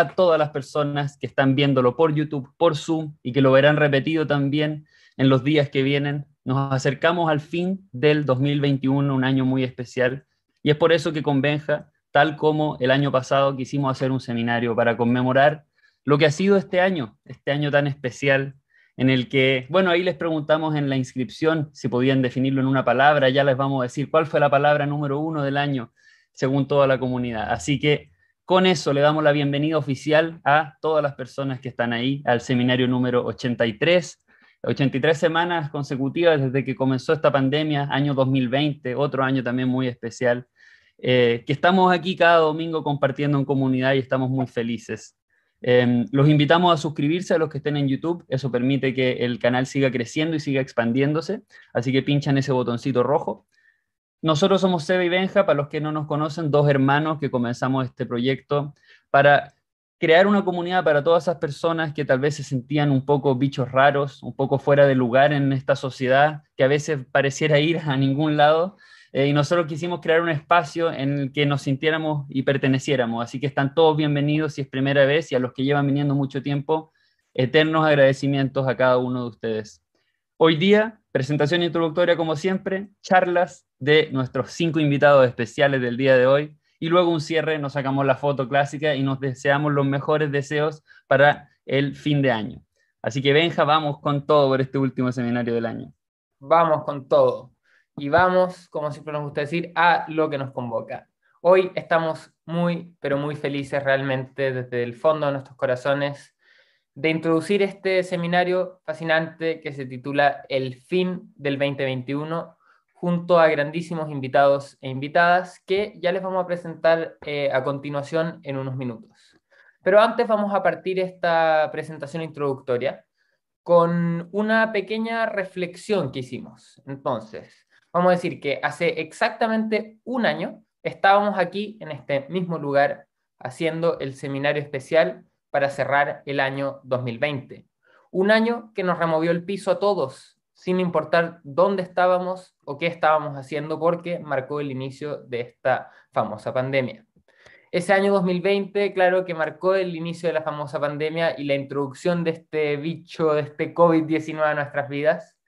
a todas las personas que están viéndolo por YouTube, por Zoom y que lo verán repetido también en los días que vienen. Nos acercamos al fin del 2021, un año muy especial, y es por eso que con Benja, tal como el año pasado, quisimos hacer un seminario para conmemorar lo que ha sido este año, este año tan especial, en el que, bueno, ahí les preguntamos en la inscripción si podían definirlo en una palabra, ya les vamos a decir cuál fue la palabra número uno del año, según toda la comunidad. Así que con eso le damos la bienvenida oficial a todas las personas que están ahí al seminario número 83. 83 semanas consecutivas desde que comenzó esta pandemia, año 2020, otro año también muy especial, eh, que estamos aquí cada domingo compartiendo en comunidad y estamos muy felices. Em, los invitamos a suscribirse a los que estén en YouTube, eso permite que el canal siga creciendo y siga expandiéndose, así que pinchan ese botoncito rojo. Nosotros somos Seba y Benja, para los que no nos conocen, dos hermanos que comenzamos este proyecto para crear una comunidad para todas esas personas que tal vez se sentían un poco bichos raros, un poco fuera de lugar en esta sociedad, que a veces pareciera ir a ningún lado. Eh, y nosotros quisimos crear un espacio en el que nos sintiéramos y perteneciéramos. Así que están todos bienvenidos si es primera vez y a los que llevan viniendo mucho tiempo, eternos agradecimientos a cada uno de ustedes. Hoy día, presentación introductoria como siempre, charlas de nuestros cinco invitados especiales del día de hoy y luego un cierre, nos sacamos la foto clásica y nos deseamos los mejores deseos para el fin de año. Así que Benja, vamos con todo por este último seminario del año. Vamos con todo. Y vamos, como siempre nos gusta decir, a lo que nos convoca. Hoy estamos muy, pero muy felices realmente desde el fondo de nuestros corazones de introducir este seminario fascinante que se titula El fin del 2021, junto a grandísimos invitados e invitadas que ya les vamos a presentar eh, a continuación en unos minutos. Pero antes vamos a partir esta presentación introductoria con una pequeña reflexión que hicimos. Entonces, vamos a decir que hace exactamente un año estábamos aquí en este mismo lugar haciendo el seminario especial para cerrar el año 2020. Un año que nos removió el piso a todos, sin importar dónde estábamos o qué estábamos haciendo, porque marcó el inicio de esta famosa pandemia. Ese año 2020, claro que marcó el inicio de la famosa pandemia y la introducción de este bicho, de este COVID-19 a nuestras vidas,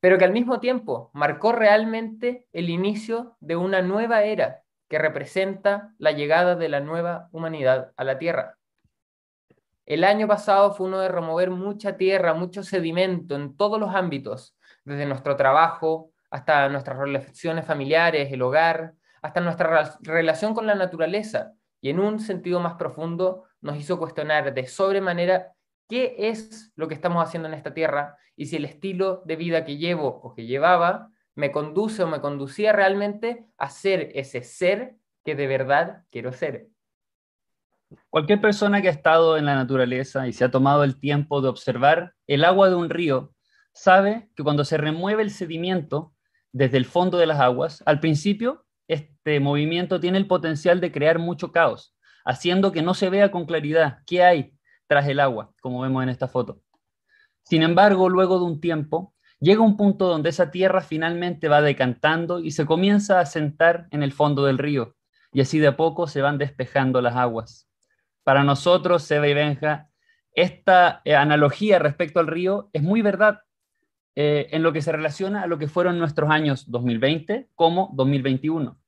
pero que al mismo tiempo marcó realmente el inicio de una nueva era que representa la llegada de la nueva humanidad a la Tierra. El año pasado fue uno de remover mucha tierra, mucho sedimento en todos los ámbitos, desde nuestro trabajo hasta nuestras relaciones familiares, el hogar, hasta nuestra relación con la naturaleza. Y en un sentido más profundo nos hizo cuestionar de sobremanera qué es lo que estamos haciendo en esta tierra y si el estilo de vida que llevo o que llevaba me conduce o me conducía realmente a ser ese ser que de verdad quiero ser. Cualquier persona que ha estado en la naturaleza y se ha tomado el tiempo de observar el agua de un río sabe que cuando se remueve el sedimento desde el fondo de las aguas, al principio este movimiento tiene el potencial de crear mucho caos, haciendo que no se vea con claridad qué hay tras el agua, como vemos en esta foto. Sin embargo, luego de un tiempo, llega un punto donde esa tierra finalmente va decantando y se comienza a sentar en el fondo del río, y así de a poco se van despejando las aguas. Para nosotros, Seba y Benja, esta eh, analogía respecto al río es muy verdad eh, en lo que se relaciona a lo que fueron nuestros años 2020 como 2021.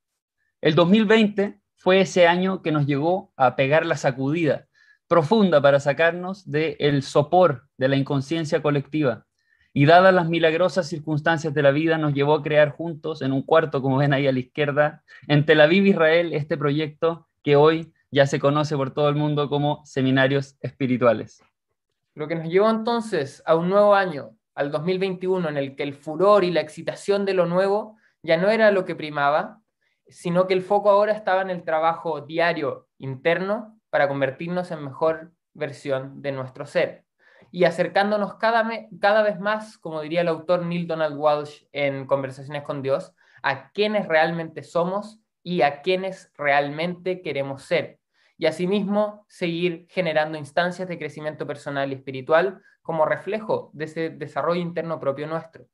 El 2020 fue ese año que nos llegó a pegar la sacudida profunda para sacarnos del sopor de la inconsciencia colectiva. Y dadas las milagrosas circunstancias de la vida, nos llevó a crear juntos, en un cuarto, como ven ahí a la izquierda, en Tel Aviv, Israel, este proyecto que hoy ya se conoce por todo el mundo como seminarios espirituales. Lo que nos llevó entonces a un nuevo año, al 2021, en el que el furor y la excitación de lo nuevo ya no era lo que primaba, sino que el foco ahora estaba en el trabajo diario interno para convertirnos en mejor versión de nuestro ser. Y acercándonos cada, vez más, como diría el autor Neil Donald Walsh en Conversaciones con Dios, a quienes realmente somos y a quienes realmente queremos ser y asimismo seguir generando instancias de crecimiento personal y espiritual como reflejo de ese desarrollo interno propio nuestro.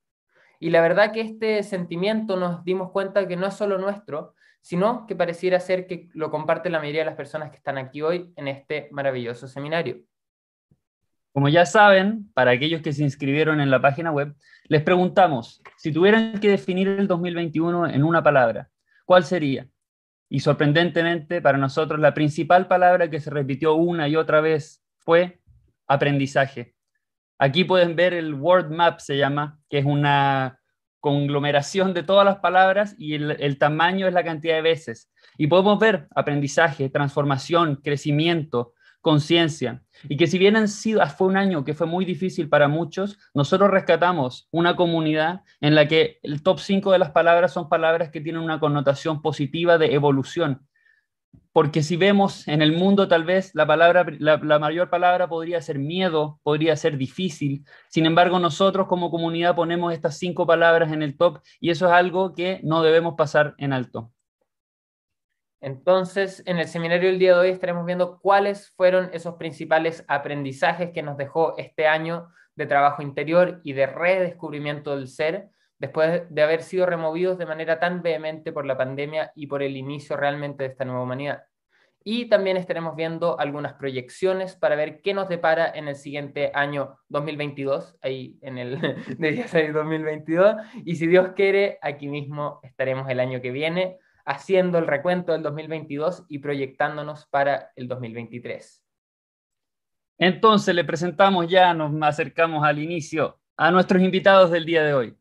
Y la verdad que este sentimiento nos dimos cuenta que no es solo nuestro, sino que pareciera ser que lo comparte la mayoría de las personas que están aquí hoy en este maravilloso seminario. Como ya saben, para aquellos que se inscribieron en la página web, les preguntamos, si tuvieran que definir el 2021 en una palabra, ¿cuál sería? Y sorprendentemente, para nosotros, la principal palabra que se repitió una y otra vez fue aprendizaje. Aquí pueden ver el Word Map, se llama, que es una conglomeración de todas las palabras y el, tamaño es la cantidad de veces. Y podemos ver aprendizaje, transformación, crecimiento, conciencia. Y que si bien han sido, fue un año que fue muy difícil para muchos, nosotros rescatamos una comunidad en la que el top 5 de las palabras son palabras que tienen una connotación positiva de evolución. Porque si vemos en el mundo tal vez la, palabra, la, la mayor palabra podría ser miedo, podría ser difícil. Sin embargo, nosotros como comunidad ponemos estas cinco palabras en el top y eso es algo que no debemos pasar en alto. Entonces, en el seminario del día de hoy estaremos viendo cuáles fueron esos principales aprendizajes que nos dejó este año de trabajo interior y de redescubrimiento del ser, después de haber sido removidos de manera tan vehemente por la pandemia y por el inicio realmente de esta nueva humanidad. Y también estaremos viendo algunas proyecciones para ver qué nos depara en el siguiente año 2022, ahí en el de día 6 2022. Y si Dios quiere, aquí mismo estaremos el año que viene haciendo el recuento del 2022 y proyectándonos para el 2023. Entonces le presentamos ya, nos acercamos al inicio, a nuestros invitados del día de hoy.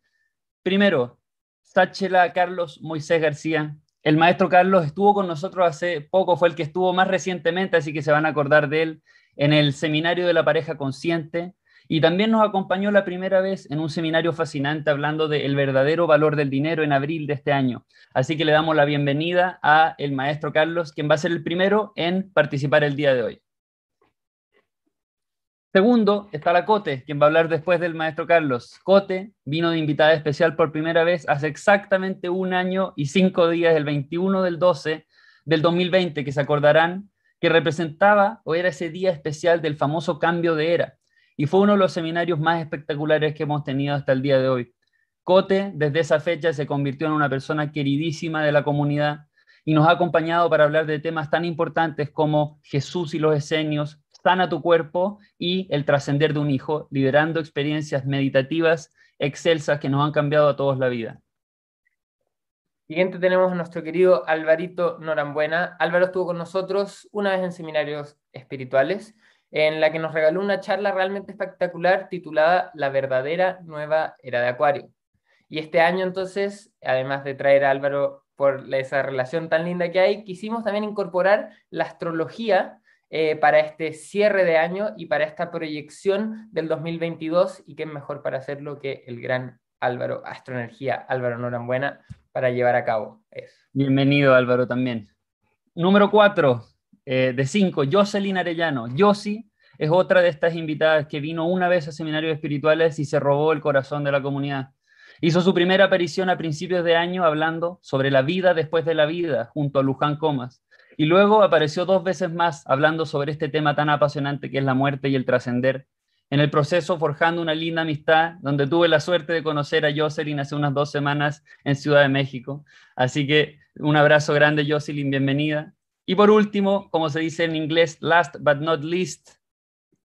Primero, Sáchela Carlos Moisés García. El maestro Carlos estuvo con nosotros hace poco, fue el que estuvo más recientemente, así que se van a acordar de él en el seminario de la pareja consciente. Y también nos acompañó la primera vez en un seminario fascinante hablando del verdadero valor del dinero en abril de este año. Así que le damos la bienvenida a el maestro Carlos, quien va a ser el primero en participar el día de hoy. Segundo, está la Cote, quien va a hablar después del maestro Carlos. Cote vino de invitada especial por primera vez hace exactamente un año y cinco días, el 21 del 12 del 2020, que se acordarán que representaba o era ese día especial del famoso cambio de era y fue uno de los seminarios más espectaculares que hemos tenido hasta el día de hoy. Cote, desde esa fecha, se convirtió en una persona queridísima de la comunidad y nos ha acompañado para hablar de temas tan importantes como Jesús y los esenios, sana tu cuerpo y el trascender de un hijo, liderando experiencias meditativas excelsas que nos han cambiado a todos la vida. Siguiente tenemos a nuestro querido Alvarito Norambuena. Álvaro estuvo con nosotros una vez en seminarios espirituales en la que nos regaló una charla realmente espectacular titulada La verdadera nueva era de Acuario. Y este año entonces, además de traer a Álvaro por esa relación tan linda que hay, quisimos también incorporar la astrología eh, para este cierre de año y para esta proyección del 2022 y qué mejor para hacerlo que el gran Álvaro Astroenergía, Álvaro Norambuena, para llevar a cabo eso. Bienvenido Álvaro también. Número cuatro, eh, de cinco, Jocelyn Arellano. Yossi es otra de estas invitadas que vino una vez a seminarios espirituales y se robó el corazón de la comunidad. Hizo su primera aparición a principios de año hablando sobre la vida después de la vida junto a Luján Comas. Y luego apareció dos veces más hablando sobre este tema tan apasionante que es la muerte y el trascender. En el proceso forjando una linda amistad donde tuve la suerte de conocer a Jocelyn hace unas dos semanas en Ciudad de México. Así que un abrazo grande Jocelyn, bienvenida. Y por último, como se dice en inglés, last but not least.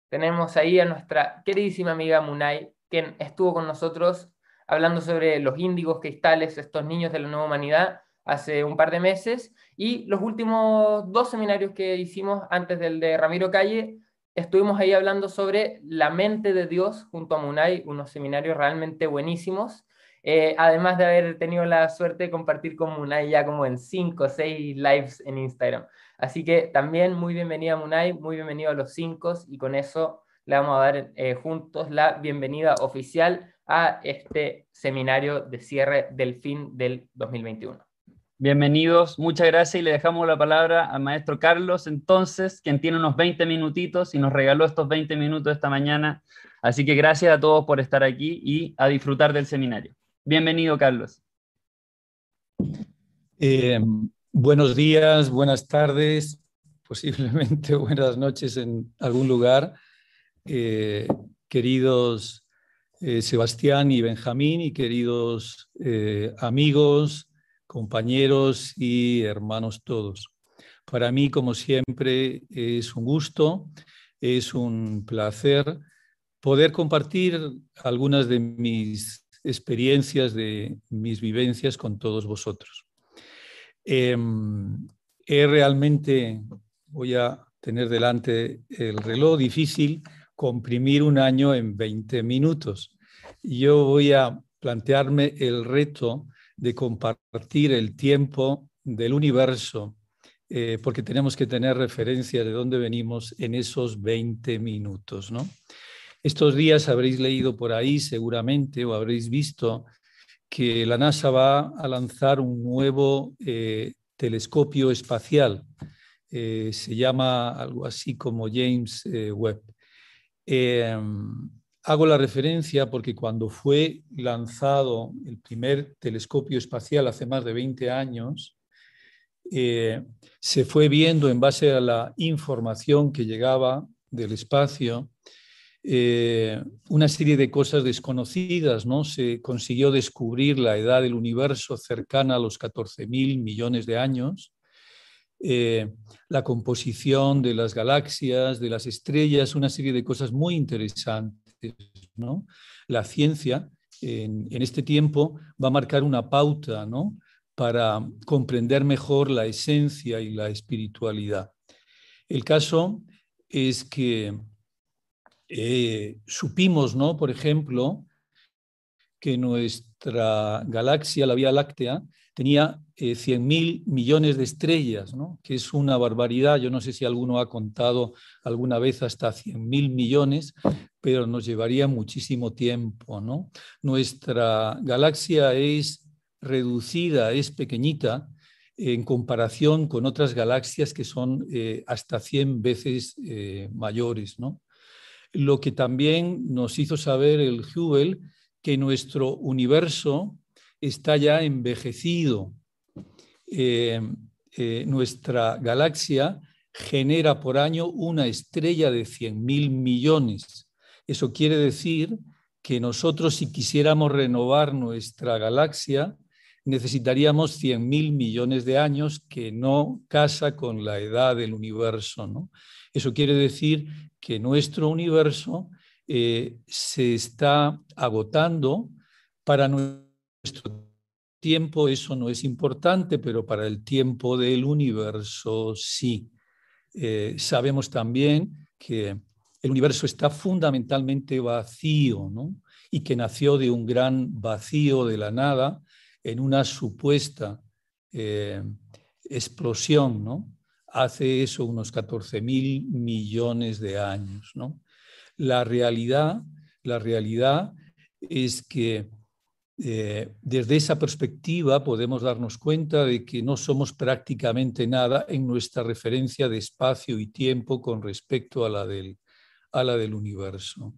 Tenemos ahí a nuestra queridísima amiga Munay, quien estuvo con nosotros hablando sobre los índigos cristales, estos niños de la nueva humanidad, hace un par de meses. Y los últimos dos seminarios que hicimos antes del de Ramiro Calle, estuvimos ahí hablando sobre la mente de Dios junto a Munay, unos seminarios realmente buenísimos. Eh, además de haber tenido la suerte de compartir con Munay ya como en 5 o 6 lives en Instagram. Así que también muy bienvenida Munay, muy bienvenido a los 5 y con eso le vamos a dar eh, juntos la bienvenida oficial a este seminario de cierre del fin del 2021. Bienvenidos, muchas gracias y le dejamos la palabra al maestro Carlos, entonces, quien tiene unos 20 minutitos y nos regaló estos 20 minutos esta mañana. Así que gracias a todos por estar aquí y a disfrutar del seminario. Bienvenido, Carlos. Eh, buenos días, buenas tardes, posiblemente buenas noches en algún lugar. Eh, queridos eh, Sebastián y Benjamín y queridos amigos, compañeros y hermanos todos. Para mí, como siempre, es un gusto, es un placer poder compartir algunas de mis experiencias, de mis vivencias con todos vosotros. Em, es realmente, voy a tener delante el reloj difícil, comprimir un año en 20 minutos. Yo voy a plantearme el reto de compartir el tiempo del universo, eh, porque tenemos que tener referencia de dónde venimos en esos 20 minutos. ¿no? Estos días habréis leído por ahí seguramente o habréis visto que la NASA va a lanzar un nuevo eh, telescopio espacial. Eh, se llama algo así como James Webb. Em, Hago la referencia porque cuando fue lanzado el primer telescopio espacial hace más de 20 años, eh, se fue viendo en base a la información que llegaba del espacio eh, una serie de cosas desconocidas, ¿no? Se consiguió descubrir la edad del universo cercana a los 14 mil millones de años, eh, la composición de las galaxias, de las estrellas, una serie de cosas muy interesantes. ¿no? La ciencia en, este tiempo va a marcar una pauta ¿no? para comprender mejor la esencia y la espiritualidad. El caso es que eh, supimos, ¿no? por ejemplo, que nuestra galaxia, la Vía Láctea, tenía eh, 100.000 millones de estrellas, ¿no? que es una barbaridad. Yo no sé si alguno ha contado alguna vez hasta 100.000 millones, pero nos llevaría muchísimo tiempo. ¿no? Nuestra galaxia es reducida, es pequeñita en comparación con otras galaxias que son eh, hasta 100 veces eh, mayores. ¿no? Lo que también nos hizo saber el Hubble que nuestro universo está ya envejecido. Eh, eh, nuestra galaxia genera por año una estrella de 100.000 millones. Eso quiere decir que nosotros si quisiéramos renovar nuestra galaxia, necesitaríamos 100.000 millones de años, que no casa con la edad del universo. ¿no? Eso quiere decir que nuestro universo eh, se está agotando para nuestro tiempo eso no es importante, pero para el tiempo del universo sí. Eh, sabemos también que el universo está fundamentalmente vacío, ¿no? Y que nació de un gran vacío de la nada en una supuesta eh, explosión, ¿no? Hace eso unos 14 mil millones de años, ¿no? La realidad, la realidad es que eh, desde esa perspectiva podemos darnos cuenta de que no somos prácticamente nada en nuestra referencia de espacio y tiempo con respecto a la del, a la del universo.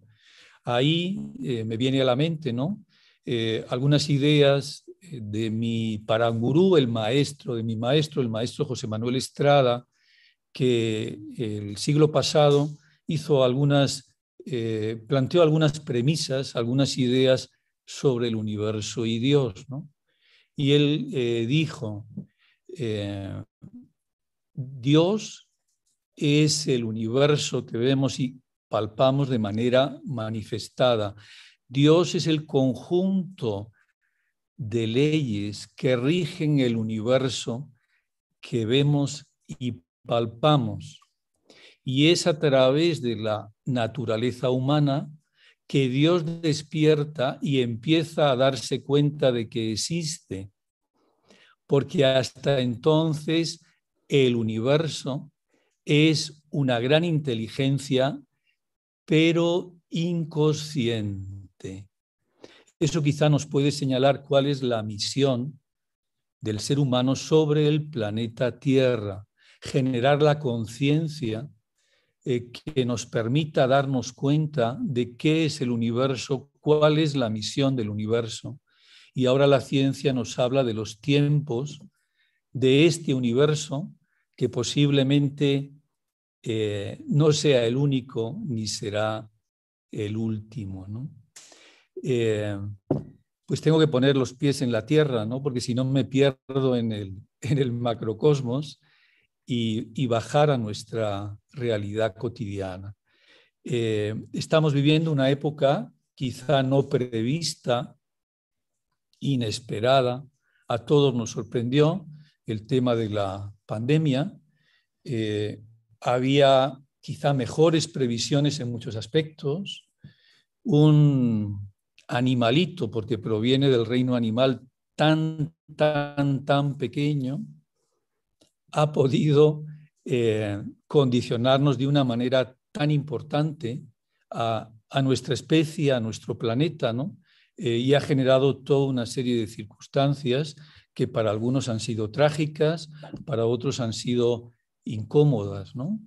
Ahí eh, me viene a la mente ¿no? Eh, algunas ideas de mi parangurú, el maestro, de mi maestro, el maestro José Manuel Estrada, que el siglo pasado hizo algunas, planteó algunas premisas, algunas ideas sobre el universo y Dios. ¿no? Y él eh, dijo, eh, Dios es el universo que vemos y palpamos de manera manifestada. Dios es el conjunto de leyes que rigen el universo que vemos y palpamos. Y es a través de la naturaleza humana que Dios despierta y empieza a darse cuenta de que existe, porque hasta entonces el universo es una gran inteligencia, pero inconsciente. Eso quizá nos puede señalar cuál es la misión del ser humano sobre el planeta Tierra, generar la conciencia eh, que nos permita darnos cuenta de qué es el universo, cuál es la misión del universo. Y ahora la ciencia nos habla de los tiempos de este universo que posiblemente eh, no sea el único ni será el último. Eh, pues tengo que poner los pies en la tierra, ¿no? porque si no me pierdo en el, en el macrocosmos y, bajar a nuestra realidad cotidiana. Eh, estamos viviendo una época quizá no prevista, inesperada, a todos nos sorprendió el tema de la pandemia. Eh, había quizá mejores previsiones en muchos aspectos. Un animalito, porque proviene del reino animal tan, tan, tan pequeño, ha podido eh, condicionarnos de una manera tan importante a, nuestra especie, a nuestro planeta, ¿no? Eh, y ha generado toda una serie de circunstancias que para algunos han sido trágicas, para otros han sido incómodas. ¿no?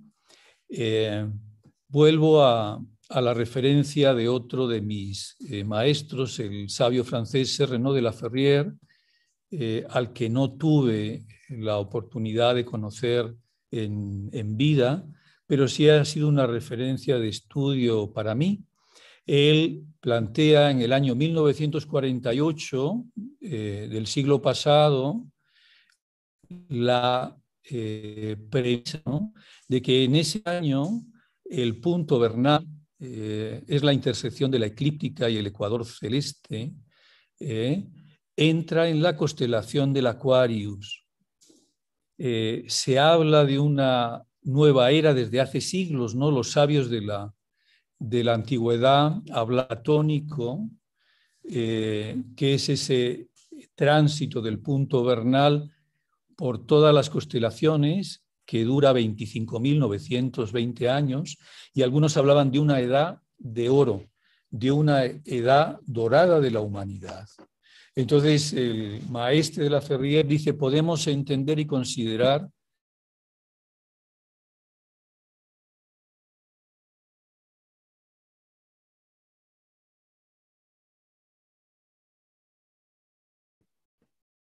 Eh, vuelvo a, la referencia de otro de mis maestros, el sabio francés Renaud de la Ferrière, eh, al que no tuve la oportunidad de conocer en, vida, pero sí ha sido una referencia de estudio para mí. Él plantea en el año 1948 eh, del siglo pasado la eh, premisa de que en ese año el punto vernal es la intersección de la eclíptica y el ecuador celeste, entra en la constelación del Aquarius. Eh, se habla de una nueva era desde hace siglos, ¿no? Los sabios de la, de la antigüedad habla tónico, eh, que es ese tránsito del punto vernal por todas las constelaciones que dura 25.920 años y algunos hablaban de una edad de oro, de una edad dorada de la humanidad. Entonces, el maestro de la Ferrier dice, podemos entender y considerar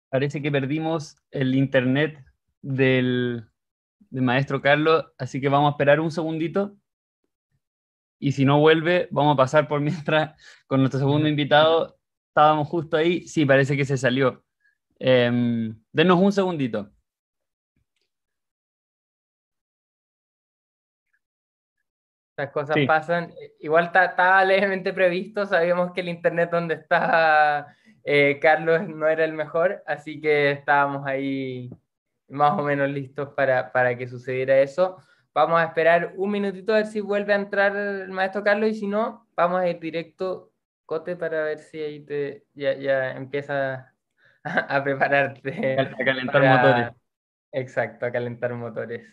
Parece que perdimos el internet del, del, maestro Carlos, así que vamos a esperar un segundito. Y si no vuelve, vamos a pasar por mientras con nuestro segundo invitado, Estábamos justo ahí. Sí, parece que se salió. Em, denos un segundito. Estas cosas pasan. Igual estaba levemente previsto, sabíamos que el internet donde está eh, Carlos no era el mejor, así que estábamos ahí más o menos listos para, para, que sucediera eso. Vamos a esperar un minutito a ver si vuelve a entrar el maestro Carlos y si no, vamos a ir directo Cote para ver si ahí te ya, ya empiezas a, prepararte. A calentar motores. Exacto, a calentar motores.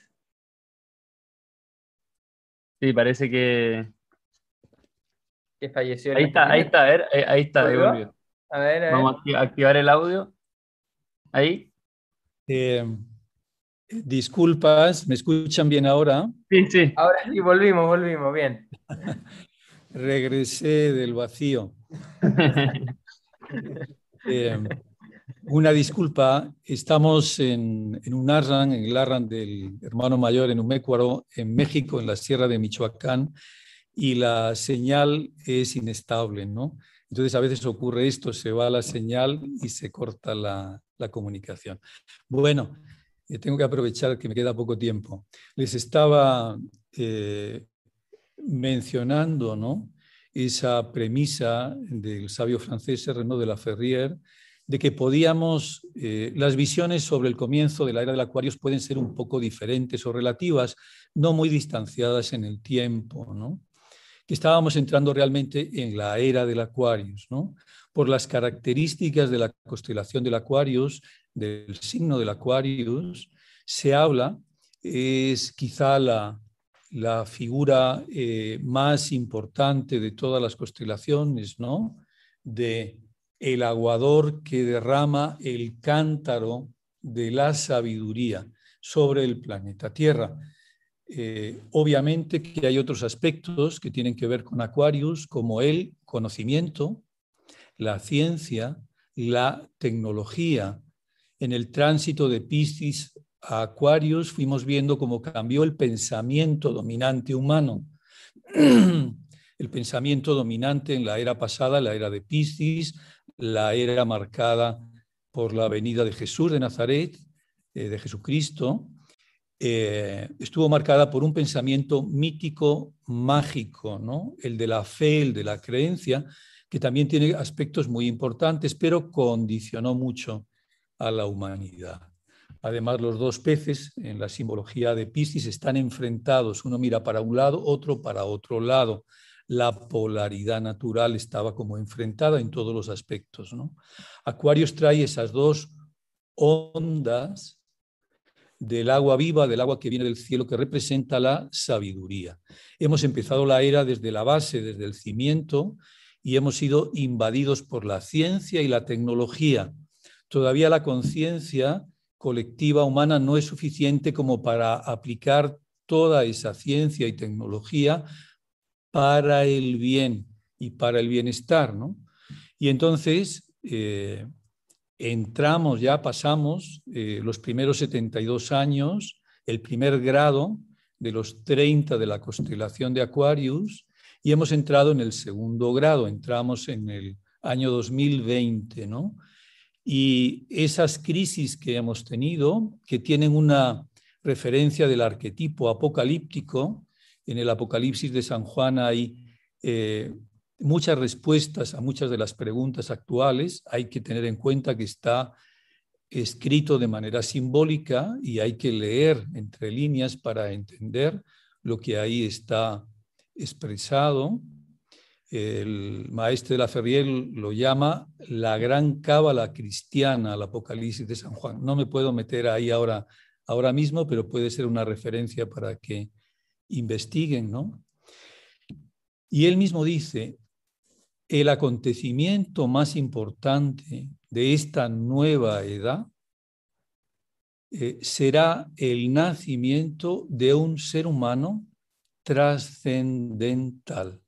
Sí, parece que. Que falleció. Ahí está, ahí está, a ver, eh, ahí está, A ver, Vamos a activar el audio. Ahí. Eh, disculpas, ¿me escuchan bien ahora? Sí, sí. Ahora sí, volvimos, volvimos, bien. regresé del vacío. Eh, una disculpa, estamos en, un Arran, en el Arran del hermano mayor en Umécuaro, en México, en la sierra de Michoacán, y la señal es inestable, ¿no? Entonces a veces ocurre esto, se va la señal y se corta la, comunicación. Bueno, tengo que aprovechar que me queda poco tiempo. Les estaba eh, mencionando ¿no? esa premisa del sabio francés Renaud de la Ferrière de que podíamos, eh, las visiones sobre el comienzo de la era del Acuarios pueden ser un poco diferentes o relativas, no muy distanciadas en el tiempo, ¿no? que estábamos entrando realmente en la era del Acuarios, ¿no? Por las características de la constelación del Acuarios, del signo del Acuarios, se habla, es quizá la, la figura eh, más importante de todas las constelaciones, ¿no? De el aguador que derrama el cántaro de la sabiduría sobre el planeta Tierra. Eh, obviamente que hay otros aspectos que tienen que ver con Aquarius, como el conocimiento, la ciencia, la tecnología. En el tránsito de Piscis a Aquarius fuimos viendo cómo cambió el pensamiento dominante humano. El pensamiento dominante en la era pasada, la era de Piscis, la era marcada por la venida de Jesús de Nazaret, eh, de Jesucristo, eh, estuvo marcada por un pensamiento mítico, mágico, ¿no? el de la fe, el de la creencia, que también tiene aspectos muy importantes, pero condicionó mucho a la humanidad. Además, los dos peces en la simbología de Piscis están enfrentados, uno mira para un lado, otro para otro lado. La polaridad natural estaba como enfrentada en todos los aspectos. ¿no? Acuarios trae esas dos ondas del agua viva, del agua que viene del cielo, que representa la sabiduría. Hemos empezado la era desde la base, desde el cimiento, y hemos sido invadidos por la ciencia y la tecnología. Todavía la conciencia colectiva humana no es suficiente como para aplicar toda esa ciencia y tecnología para el bien y para el bienestar. ¿no? Y entonces eh, entramos, ya pasamos eh, los primeros 72 años, el primer grado de los 30 de la constelación de Aquarius, y hemos entrado en el segundo grado, entramos en el año 2020, ¿no? Y esas crisis que hemos tenido, que tienen una referencia del arquetipo apocalíptico, en el Apocalipsis de San Juan hay eh, muchas respuestas a muchas de las preguntas actuales. Hay que tener en cuenta que está escrito de manera simbólica y hay que leer entre líneas para entender lo que ahí está expresado. El maestro de la Ferriel lo llama la gran cábala cristiana al Apocalipsis de San Juan. No me puedo meter ahí ahora, ahora mismo, pero puede ser una referencia para que investiguen, ¿no? Y él mismo dice, el acontecimiento más importante de esta nueva edad eh, será el nacimiento de un ser humano trascendental.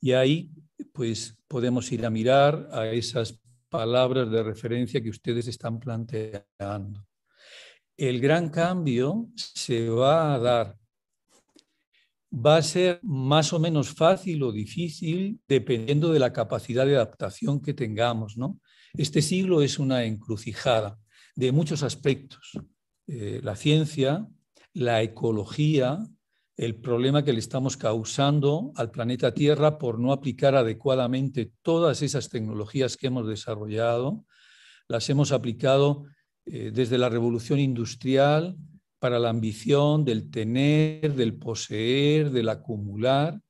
Y ahí, pues, podemos ir a mirar a esas palabras de referencia que ustedes están planteando. El gran cambio se va a dar va a ser más o menos fácil o difícil dependiendo de la capacidad de adaptación que tengamos. ¿no? Este siglo es una encrucijada de muchos aspectos. Eh, la ciencia, la ecología, el problema que le estamos causando al planeta Tierra por no aplicar adecuadamente todas esas tecnologías que hemos desarrollado. Las hemos aplicado eh, desde la revolución industrial, para la ambición del tener, del poseer, del acumular,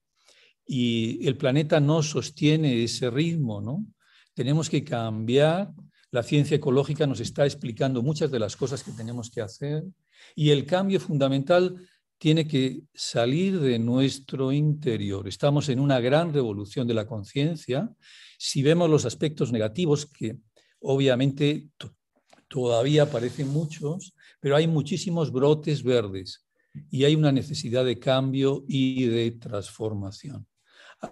y el planeta no sostiene ese ritmo, ¿no? Tenemos que cambiar, la ciencia ecológica nos está explicando muchas de las cosas que tenemos que hacer, y el cambio fundamental tiene que salir de nuestro interior. Estamos en una gran revolución de la conciencia. Si vemos los aspectos negativos, que obviamente todavía aparecen muchos, pero hay muchísimos brotes verdes y hay una necesidad de cambio y de transformación.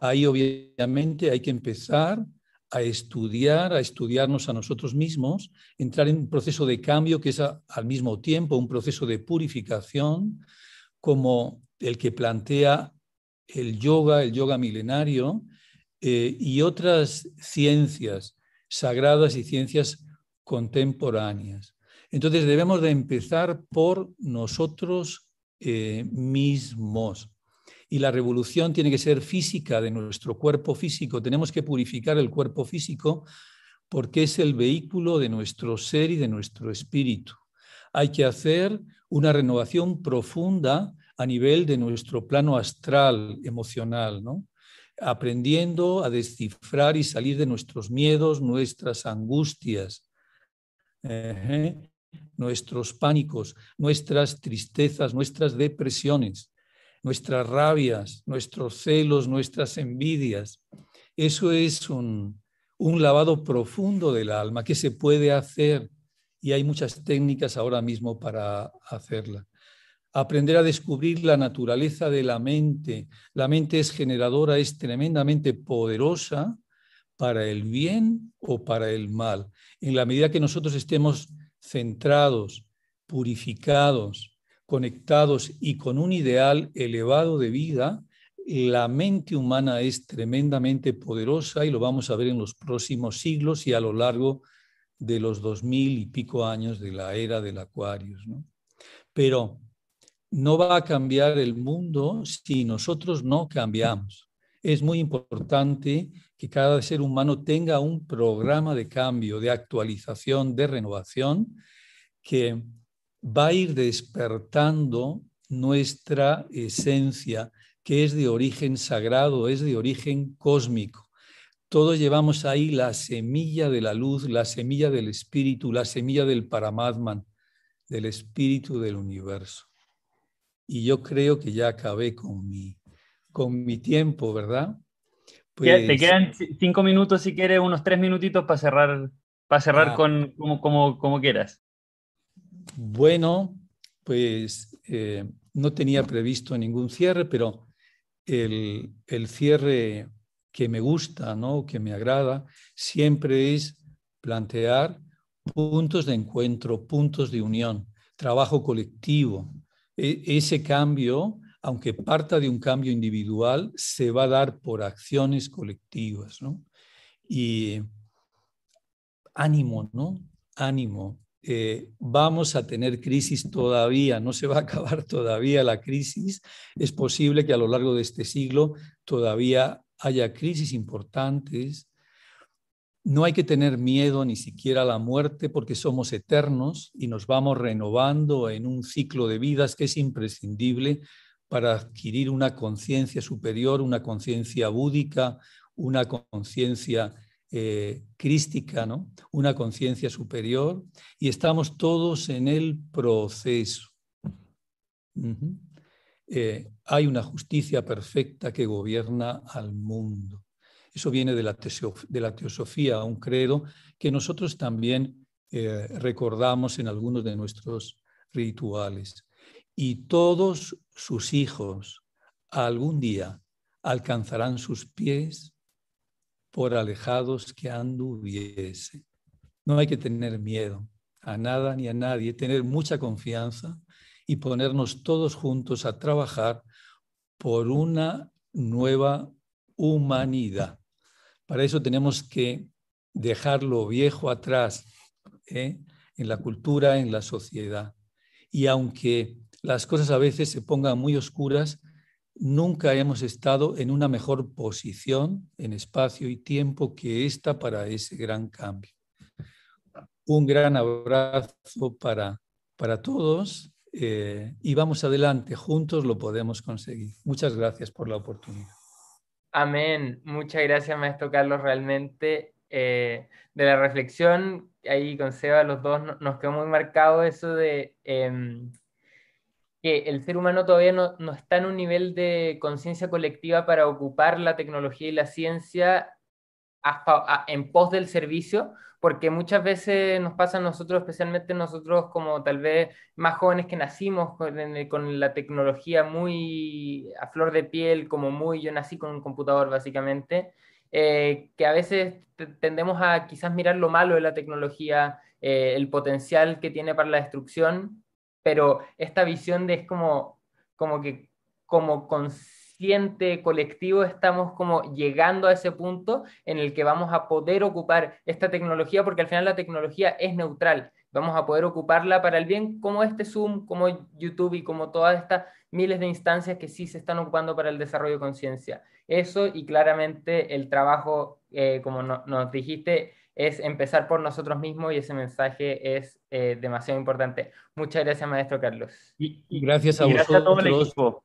Ahí obviamente hay que empezar a estudiar, a estudiarnos a nosotros mismos, entrar en un proceso de cambio que es al mismo tiempo un proceso de purificación, como el que plantea el yoga, el yoga milenario, eh, y otras ciencias sagradas y ciencias contemporáneas. Entonces debemos de empezar por nosotros eh, mismos. Y la revolución tiene que ser física de nuestro cuerpo físico. Tenemos que purificar el cuerpo físico porque es el vehículo de nuestro ser y de nuestro espíritu. Hay que hacer una renovación profunda a nivel de nuestro plano astral, emocional, ¿no? aprendiendo a descifrar y salir de nuestros miedos, nuestras angustias nuestros pánicos, nuestras tristezas, nuestras depresiones, nuestras rabias, nuestros celos, nuestras envidias. Eso es un, un lavado profundo del alma que se puede hacer y hay muchas técnicas ahora mismo para hacerla. Aprender a descubrir la naturaleza de la mente. La mente es generadora, es tremendamente poderosa para el bien o para el mal. En la medida que nosotros estemos centrados, purificados, conectados y con un ideal elevado de vida, la mente humana es tremendamente poderosa y lo vamos a ver en los próximos siglos y a lo largo de los dos mil y pico años de la era del Acuarios. Pero no va a cambiar el mundo si nosotros no cambiamos. Es muy importante que cada ser humano tenga un programa de cambio, de actualización, de renovación, que va a ir despertando nuestra esencia, que es de origen sagrado, es de origen cósmico. Todos llevamos ahí la semilla de la luz, la semilla del espíritu, la semilla del Paramatman, del espíritu del universo. Y yo creo que ya acabé con mi, con mi tiempo, ¿verdad? Te pues quedan cinco minutos si quieres, unos tres minutitos para cerrar, para cerrar ah. con como, como, como, quieras. Bueno, pues eh, no tenía previsto ningún cierre, pero el, cierre que me gusta, ¿no? que me agrada, siempre es plantear puntos de encuentro, puntos de unión, trabajo colectivo. E, ese cambio, aunque parta de un cambio individual, se va a dar por acciones colectivas. Y ánimo, ¿no? Ánimo. Eh, vamos a tener crisis todavía, no se va a acabar todavía la crisis. Es posible que a lo largo de este siglo todavía haya crisis importantes. No hay que tener miedo ni siquiera a la muerte porque somos eternos y nos vamos renovando en un ciclo de vidas que es imprescindible para adquirir una conciencia superior, una conciencia búdica, una conciencia eh, crística, ¿no? una conciencia superior, y estamos todos en el proceso. Eh, hay una justicia perfecta que gobierna al mundo. Eso viene de la, teosofía, un credo que nosotros también eh, recordamos en algunos de nuestros rituales. Y todos sus hijos algún día alcanzarán sus pies por alejados que anduviese. No hay que tener miedo a nada ni a nadie, tener mucha confianza y ponernos todos juntos a trabajar por una nueva humanidad. Para eso tenemos que dejar lo viejo atrás ¿eh? en la cultura, en la sociedad. Y aunque las cosas a veces se pongan muy oscuras, nunca hemos estado en una mejor posición en espacio y tiempo que esta para ese gran cambio. Un gran abrazo para, para todos eh, y vamos adelante, juntos lo podemos conseguir. Muchas gracias por la oportunidad. Amén. Muchas gracias, maestro Carlos. Realmente eh, de la reflexión, ahí con Seba, los dos nos quedó muy marcado eso de... Em, que el ser humano todavía no, no está en un nivel de conciencia colectiva para ocupar la tecnología y la ciencia en pos del servicio, porque muchas veces nos pasa a nosotros, especialmente nosotros como tal vez más jóvenes que nacimos con, la tecnología muy a flor de piel, como muy yo nací con un computador básicamente, eh, que a veces tendemos a quizás mirar lo malo de la tecnología, eh, el potencial que tiene para la destrucción, pero esta visión de es como, como que como consciente colectivo estamos como llegando a ese punto en el que vamos a poder ocupar esta tecnología, porque al final la tecnología es neutral, vamos a poder ocuparla para el bien, como este Zoom, como YouTube y como todas estas miles de instancias que sí se están ocupando para el desarrollo de conciencia. Eso y claramente el trabajo, eh, como nos dijiste, es empezar por nosotros mismos y ese mensaje es eh, demasiado importante. Muchas gracias, maestro Carlos. Y, gracias a vosotros. todo el equipo.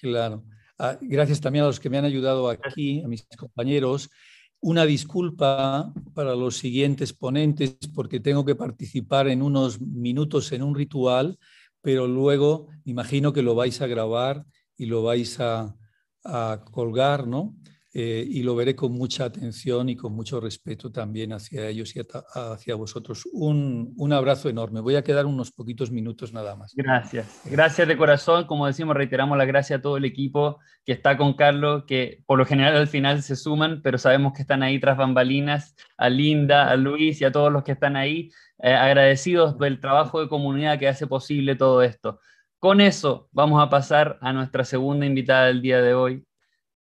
Claro. Ah, gracias también a los que me han ayudado aquí, a mis compañeros. Una disculpa para los siguientes ponentes porque tengo que participar en unos minutos en un ritual, pero luego imagino que lo vais a grabar y lo vais a, a colgar, ¿no? Eh, y lo veré con mucha atención y con mucho respeto también hacia ellos y hacia vosotros. Un, un, abrazo enorme. Voy a quedar unos poquitos minutos nada más. Gracias. Gracias de corazón. Como decimos, reiteramos la gracia a todo el equipo que está con Carlos, que por lo general al final se suman, pero sabemos que están ahí tras bambalinas, a Linda, a Luis y a todos los que están ahí, eh, agradecidos del trabajo de comunidad que hace posible todo esto. con eso vamos a pasar a nuestra segunda invitada del día de hoy,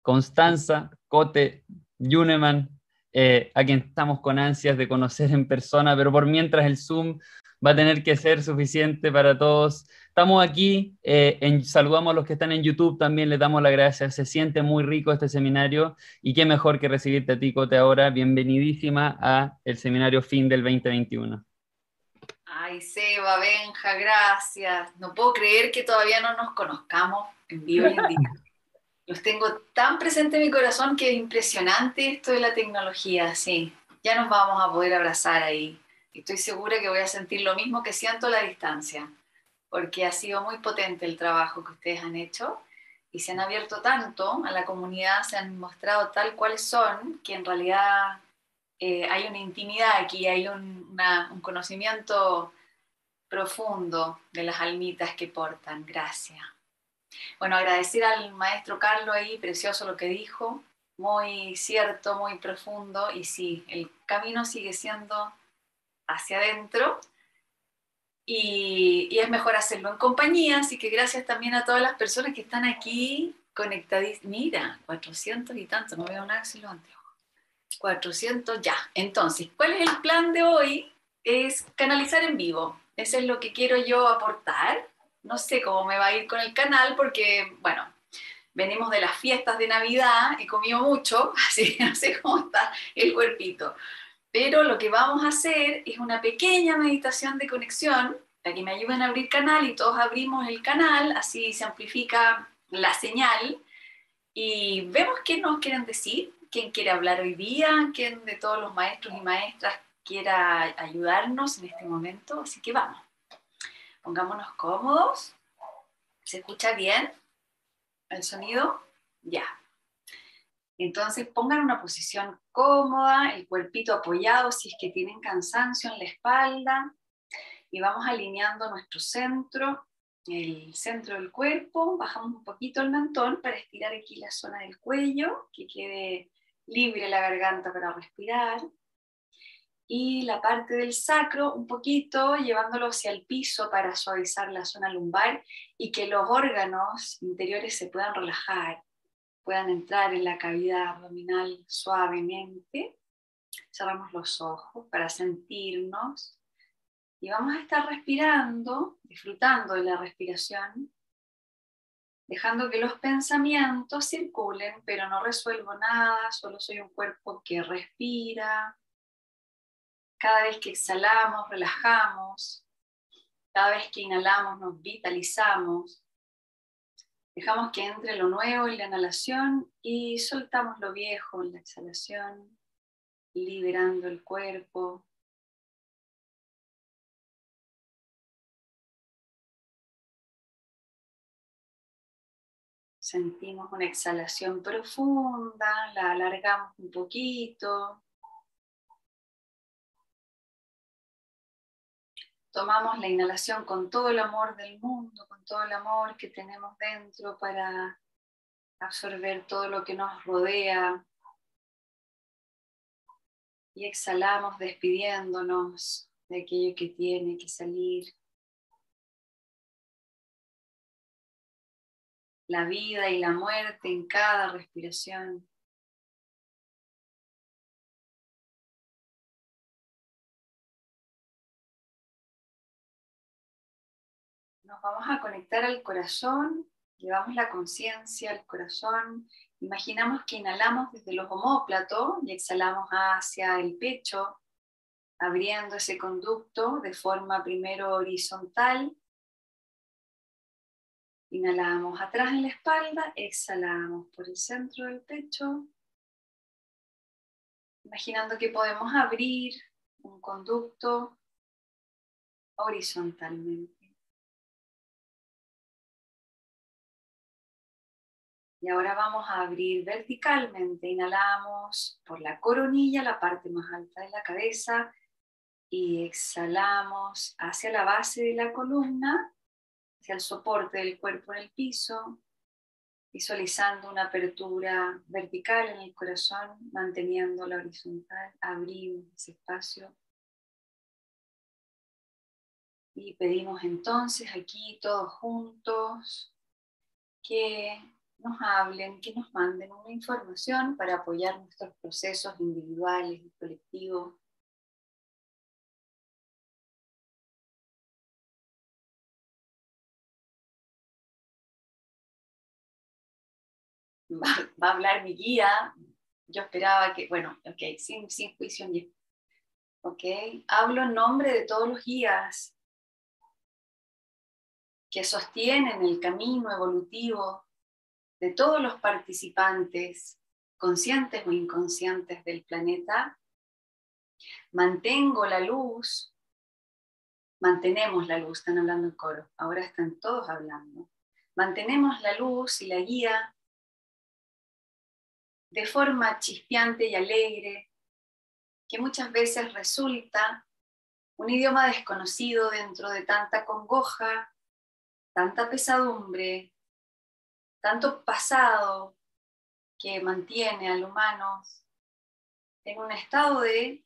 Constanza Cote Yuneman, eh, a quien estamos con ansias de conocer en persona, pero por mientras el Zoom va a tener que ser suficiente para todos. Estamos aquí, eh, en, saludamos a los que están en YouTube, también les damos las gracias. Se siente muy rico este seminario y qué mejor que recibirte a ti, Cote, ahora. Bienvenidísima a el seminario fin del 2021. Ay, Seba, Benja, gracias. No puedo creer que todavía no nos conozcamos en vivo y en directo. Los tengo tan presente en mi corazón que es impresionante esto de la tecnología, sí. Ya nos vamos a poder abrazar ahí. Estoy segura que voy a sentir lo mismo que siento la distancia, porque ha sido muy potente el trabajo que ustedes han hecho y se han abierto tanto a la comunidad, se han mostrado tal cuales son, que en realidad eh, hay una intimidad aquí, hay un, un conocimiento profundo de las almitas que portan. Gracias. Bueno, agradecer al maestro Carlos ahí, precioso lo que dijo, muy cierto, muy profundo, y sí, el camino sigue siendo hacia adentro, y, es mejor hacerlo en compañía, así que gracias también a todas las personas que están aquí conectadas. Mira, 400 y tanto, no veo nada si lo antiguo. 400 ya. Entonces, ¿cuál es el plan de hoy? Es canalizar en vivo. Eso es lo que quiero yo aportar no sé cómo me va a ir con el canal porque, bueno, venimos de las fiestas de Navidad, he comido mucho, así que no sé cómo está el cuerpito. Pero lo que vamos a hacer es una pequeña meditación de conexión para que me ayuden a abrir canal y todos abrimos el canal, así se amplifica la señal y vemos qué nos quieren decir, quién quiere hablar hoy día, quién de todos los maestros y maestras quiera ayudarnos en este momento, así que vamos. Pongámonos cómodos. ¿Se escucha bien el sonido? Ya. Entonces pongan una posición cómoda, el cuerpito apoyado si es que tienen cansancio en la espalda y vamos alineando nuestro centro, el centro del cuerpo, bajamos un poquito el mentón para estirar aquí la zona del cuello, que quede libre la garganta para respirar y la parte del sacro un poquito llevándolo hacia el piso para suavizar la zona lumbar y que los órganos interiores se puedan relajar, puedan entrar en la cavidad abdominal suavemente. Cerramos los ojos para sentirnos y vamos a estar respirando, disfrutando de la respiración, dejando que los pensamientos circulen, pero no resuelvo nada, solo soy un cuerpo que respira, cada vez que exhalamos, relajamos. Cada vez que inhalamos, nos vitalizamos. Dejamos que entre lo nuevo en la inhalación y soltamos lo viejo en la exhalación, liberando el cuerpo. Sentimos una exhalación profunda, la alargamos un poquito. Tomamos la inhalación con todo el amor del mundo, con todo el amor que tenemos dentro para absorber todo lo que nos rodea. Y exhalamos despidiéndonos de aquello que tiene que salir. La vida y la muerte en cada respiración. Vamos a conectar al corazón, llevamos la conciencia al corazón, imaginamos que inhalamos desde los homóplatos y exhalamos hacia el pecho, abriendo ese conducto de forma primero horizontal. Inhalamos atrás en la espalda, exhalamos por el centro del pecho, imaginando que podemos abrir un conducto horizontalmente. Y ahora vamos a abrir verticalmente. Inhalamos por la coronilla, la parte más alta de la cabeza. Y exhalamos hacia la base de la columna, hacia el soporte del cuerpo en el piso, visualizando una apertura vertical en el corazón, manteniendo la horizontal. Abrimos ese espacio. Y pedimos entonces aquí todos juntos que nos hablen, que nos manden una información para apoyar nuestros procesos individuales y colectivos. Va, a hablar mi guía. Yo esperaba que, bueno, ok, sin, sin juicio ¿ok? Hablo en nombre de todos los guías que sostienen el camino evolutivo de todos los participantes, conscientes o inconscientes del planeta. Mantengo la luz, mantenemos la luz, están hablando en coro, ahora están todos hablando. Mantenemos la luz y la guía de forma chispeante y alegre, que muchas veces resulta un idioma desconocido dentro de tanta congoja, tanta pesadumbre, tanto pasado que mantiene al humano en un estado de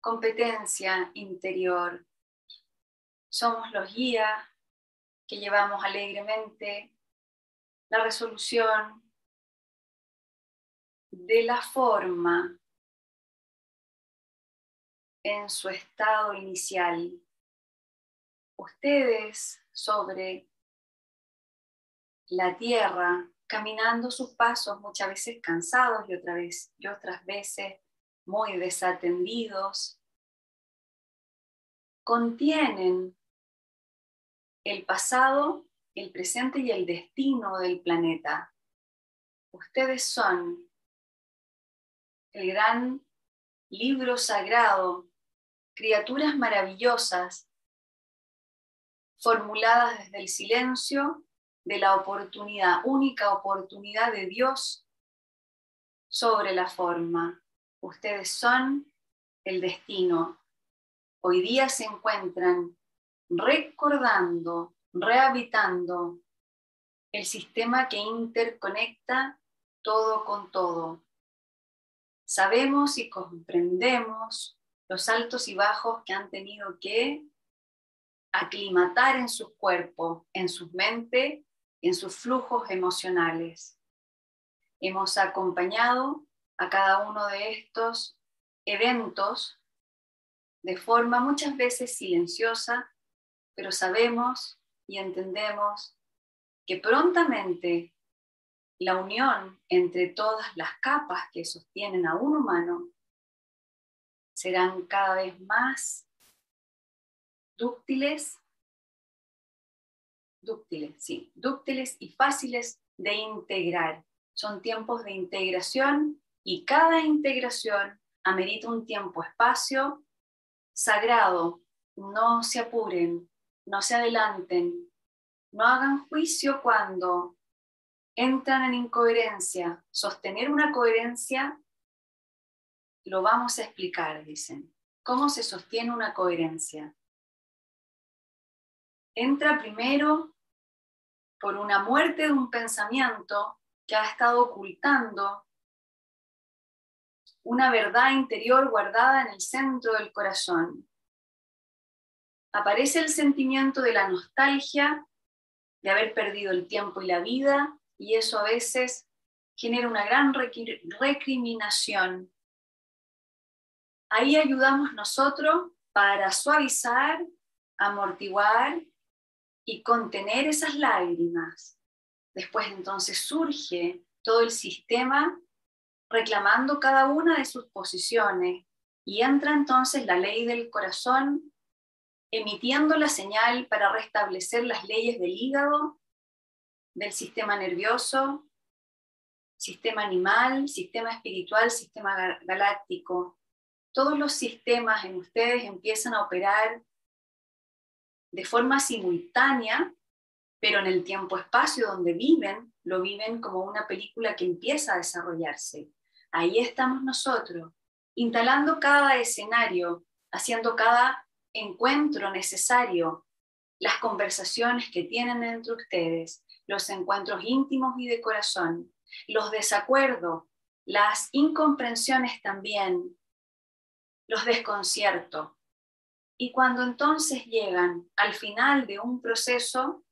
competencia interior. Somos los guías que llevamos alegremente la resolución de la forma en su estado inicial. Ustedes sobre la tierra, caminando sus pasos, muchas veces cansados y, otra vez, y otras veces muy desatendidos, contienen el pasado, el presente y el destino del planeta. Ustedes son el gran libro sagrado criaturas maravillosas, formuladas desde el silencio de la oportunidad, única oportunidad de Dios sobre la forma. Ustedes son el destino. Hoy día se encuentran recordando, rehabitando el sistema que interconecta todo con todo. Sabemos y comprendemos los altos y bajos que han tenido que aclimatar en su cuerpo, en su mente, en sus flujos emocionales. Hemos acompañado a cada uno de estos eventos de forma muchas veces silenciosa, pero sabemos y entendemos que prontamente la unión entre todas las capas que sostienen a un humano serán cada vez más dúctiles, dúctiles, sí, dúctiles y fáciles de integrar. Son tiempos de integración y cada integración amerita un tiempo-espacio sagrado. No se apuren, no se adelanten, no hagan juicio cuando entran en incoherencia. Sostener una coherencia lo vamos a explicar, dicen. ¿Cómo se sostiene una coherencia? Entra primero por una muerte de un pensamiento que ha estado ocultando una verdad interior guardada en el centro del corazón. Aparece el sentimiento de la nostalgia, de haber perdido el tiempo y la vida, y eso a veces genera una gran recriminación Ahí ayudamos nosotros para suavizar, amortiguar y contener esas lágrimas. Después entonces surge todo el sistema reclamando cada una de sus posiciones y entra entonces la ley del corazón emitiendo la señal para restablecer las leyes del hígado, del sistema nervioso, sistema animal, sistema espiritual, sistema galáctico todos los sistemas en ustedes empiezan a operar de forma simultánea, pero en el tiempo-espacio donde viven, lo viven como una película que empieza a desarrollarse. Ahí estamos nosotros, instalando cada escenario, haciendo cada encuentro necesario, las conversaciones que tienen entre ustedes, los encuentros íntimos y de corazón, los desacuerdos, las incomprensiones también, los desconcierto. Y cuando entonces llegan al final de un proceso,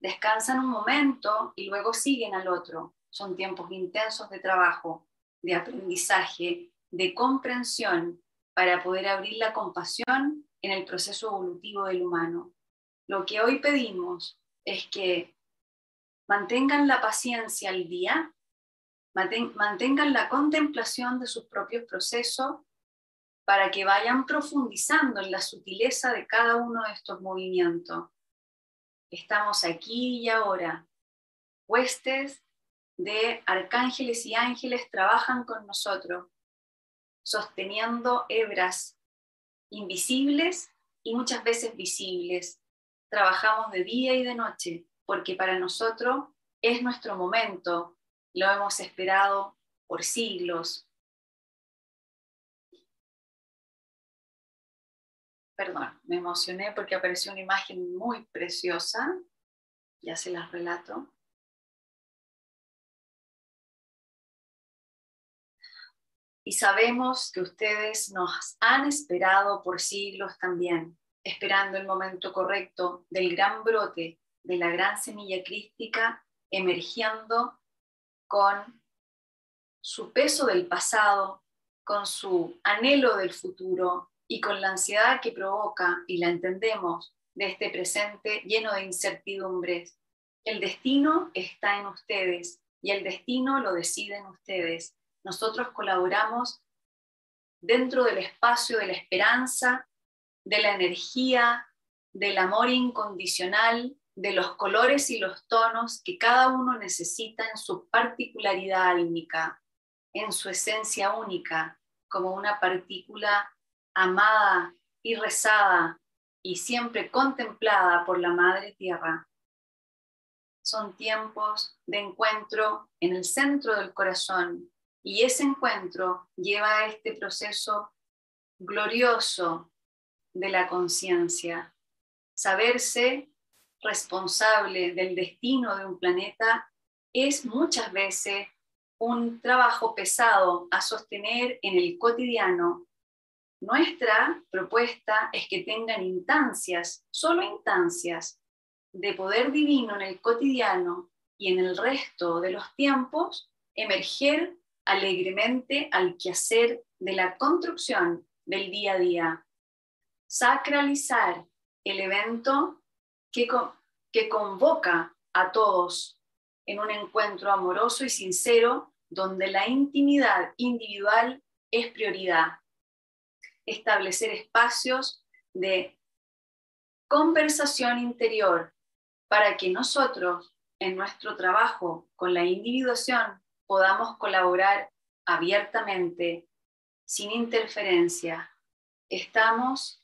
descansan un momento y luego siguen al otro. Son tiempos intensos de trabajo, de aprendizaje, de comprensión para poder abrir la compasión en el proceso evolutivo del humano. Lo que hoy pedimos es que mantengan la paciencia al día, mantengan la contemplación de sus propios procesos para que vayan profundizando en la sutileza de cada uno de estos movimientos. Estamos aquí y ahora. Huestes de arcángeles y ángeles trabajan con nosotros, sosteniendo hebras invisibles y muchas veces visibles. Trabajamos de día y de noche, porque para nosotros es nuestro momento, lo hemos esperado por siglos. Perdón, me emocioné porque apareció una imagen muy preciosa, ya se las relato. Y sabemos que ustedes nos han esperado por siglos también, esperando el momento correcto del gran brote, de la gran semilla crística emergiendo con su peso del pasado, con su anhelo del futuro y con la ansiedad que provoca, y la entendemos, de este presente lleno de incertidumbres. El destino está en ustedes y el destino lo deciden ustedes nosotros colaboramos dentro del espacio de la esperanza, de la energía, del amor incondicional, de los colores y los tonos que cada uno necesita en su particularidad álmica, en su esencia única, como una partícula amada y rezada y siempre contemplada por la Madre Tierra. Son tiempos de encuentro en el centro del corazón, y ese encuentro lleva a este proceso glorioso de la conciencia. Saberse responsable del destino de un planeta es muchas veces un trabajo pesado a sostener en el cotidiano. Nuestra propuesta es que tengan instancias, solo instancias, de poder divino en el cotidiano y en el resto de los tiempos, emerger alegremente al quehacer de la construcción del día a día. Sacralizar el evento que, que convoca a todos en un encuentro amoroso y sincero donde la intimidad individual es prioridad. Establecer espacios de conversación interior para que nosotros en nuestro trabajo con la individuación podamos colaborar abiertamente, sin interferencia. Estamos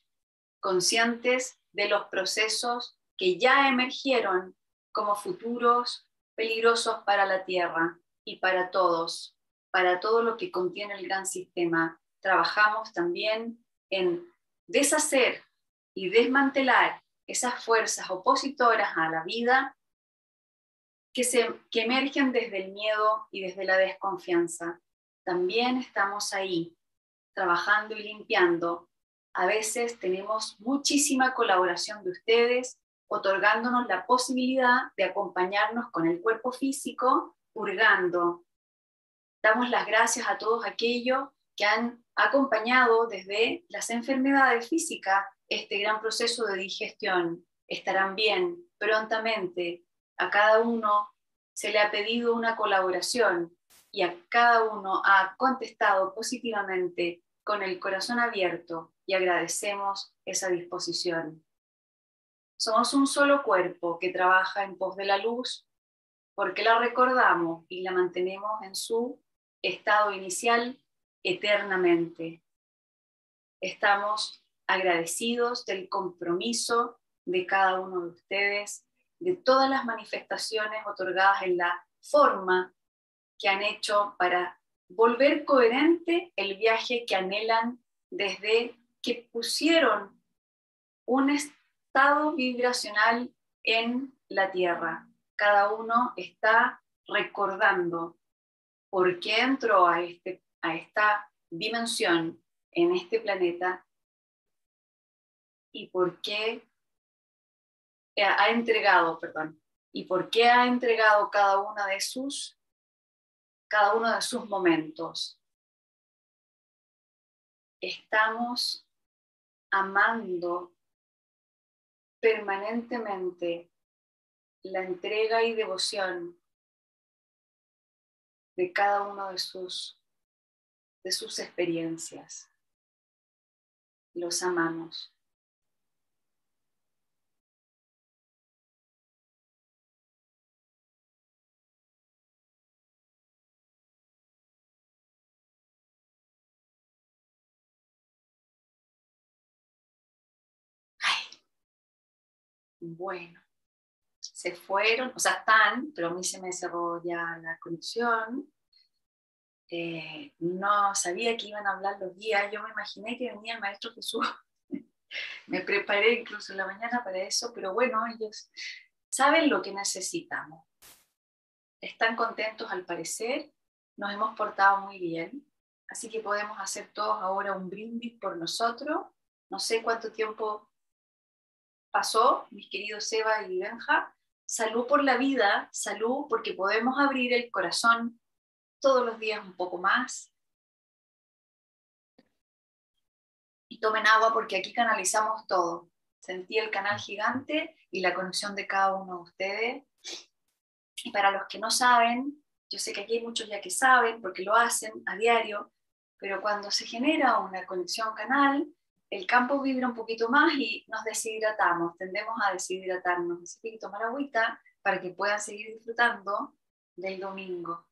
conscientes de los procesos que ya emergieron como futuros peligrosos para la Tierra y para todos, para todo lo que contiene el gran sistema. Trabajamos también en deshacer y desmantelar esas fuerzas opositoras a la vida que, se, que emergen desde el miedo y desde la desconfianza. También estamos ahí, trabajando y limpiando. A veces tenemos muchísima colaboración de ustedes, otorgándonos la posibilidad de acompañarnos con el cuerpo físico, purgando. Damos las gracias a todos aquellos que han acompañado desde las enfermedades físicas este gran proceso de digestión. Estarán bien prontamente, a cada uno se le ha pedido una colaboración y a cada uno ha contestado positivamente con el corazón abierto y agradecemos esa disposición. Somos un solo cuerpo que trabaja en pos de la luz porque la recordamos y la mantenemos en su estado inicial eternamente. Estamos agradecidos del compromiso de cada uno de ustedes de todas las manifestaciones otorgadas en la forma que han hecho para volver coherente el viaje que anhelan desde que pusieron un estado vibracional en la Tierra. Cada uno está recordando por qué entró a, este, a esta dimensión en este planeta y por qué ha entregado, perdón, y por qué ha entregado cada una de sus, cada uno de sus momentos. Estamos amando permanentemente la entrega y devoción de cada uno de sus, de sus experiencias. Los amamos. Bueno, se fueron, o sea, están, pero a mí se me cerró ya la conexión. Eh, no sabía que iban a hablar los guías, yo me imaginé que venía el Maestro Jesús. me preparé incluso en la mañana para eso, pero bueno, ellos saben lo que necesitamos. Están contentos al parecer, nos hemos portado muy bien, así que podemos hacer todos ahora un brindis por nosotros. No sé cuánto tiempo pasó, mis queridos Seba y Benja, salud por la vida, salud porque podemos abrir el corazón todos los días un poco más. Y tomen agua porque aquí canalizamos todo. Sentí el canal gigante y la conexión de cada uno de ustedes. Y para los que no saben, yo sé que aquí hay muchos ya que saben porque lo hacen a diario, pero cuando se genera una conexión canal, el campo vibra un poquito más y nos deshidratamos, tendemos a deshidratarnos. Así que tomar agüita para que puedan seguir disfrutando del domingo.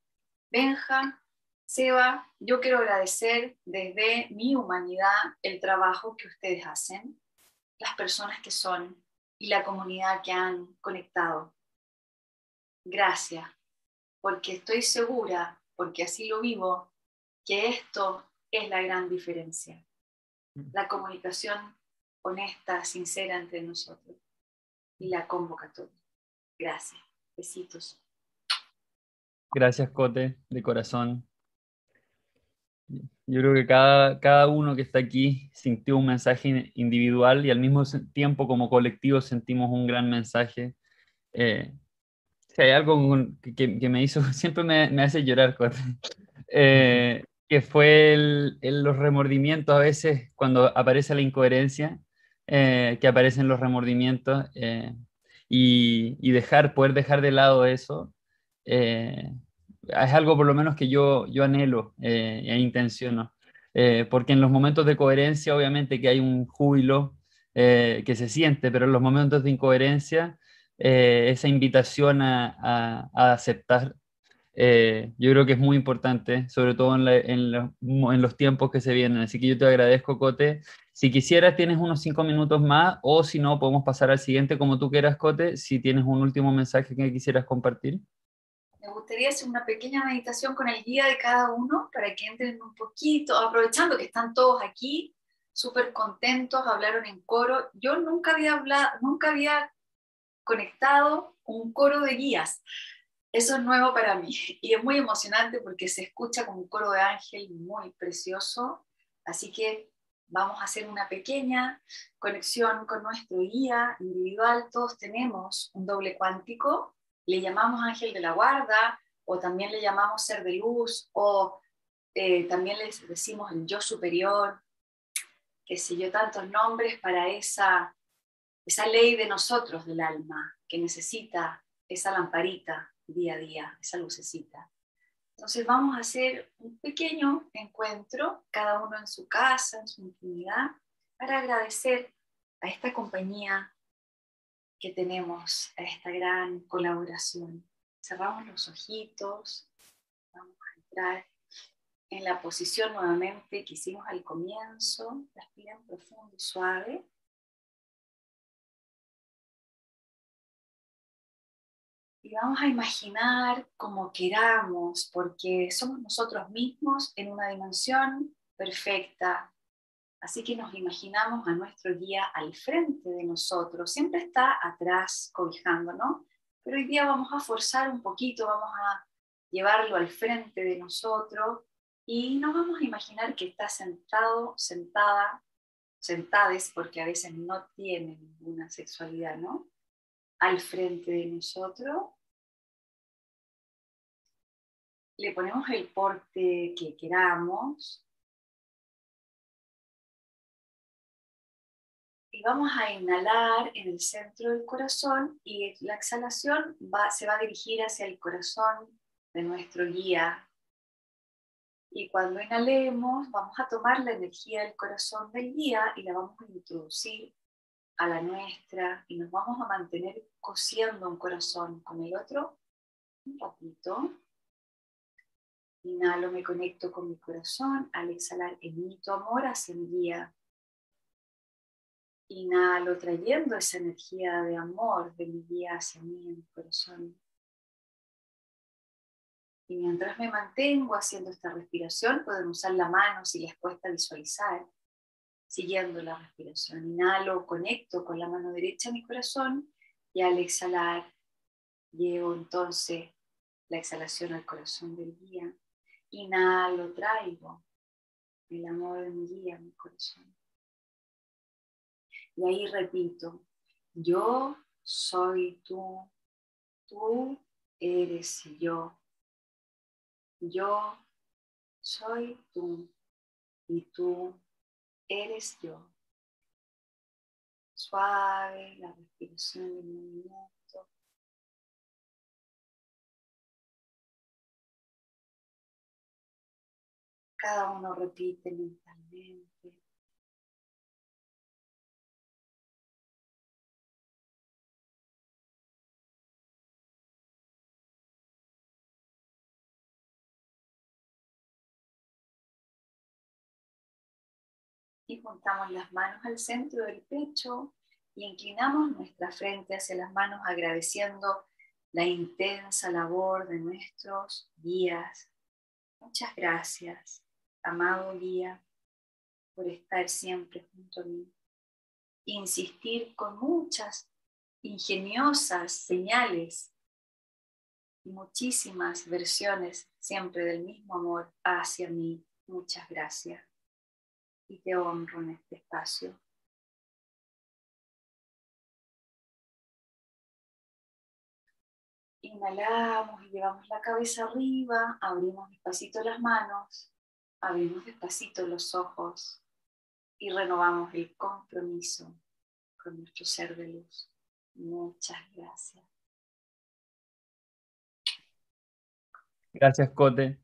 Benja, Seba, yo quiero agradecer desde mi humanidad el trabajo que ustedes hacen, las personas que son y la comunidad que han conectado. Gracias, porque estoy segura, porque así lo vivo, que esto es la gran diferencia la comunicación honesta, sincera entre nosotros y la convocatoria. Gracias. Besitos. Gracias, Cote, de corazón. Yo creo que cada, cada uno que está aquí sintió un mensaje individual y al mismo tiempo como colectivo sentimos un gran mensaje. Eh, si hay algo que, que, me hizo, siempre me, me hace llorar, Cote. Eh, que fue el, los remordimientos a veces cuando aparece la incoherencia, eh, que aparecen los remordimientos eh, y, dejar, poder dejar de lado eso, eh, es algo por lo menos que yo, yo anhelo e intenciono, porque en los momentos de coherencia obviamente que hay un júbilo que se siente, pero en los momentos de incoherencia, esa invitación a, a aceptar eh, yo creo que es muy importante, sobre todo en, los tiempos que se vienen. Así que yo te agradezco, Cote. Si quisieras, tienes unos cinco minutos más, o si no, podemos pasar al siguiente como tú quieras, Cote, si tienes un último mensaje que quisieras compartir. Me gustaría hacer una pequeña meditación con el guía de cada uno para que entren un poquito, aprovechando que están todos aquí, súper contentos, hablaron en coro. Yo nunca había hablado, nunca había conectado un coro de guías. Eso es nuevo para mí y es muy emocionante porque se escucha como un coro de ángel muy precioso. Así que vamos a hacer una pequeña conexión con nuestro guía individual. Todos tenemos un doble cuántico, le llamamos ángel de la guarda o también le llamamos ser de luz o eh, también le decimos el yo superior, que sé yo, tantos nombres para esa, esa ley de nosotros del alma que necesita esa lamparita día a día, esa lucecita. Entonces vamos a hacer un pequeño encuentro, cada uno en su casa, en su intimidad, para agradecer a esta compañía que tenemos, a esta gran colaboración. Cerramos los ojitos, vamos a entrar en la posición nuevamente que hicimos al comienzo, respiren profundo y suave. y vamos a imaginar como queramos, porque somos nosotros mismos en una dimensión perfecta. Así que nos imaginamos a nuestro guía al frente de nosotros, siempre está atrás cobijando, ¿no? Pero hoy día vamos a forzar un poquito, vamos a llevarlo al frente de nosotros y nos vamos a imaginar que está sentado, sentada sentadas, porque a veces no tienen ninguna sexualidad, ¿no? Al frente de nosotros. Le ponemos el porte que queramos. Y vamos a inhalar en el centro del corazón y la exhalación va, se va a dirigir hacia el corazón de nuestro guía. Y cuando inhalemos, vamos a tomar la energía del corazón del guía y la vamos a introducir a la nuestra y nos vamos a mantener cosiendo un corazón con el otro un ratito. Inhalo, me conecto con mi corazón. Al exhalar, emito amor hacia mi guía. Inhalo trayendo esa energía de amor de mi guía hacia mí en mi corazón. Y mientras me mantengo haciendo esta respiración, pueden usar la mano si les cuesta visualizar, siguiendo la respiración. Inhalo, conecto con la mano derecha mi corazón y al exhalar llevo entonces la exhalación al corazón del guía. Inhalo, traigo el amor de mi guía a mi corazón. Y ahí repito, yo soy tú, tú eres yo, yo soy tú y tú eres yo. Suave la respiración y el movimiento. Cada uno repite mentalmente. Y juntamos las manos al centro del pecho y inclinamos nuestra frente hacia las manos agradeciendo la intensa labor de nuestros guías. Muchas gracias, amado guía, por estar siempre junto a mí. Insistir con muchas ingeniosas señales y muchísimas versiones siempre del mismo amor hacia mí. Muchas gracias y te honro en este espacio. Inhalamos y llevamos la cabeza arriba, abrimos despacito las manos, abrimos despacito los ojos y renovamos el compromiso con nuestro ser de luz. Muchas gracias. Gracias, Cote.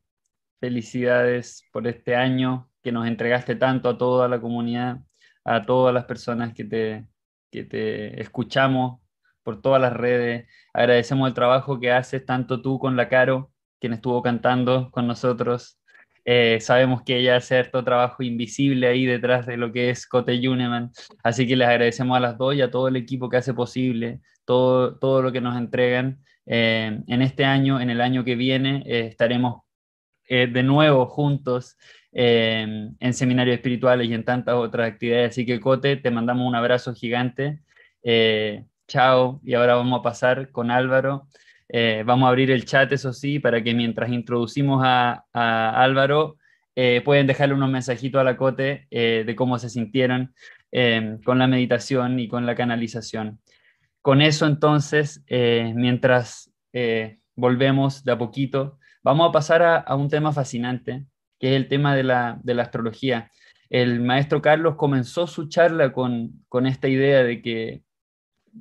Felicidades por este año que nos entregaste tanto a toda la comunidad, a todas las personas que te, que te escuchamos por todas las redes. Agradecemos el trabajo que haces tanto tú con la Caro, quien estuvo cantando con nosotros. Eh, sabemos que ella hace cierto trabajo invisible ahí detrás de lo que es Cote Juneman. Así que les agradecemos a las dos y a todo el equipo que hace posible todo, todo lo que nos entregan. Eh, en este año, en el año que viene, eh, estaremos de nuevo juntos en seminarios espirituales y en tantas otras actividades. Así que Cote, te mandamos un abrazo gigante. Eh, chao. Y ahora vamos a pasar con Álvaro. Eh, vamos a abrir el chat, eso sí, para que mientras introducimos a, Álvaro, eh, pueden dejarle unos mensajitos a la Cote de cómo se sintieron con la meditación y con la canalización. Con eso entonces, mientras volvemos de a poquito, vamos a pasar a un tema fascinante que es el tema de la, astrología. El maestro Carlos comenzó su charla con, esta idea de que,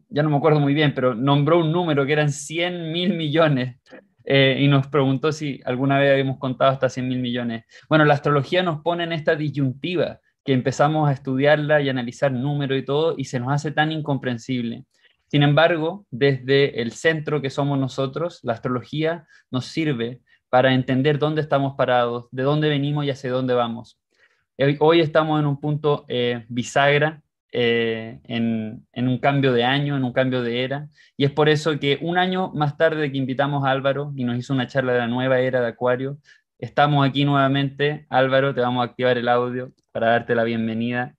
ya no me acuerdo muy bien, pero nombró un número que eran 100 mil millones eh, y nos preguntó si alguna vez habíamos contado hasta 100 mil millones. Bueno, la astrología nos pone en esta disyuntiva que empezamos a estudiarla y analizar números y todo y se nos hace tan incomprensible. Sin embargo, desde el centro que somos nosotros, la astrología nos sirve para entender dónde estamos parados, de dónde venimos y hacia dónde vamos. Hoy estamos en un punto eh, bisagra, eh, en, un cambio de año, en un cambio de era, y es por eso que un año más tarde que invitamos a Álvaro y nos hizo una charla de la nueva era de Acuario, estamos aquí nuevamente. Álvaro, te vamos a activar el audio para darte la bienvenida.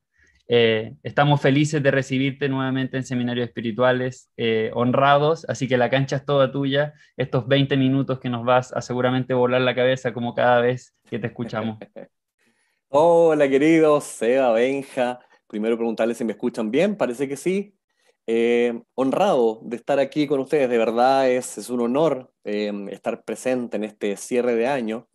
Eh, estamos felices de recibirte nuevamente en seminarios espirituales, eh, honrados, así que la cancha es toda tuya. Estos 20 minutos que nos vas a seguramente volar la cabeza como cada vez que te escuchamos. Hola querido Seba, Benja, Primero preguntarles si me escuchan bien, parece que sí. Eh, honrado de estar aquí con ustedes, de verdad es, es un honor estar presente en este cierre de año.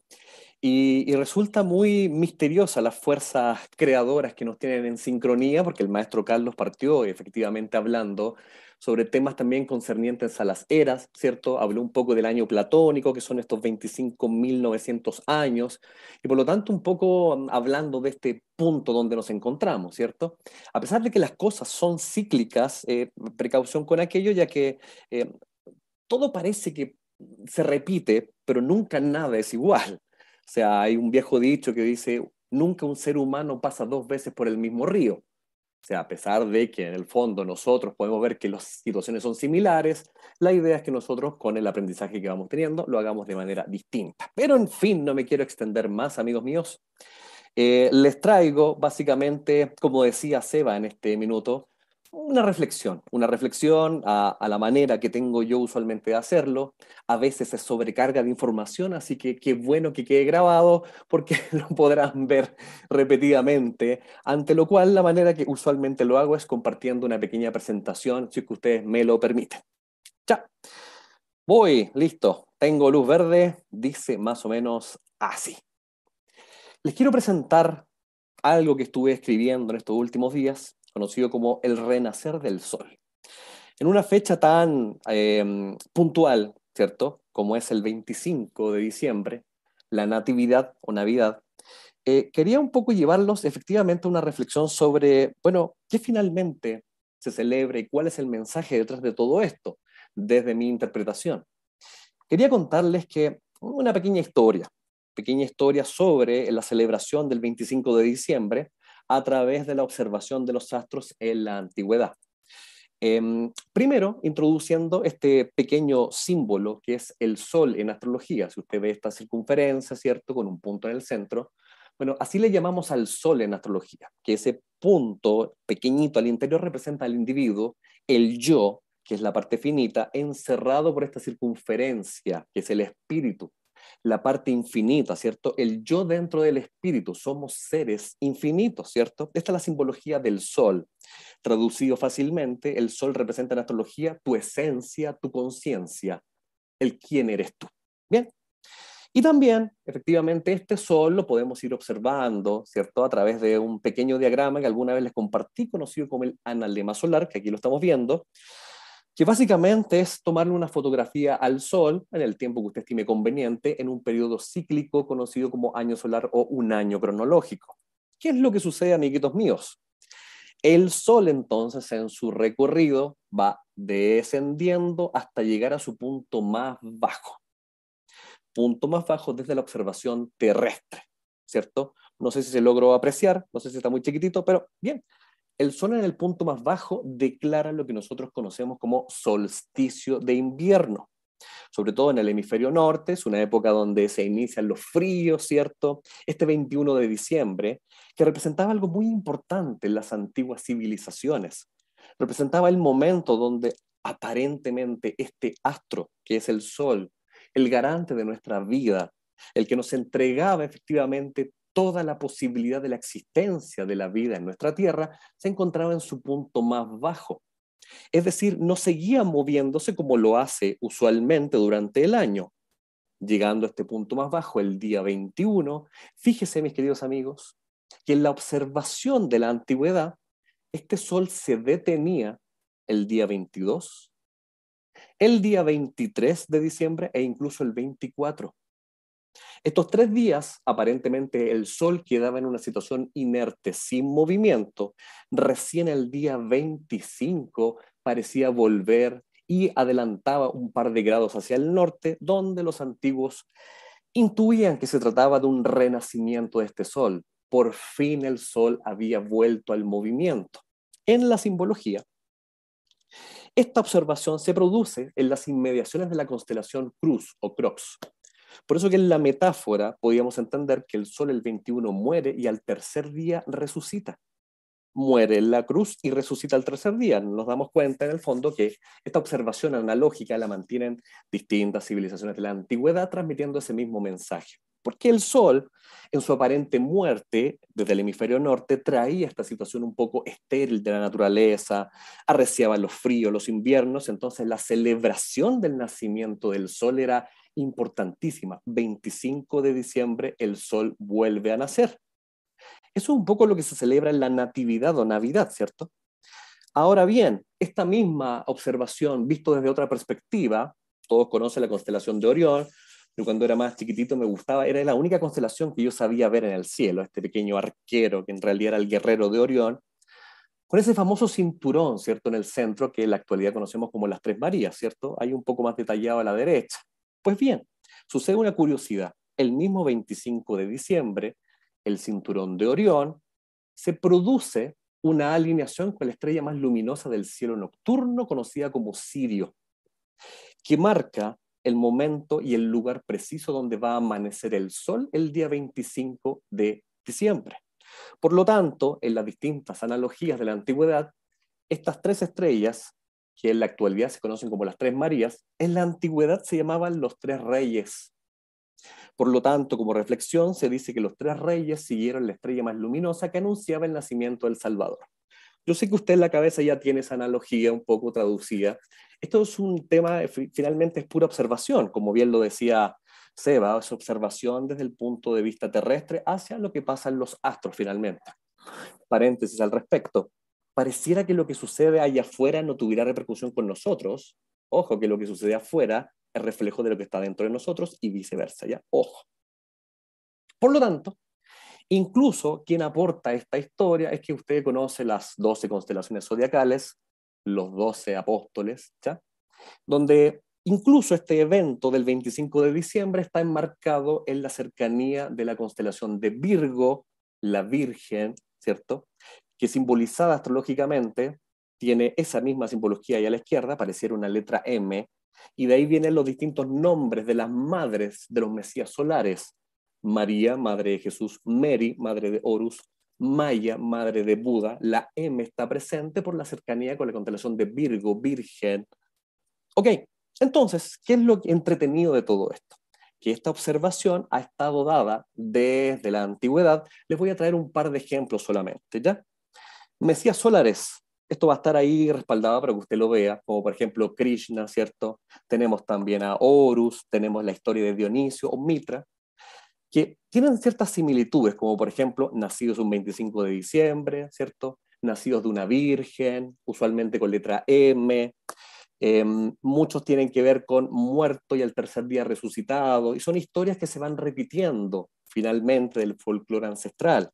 Y, resulta muy misteriosa las fuerzas creadoras que nos tienen en sincronía, porque el maestro Carlos partió efectivamente hablando sobre temas también concernientes a las eras, ¿cierto? Habló un poco del año platónico, que son estos 25.900 años, y por lo tanto un poco mm, hablando de este punto donde nos encontramos, ¿cierto? A pesar de que las cosas son cíclicas, eh, precaución con aquello, ya que eh, todo parece que se repite, pero nunca nada es igual. O sea, hay un viejo dicho que dice, nunca un ser humano pasa dos veces por el mismo río. O sea, a pesar de que en el fondo nosotros podemos ver que las situaciones son similares, la idea es que nosotros con el aprendizaje que vamos teniendo lo hagamos de manera distinta. Pero en fin, no me quiero extender más, amigos míos. Eh, les traigo básicamente, como decía Seba en este minuto, una reflexión, una reflexión a, la manera que tengo yo usualmente de hacerlo. A veces se sobrecarga de información, así que qué bueno que quede grabado porque lo podrán ver repetidamente, ante lo cual la manera que usualmente lo hago es compartiendo una pequeña presentación, si que ustedes me lo permiten. Ya, voy, listo, tengo luz verde, dice más o menos así. Les quiero presentar algo que estuve escribiendo en estos últimos días conocido como el renacer del sol. En una fecha tan em, puntual, ¿cierto? Como es el 25 de diciembre, la Natividad o Navidad, eh, quería un poco llevarlos efectivamente a una reflexión sobre, bueno, ¿qué finalmente se celebra y cuál es el mensaje detrás de todo esto, desde mi interpretación? Quería contarles que una pequeña historia, pequeña historia sobre la celebración del 25 de diciembre, a través de la observación de los astros en la antigüedad. Em, primero, introduciendo este pequeño símbolo que es el Sol en astrología. Si usted ve esta circunferencia, ¿cierto? Con un punto en el centro. Bueno, así le llamamos al Sol en astrología, que ese punto pequeñito al interior representa al individuo, el yo, que es la parte finita, encerrado por esta circunferencia, que es el espíritu la parte infinita, ¿cierto? El yo dentro del espíritu, somos seres infinitos, ¿cierto? Esta es la simbología del sol. Traducido fácilmente, el sol representa en astrología tu esencia, tu conciencia, el quién eres tú. Bien. Y también, efectivamente, este sol lo podemos ir observando, ¿cierto? A través de un pequeño diagrama que alguna vez les compartí, conocido como el analema solar, que aquí lo estamos viendo, que básicamente es tomarle una fotografía al Sol en el tiempo que usted estime conveniente, en un periodo cíclico conocido como año solar o un año cronológico. ¿Qué es lo que sucede, amiguitos míos? El Sol entonces en su recorrido va descendiendo hasta llegar a su punto más bajo. Punto más bajo desde la observación terrestre, ¿cierto? No sé si se logró apreciar, no sé si está muy chiquitito, pero bien, el sol en el punto más bajo declara lo que nosotros conocemos como solsticio de invierno. Sobre todo en el hemisferio norte, es una época donde se inician los fríos, ¿cierto? Este 21 de diciembre, que representaba algo muy importante en las antiguas civilizaciones. Representaba el momento donde aparentemente este astro, que es el sol, el garante de nuestra vida, el que nos entregaba efectivamente toda la posibilidad de la existencia de la vida en nuestra Tierra se encontraba en su punto más bajo. Es decir, no seguía moviéndose como lo hace usualmente durante el año. Llegando a este punto más bajo, el día 21, fíjese, mis queridos amigos, que en la observación de la antigüedad, este sol se detenía el día 22, el día 23 de diciembre e incluso el 24. Estos tres días, aparentemente el Sol quedaba en una situación inerte, sin movimiento. Recién el día 25 parecía volver y adelantaba un par de grados hacia el norte, donde los antiguos intuían que se trataba de un renacimiento de este Sol. Por fin el Sol había vuelto al movimiento. En la simbología, esta observación se produce en las inmediaciones de la constelación Cruz o Crox, por eso que en la metáfora podíamos entender que el sol el 21 muere y al tercer día resucita. Muere en la cruz y resucita al tercer día. Nos damos cuenta en el fondo que esta observación analógica la mantienen distintas civilizaciones de la antigüedad transmitiendo ese mismo mensaje. Porque el Sol, en su aparente muerte desde el hemisferio norte, traía esta situación un poco estéril de la naturaleza, arreciaba los fríos, los inviernos, entonces la celebración del nacimiento del Sol era importantísima. 25 de diciembre el Sol vuelve a nacer. Eso es un poco lo que se celebra en la Natividad o Navidad, ¿cierto? Ahora bien, esta misma observación, visto desde otra perspectiva, todos conocen la constelación de Orión, yo cuando era más chiquitito me gustaba, era la única constelación que yo sabía ver en el cielo, este pequeño arquero que en realidad era el guerrero de Orión, con ese famoso cinturón, ¿cierto?, en el centro, que en la actualidad conocemos como las Tres Marías, ¿cierto? Hay un poco más detallado a la derecha. Pues bien, sucede una curiosidad. El mismo 25 de diciembre, el cinturón de Orión, se produce una alineación con la estrella más luminosa del cielo nocturno, conocida como Sirio, que marca el momento y el lugar preciso donde va a amanecer el sol el día 25 de diciembre. Por lo tanto, en las distintas analogías de la antigüedad, estas tres estrellas, que en la actualidad se conocen como las tres Marías, en la antigüedad se llamaban los tres reyes. Por lo tanto, como reflexión, se dice que los tres reyes siguieron la estrella más luminosa que anunciaba el nacimiento del Salvador. Yo sé que usted en la cabeza ya tiene esa analogía un poco traducida. Esto es un tema, finalmente es pura observación, como bien lo decía Seba, es observación desde el punto de vista terrestre hacia lo que pasa en los astros finalmente. Paréntesis al respecto. Pareciera que lo que sucede allá afuera no tuviera repercusión con nosotros. Ojo, que lo que sucede afuera es reflejo de lo que está dentro de nosotros y viceversa, ¿ya? Ojo. Por lo tanto, incluso quien aporta esta historia es que usted conoce las 12 constelaciones zodiacales, los 12 apóstoles, ¿ya? Donde incluso este evento del 25 de diciembre está enmarcado en la cercanía de la constelación de Virgo, la Virgen, ¿cierto? Que simbolizada astrológicamente tiene esa misma simbología ahí a la izquierda, pareciera una letra M, y de ahí vienen los distintos nombres de las madres de los Mesías solares. María, madre de Jesús, Mary, madre de Horus, Maya, madre de Buda, la M está presente por la cercanía con la constelación de Virgo, Virgen. Ok, entonces, ¿qué es lo entretenido de todo esto? Que esta observación ha estado dada desde la antigüedad. Les voy a traer un par de ejemplos solamente, ¿ya? Mesías solares, esto va a estar ahí respaldado para que usted lo vea, como por ejemplo Krishna, ¿cierto? Tenemos también a Horus, tenemos la historia de Dionisio o Mitra, que tienen ciertas similitudes, como por ejemplo nacidos un 25 de diciembre, ¿cierto? Nacidos de una virgen, usualmente con letra M. Em, muchos tienen que ver con muerto y al tercer día resucitado, y son historias que se van repitiendo finalmente del folclore ancestral.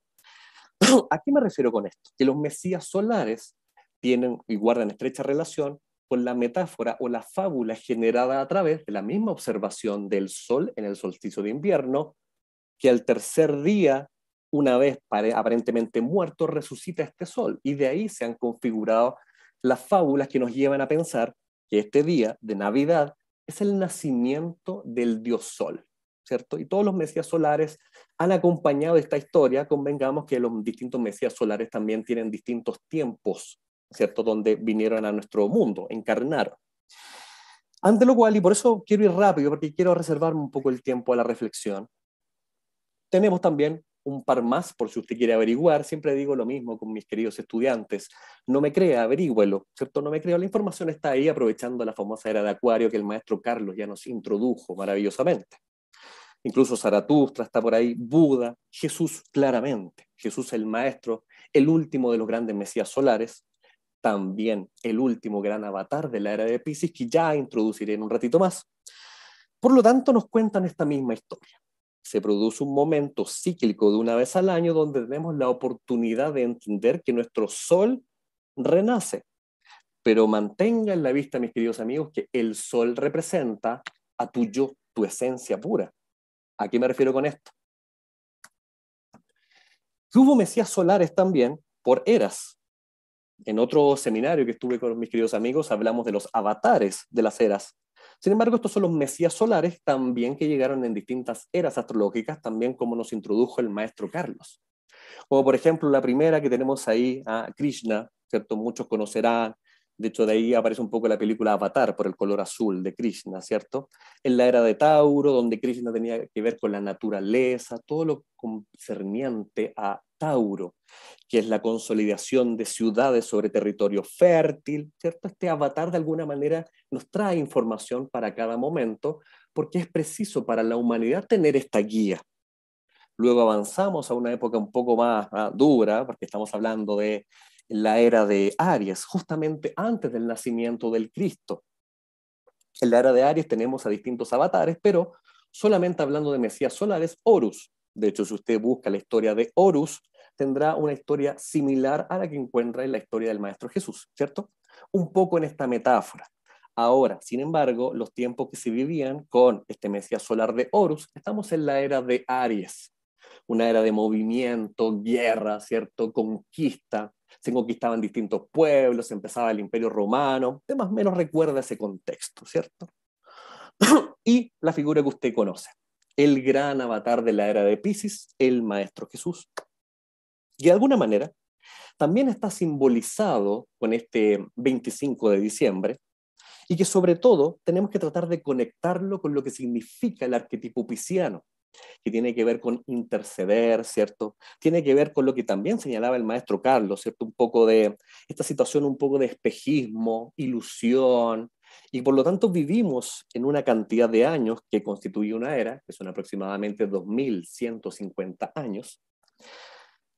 ¿A qué me refiero con esto? Que los mesías solares tienen y guardan estrecha relación con la metáfora o la fábula generada a través de la misma observación del sol en el solsticio de invierno, que al tercer día, una vez aparentemente muerto, resucita este sol. Y de ahí se han configurado las fábulas que nos llevan a pensar que este día de Navidad es el nacimiento del dios sol, ¿cierto? Y todos los mesías solares han acompañado esta historia, convengamos que los distintos mesías solares también tienen distintos tiempos ¿cierto? Donde vinieron a nuestro mundo, encarnaron. Ante lo cual, y por eso quiero ir rápido, porque quiero reservarme un poco el tiempo a la reflexión, tenemos también un par más, por si usted quiere averiguar, siempre digo lo mismo con mis queridos estudiantes, no me crea, averígüelo, ¿cierto? No me crea, la información está ahí aprovechando la famosa era de Acuario que el maestro Carlos ya nos introdujo maravillosamente. Incluso Zaratustra está por ahí, Buda, Jesús claramente, Jesús el maestro, el último de los grandes mesías solares, también el último gran avatar de la era de Pisces, que ya introduciré en un ratito más. Por lo tanto, nos cuentan esta misma historia. Se produce un momento cíclico de una vez al año donde tenemos la oportunidad de entender que nuestro sol renace. Pero mantenga en la vista, mis queridos amigos, que el sol representa a tu yo, tu esencia pura. ¿A qué me refiero con esto? hubo mesías solares también por eras, en otro seminario que estuve con mis queridos amigos hablamos de los avatares de las eras. Sin embargo, estos son los mesías solares también que llegaron en distintas eras astrológicas, también como nos introdujo el maestro Carlos. Como por ejemplo la primera que tenemos ahí a Krishna, ¿cierto? Muchos conocerán De hecho, de ahí aparece un poco la película Avatar por el color azul de Krishna, ¿cierto? En la era de Tauro, donde Krishna tenía que ver con la naturaleza, todo lo concerniente a Tauro, que es la consolidación de ciudades sobre territorio fértil, ¿cierto? Este avatar de alguna manera nos trae información para cada momento, porque es preciso para la humanidad tener esta guía. Luego avanzamos a una época un poco más dura, porque estamos hablando de la era de Aries, justamente antes del nacimiento del Cristo. En la era de Aries tenemos a distintos avatares, pero solamente hablando de Mesías solares, Horus. De hecho, si usted busca la historia de Horus, tendrá una historia similar a la que encuentra en la historia del Maestro Jesús, ¿cierto? Un poco en esta metáfora. Ahora, sin embargo, los tiempos que se vivían con este Mesías solar de Horus, estamos en la era de Aries, una era de movimiento, guerra, ¿cierto? Conquista, se conquistaban distintos pueblos, empezaba el imperio romano, de más o menos recuerda ese contexto, ¿cierto? y la figura que usted conoce, el gran avatar de la era de Pisces, el Maestro Jesús. Y de alguna manera, también está simbolizado con este 25 de diciembre, y que sobre todo tenemos que tratar de conectarlo con lo que significa el arquetipo pisciano, que tiene que ver con interceder, ¿cierto? Tiene que ver con lo que también señalaba el maestro Carlos, ¿cierto? Un poco de esta situación, un poco de espejismo, ilusión, y por lo tanto vivimos en una cantidad de años que constituye una era, que son aproximadamente 2150 años,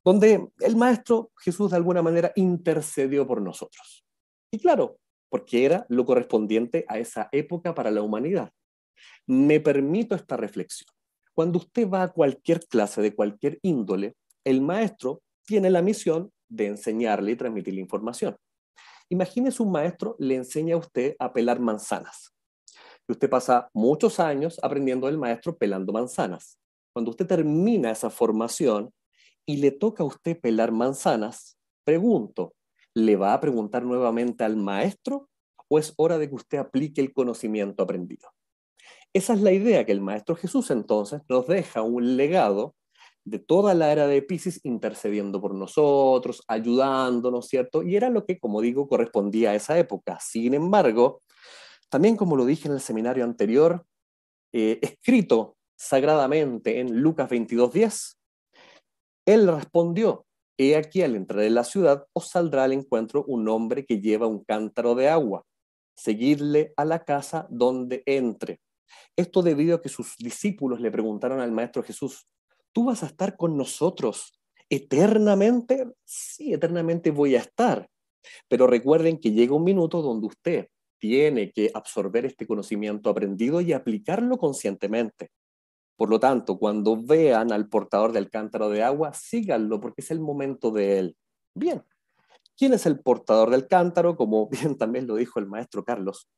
donde el maestro Jesús de alguna manera intercedió por nosotros. Y claro, porque era lo correspondiente a esa época para la humanidad. Me permito esta reflexión. Cuando usted va a cualquier clase de cualquier índole, el maestro tiene la misión de enseñarle y transmitirle información. Imagínese un maestro le enseña a usted a pelar manzanas. Y usted pasa muchos años aprendiendo del maestro pelando manzanas. Cuando usted termina esa formación y le toca a usted pelar manzanas, pregunto, ¿le va a preguntar nuevamente al maestro o es hora de que usted aplique el conocimiento aprendido? Esa es la idea que el Maestro Jesús entonces nos deja un legado de toda la era de Pisces intercediendo por nosotros, ayudándonos, ¿cierto? Y era lo que, como digo, correspondía a esa época. Sin embargo, también como lo dije en el seminario anterior, eh, escrito sagradamente en Lucas 22.10, él respondió, he aquí al entrar en la ciudad os saldrá al encuentro un hombre que lleva un cántaro de agua, seguidle a la casa donde entre. Esto debido a que sus discípulos le preguntaron al Maestro Jesús, ¿tú vas a estar con nosotros eternamente? Sí, eternamente voy a estar. Pero recuerden que llega un minuto donde usted tiene que absorber este conocimiento aprendido y aplicarlo conscientemente. Por lo tanto, cuando vean al portador del cántaro de agua, síganlo porque es el momento de él. Bien, ¿quién es el portador del cántaro? Como bien también lo dijo el maestro Carlos.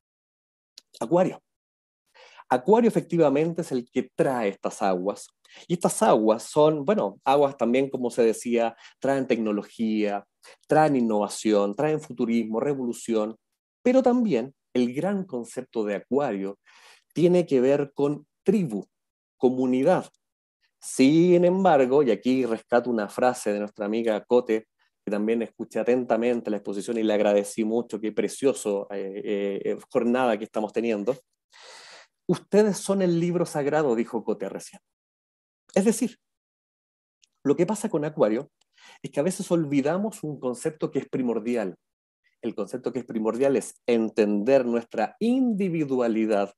Acuario. Acuario efectivamente es el que trae estas aguas. Y estas aguas son, bueno, aguas también, como se decía, traen tecnología, traen innovación, traen futurismo, revolución, pero también el gran concepto de Acuario tiene que ver con tribu, comunidad. Sin embargo, y aquí rescato una frase de nuestra amiga Cote, que también escuché atentamente la exposición y le agradecí mucho, qué precioso eh, eh, jornada que estamos teniendo. Ustedes son el libro sagrado, dijo Cote recién. Es decir, lo que pasa con Acuario es que a veces olvidamos un concepto que es primordial. El concepto que es primordial es entender nuestra individualidad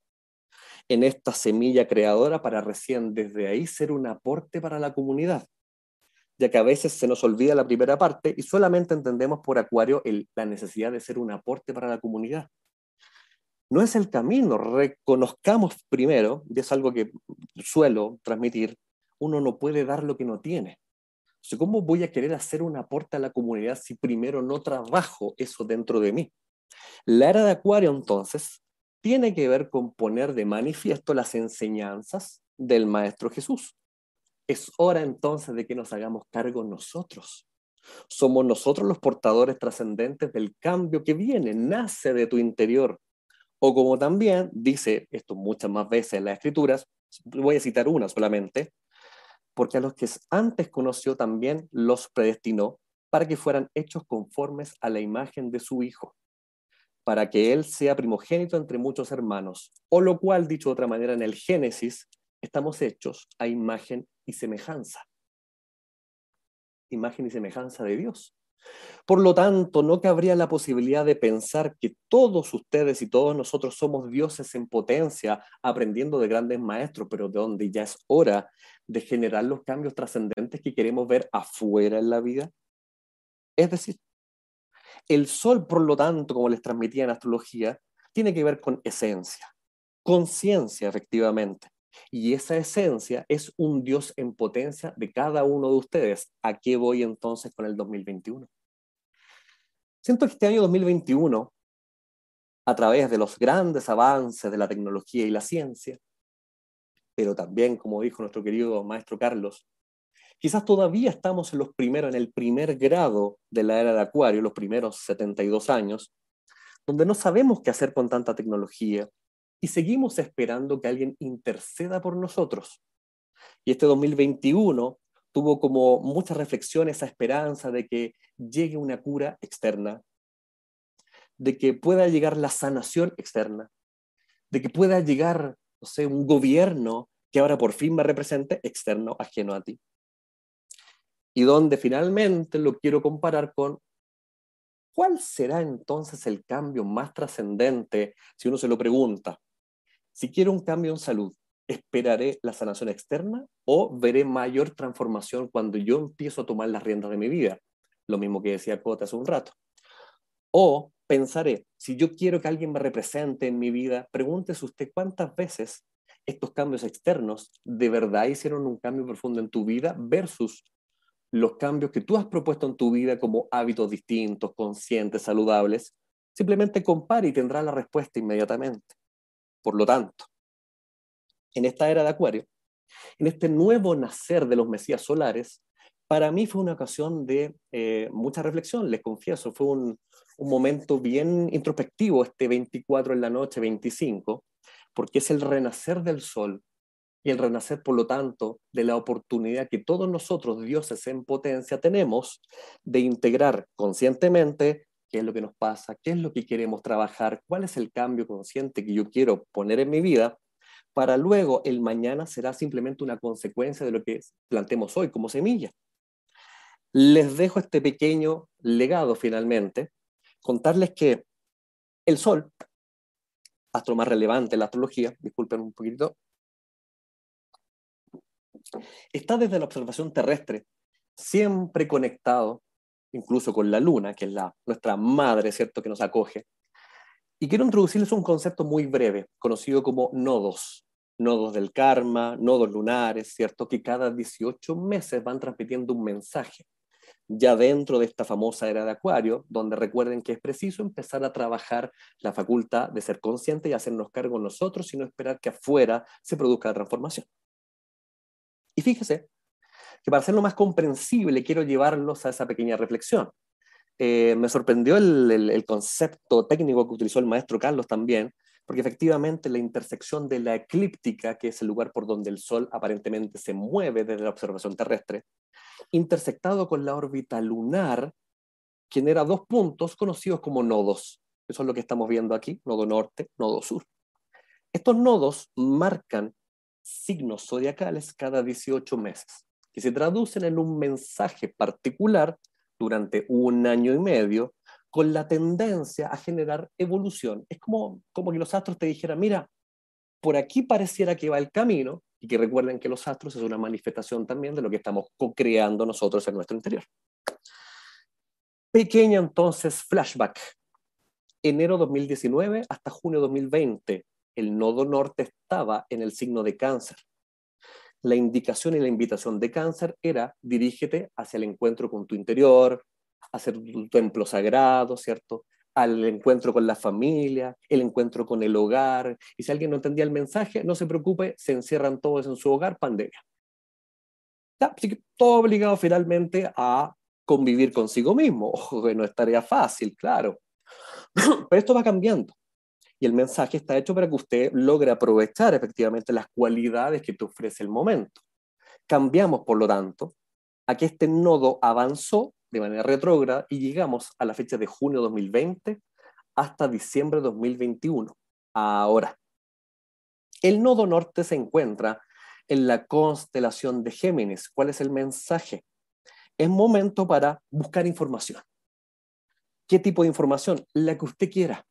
en esta semilla creadora para recién desde ahí ser un aporte para la comunidad. Ya que a veces se nos olvida la primera parte y solamente entendemos por Acuario la necesidad de ser un aporte para la comunidad no es el camino. Reconozcamos primero, y es algo que suelo transmitir, uno no puede dar lo que no tiene. ¿Cómo voy a querer hacer un aporte a la comunidad si primero no trabajo eso dentro de mí? La era de Acuario, entonces, tiene que ver con poner de manifiesto las enseñanzas del Maestro Jesús. Es hora entonces de que nos hagamos cargo nosotros. Somos nosotros los portadores trascendentes del cambio que viene, nace de tu interior, o como también dice esto muchas más veces en las escrituras, voy a citar una solamente, porque a los que antes conoció también los predestinó para que fueran hechos conformes a la imagen de su Hijo. para que Él sea primogénito entre muchos hermanos. O lo cual, dicho de otra manera, en el Génesis, estamos hechos a imagen y semejanza. Imagen y semejanza de Dios. Por lo tanto, no cabría la posibilidad de pensar que todos ustedes y todos nosotros somos dioses en potencia, aprendiendo de grandes maestros, pero de donde ya es hora de generar los cambios trascendentes que queremos ver afuera en la vida. Es decir, el sol, por lo tanto, como les transmitía en astrología, tiene que ver con esencia, conciencia, efectivamente. Y esa esencia es un Dios en potencia de cada uno de ustedes. ¿A qué voy entonces con el 2021? Siento que este año 2021, a través de los grandes avances de la tecnología y la ciencia, pero también, como dijo nuestro querido maestro Carlos, quizás todavía estamos en los primeros, en el primer grado de la era de Acuario, los primeros 72 años, donde no sabemos qué hacer con tanta tecnología y seguimos esperando que alguien interceda por nosotros. Y este 2021 tuvo como mucha reflexión esa esperanza de que llegue una cura externa, de que pueda llegar la sanación externa, de que pueda llegar, no sé, un gobierno que ahora por fin me represente externo, ajeno a ti. Y donde finalmente lo quiero comparar con cuál será entonces el cambio más trascendente si uno se lo pregunta. Si quiero un cambio en salud, ¿esperaré la sanación externa o veré mayor transformación cuando yo empiezo a tomar las riendas de mi vida? Lo mismo que decía Cota hace un rato. O pensaré, si yo quiero que alguien me represente en mi vida, pregúntese usted cuántas veces estos cambios externos de verdad hicieron un cambio profundo en tu vida versus los cambios que tú has propuesto en tu vida como hábitos distintos, conscientes, saludables. Simplemente compare y tendrá la respuesta inmediatamente. Por lo tanto, en esta era de Acuario, en este nuevo nacer de los Mesías solares, para mí fue una ocasión de eh, mucha reflexión, les confieso, fue un, momento bien introspectivo este 24 en la noche, 25, porque es el renacer del sol y el renacer, por lo tanto, de la oportunidad que todos nosotros, dioses en potencia, tenemos de integrar conscientemente qué es lo que nos pasa, qué es lo que queremos trabajar, cuál es el cambio consciente que yo quiero poner en mi vida, para luego el mañana será simplemente una consecuencia de lo que plantemos hoy como semilla. Les dejo este pequeño legado finalmente, contarles que el Sol, astro más relevante en la astrología, disculpen un poquito, está desde la observación terrestre, siempre conectado, incluso con la Luna, que es la, nuestra madre, ¿cierto?, que nos acoge. Y quiero introducirles un concepto muy breve, conocido como nodos. Nodos del karma, nodos lunares, ¿cierto?, que cada 18 meses van transmitiendo un mensaje ya dentro de esta famosa era de Acuario, donde recuerden que es preciso empezar a trabajar la facultad de ser consciente y hacernos cargo nosotros y no esperar que afuera se produzca la transformación. Y fíjese que para hacerlo más comprensible quiero llevarlos a esa pequeña reflexión. Eh, me sorprendió el, el concepto técnico que utilizó el maestro Carlos también, porque efectivamente la intersección de la eclíptica, que es el lugar por donde el Sol aparentemente se mueve desde la observación terrestre, intersectado con la órbita lunar, genera dos puntos conocidos como nodos. Eso es lo que estamos viendo aquí, nodo norte, nodo sur. Estos nodos marcan signos zodiacales cada 18 meses, que se traducen en un mensaje particular durante un año y medio con la tendencia a generar evolución. Es como, como que los astros te dijeran, mira, por aquí pareciera que va el camino, y que recuerden que los astros es una manifestación también de lo que estamos co-creando nosotros en nuestro interior. Pequeño entonces flashback. Enero 2019 hasta junio 2020, el nodo norte estaba en el signo de cáncer. La indicación y la invitación de cáncer era dirígete hacia el encuentro con tu interior, hacer tu templo sagrado, ¿cierto? al encuentro con la familia, el encuentro con el hogar. Y si alguien no entendía el mensaje, no se preocupe, se encierran todos en su hogar, pandemia. Así que todo obligado finalmente a convivir consigo mismo. Ojo, que no es tarea fácil, claro. Pero esto va cambiando. Y el mensaje está hecho para que usted logre aprovechar efectivamente las cualidades que te ofrece el momento. Cambiamos, por lo tanto, a que este nodo avanzó de manera retrógrada y llegamos a la fecha de junio 2020 hasta diciembre de 2021. Ahora, el nodo norte se encuentra en la constelación de Géminis. ¿Cuál es el mensaje? Es momento para buscar información. ¿Qué tipo de información? La que usted quiera.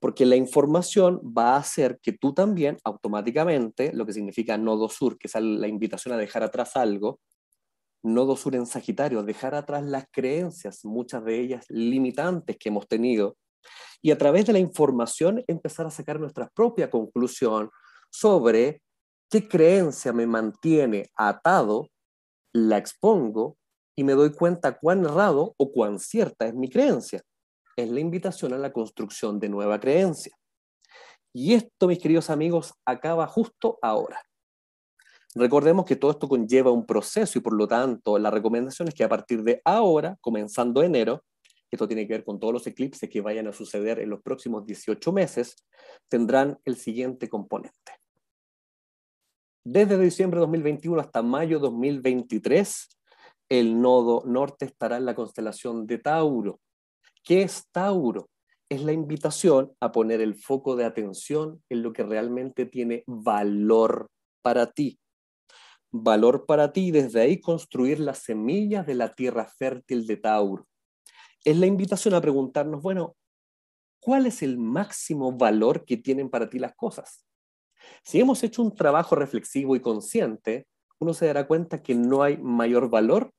Porque la información va a hacer que tú también automáticamente, lo que significa nodo sur, que es la invitación a dejar atrás algo, nodo sur en Sagitario, dejar atrás las creencias, muchas de ellas limitantes que hemos tenido, y a través de la información empezar a sacar nuestra propia conclusión sobre qué creencia me mantiene atado, la expongo y me doy cuenta cuán errado o cuán cierta es mi creencia. Es la invitación a la construcción de nueva creencia. Y esto, mis queridos amigos, acaba justo ahora. Recordemos que todo esto conlleva un proceso y por lo tanto la recomendación es que a partir de ahora, comenzando enero, esto tiene que ver con todos los eclipses que vayan a suceder en los próximos 18 meses, tendrán el siguiente componente. Desde diciembre de 2021 hasta mayo 2023, el nodo norte estará en la constelación de Tauro. ¿Qué es Tauro? Es la invitación a poner el foco de atención en lo que realmente tiene valor para ti. Valor para ti y desde ahí construir las semillas de la tierra fértil de Tauro es la invitación a preguntarnos, bueno, ¿cuál es el máximo valor que tienen para ti las cosas? Si hemos hecho un trabajo reflexivo y consciente, uno se dará cuenta que no hay mayor valor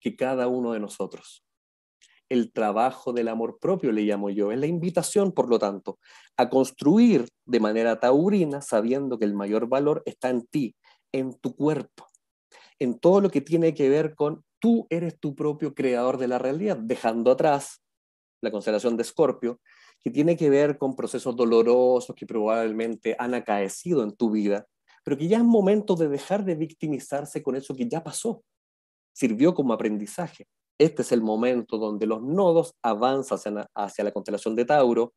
que cada uno de nosotros. El trabajo del amor propio, le llamo yo, es la invitación, por lo tanto, a construir de manera taurina, sabiendo que el mayor valor está en ti, en tu cuerpo, en todo lo que tiene que ver con tú eres tu propio creador de la realidad, dejando atrás la constelación de Escorpio, que tiene que ver con procesos dolorosos que probablemente han acaecido en tu vida, pero que ya es momento de dejar de victimizarse con eso que ya pasó. Sirvió como aprendizaje. Este es el momento donde los nodos avanzan hacia la constelación de Tauro,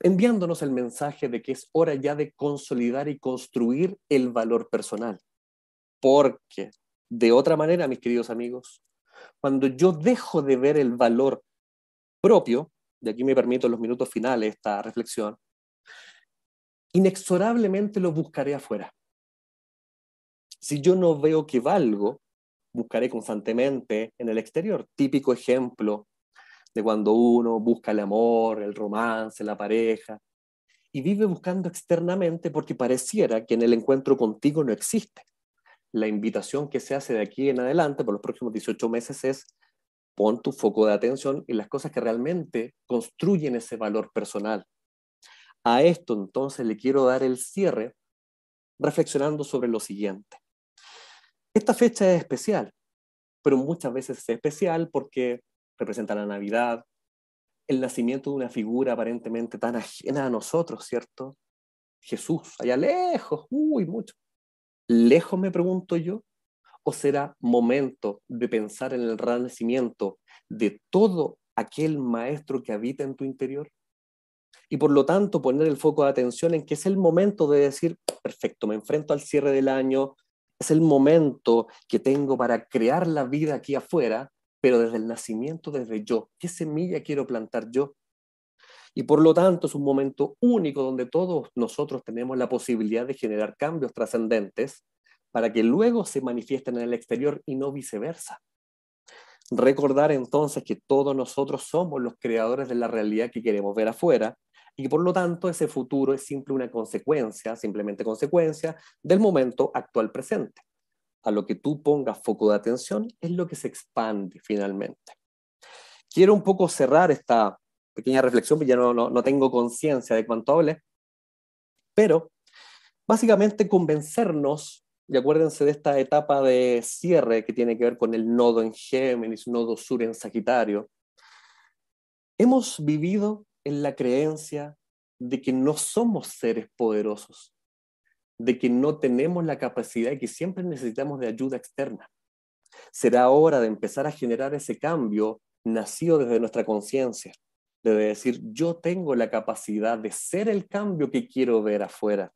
enviándonos el mensaje de que es hora ya de consolidar y construir el valor personal. Porque de otra manera, mis queridos amigos, cuando yo dejo de ver el valor propio, de aquí me permito los minutos finales esta reflexión, inexorablemente lo buscaré afuera. Si yo no veo que valgo, buscaré constantemente en el exterior. Típico ejemplo de cuando uno busca el amor, el romance, la pareja, y vive buscando externamente porque pareciera que en el encuentro contigo no existe la invitación que se hace de aquí en adelante, por los próximos 18 meses, es pon tu foco de atención en las cosas que realmente construyen ese valor personal. A esto entonces le quiero dar el cierre reflexionando sobre lo siguiente. Esta fecha es especial, pero muchas veces es especial porque representa la Navidad, el nacimiento de una figura aparentemente tan ajena a nosotros, ¿cierto? Jesús, allá lejos, uy, mucho lejos, me pregunto yo, o será momento de pensar en el renacimiento de todo aquel maestro que habita en tu interior? Y por lo tanto poner el foco de atención en que es el momento de decir, perfecto, me enfrento al cierre del año, es el momento que tengo para crear la vida aquí afuera, pero desde el nacimiento, desde yo. ¿Qué semilla quiero plantar yo? Y por lo tanto es un momento único donde todos nosotros tenemos la posibilidad de generar cambios trascendentes para que luego se manifiesten en el exterior y no viceversa. Recordar entonces que todos nosotros somos los creadores de la realidad que queremos ver afuera y por lo tanto ese futuro es simple una consecuencia, simplemente consecuencia del momento actual presente. A lo que tú pongas foco de atención es lo que se expande finalmente. Quiero un poco cerrar esta pequeña reflexión, porque ya no, no, tengo conciencia de cuánto hable, pero básicamente convencernos, y acuérdense de esta etapa de cierre que tiene que ver con el nodo en Géminis, nodo sur en Sagitario, hemos vivido en la creencia de que no somos seres poderosos, de que no tenemos la capacidad y que siempre necesitamos de ayuda externa. Será hora de empezar a generar ese cambio nacido desde nuestra conciencia de decir, yo tengo la capacidad de ser el cambio que quiero ver afuera.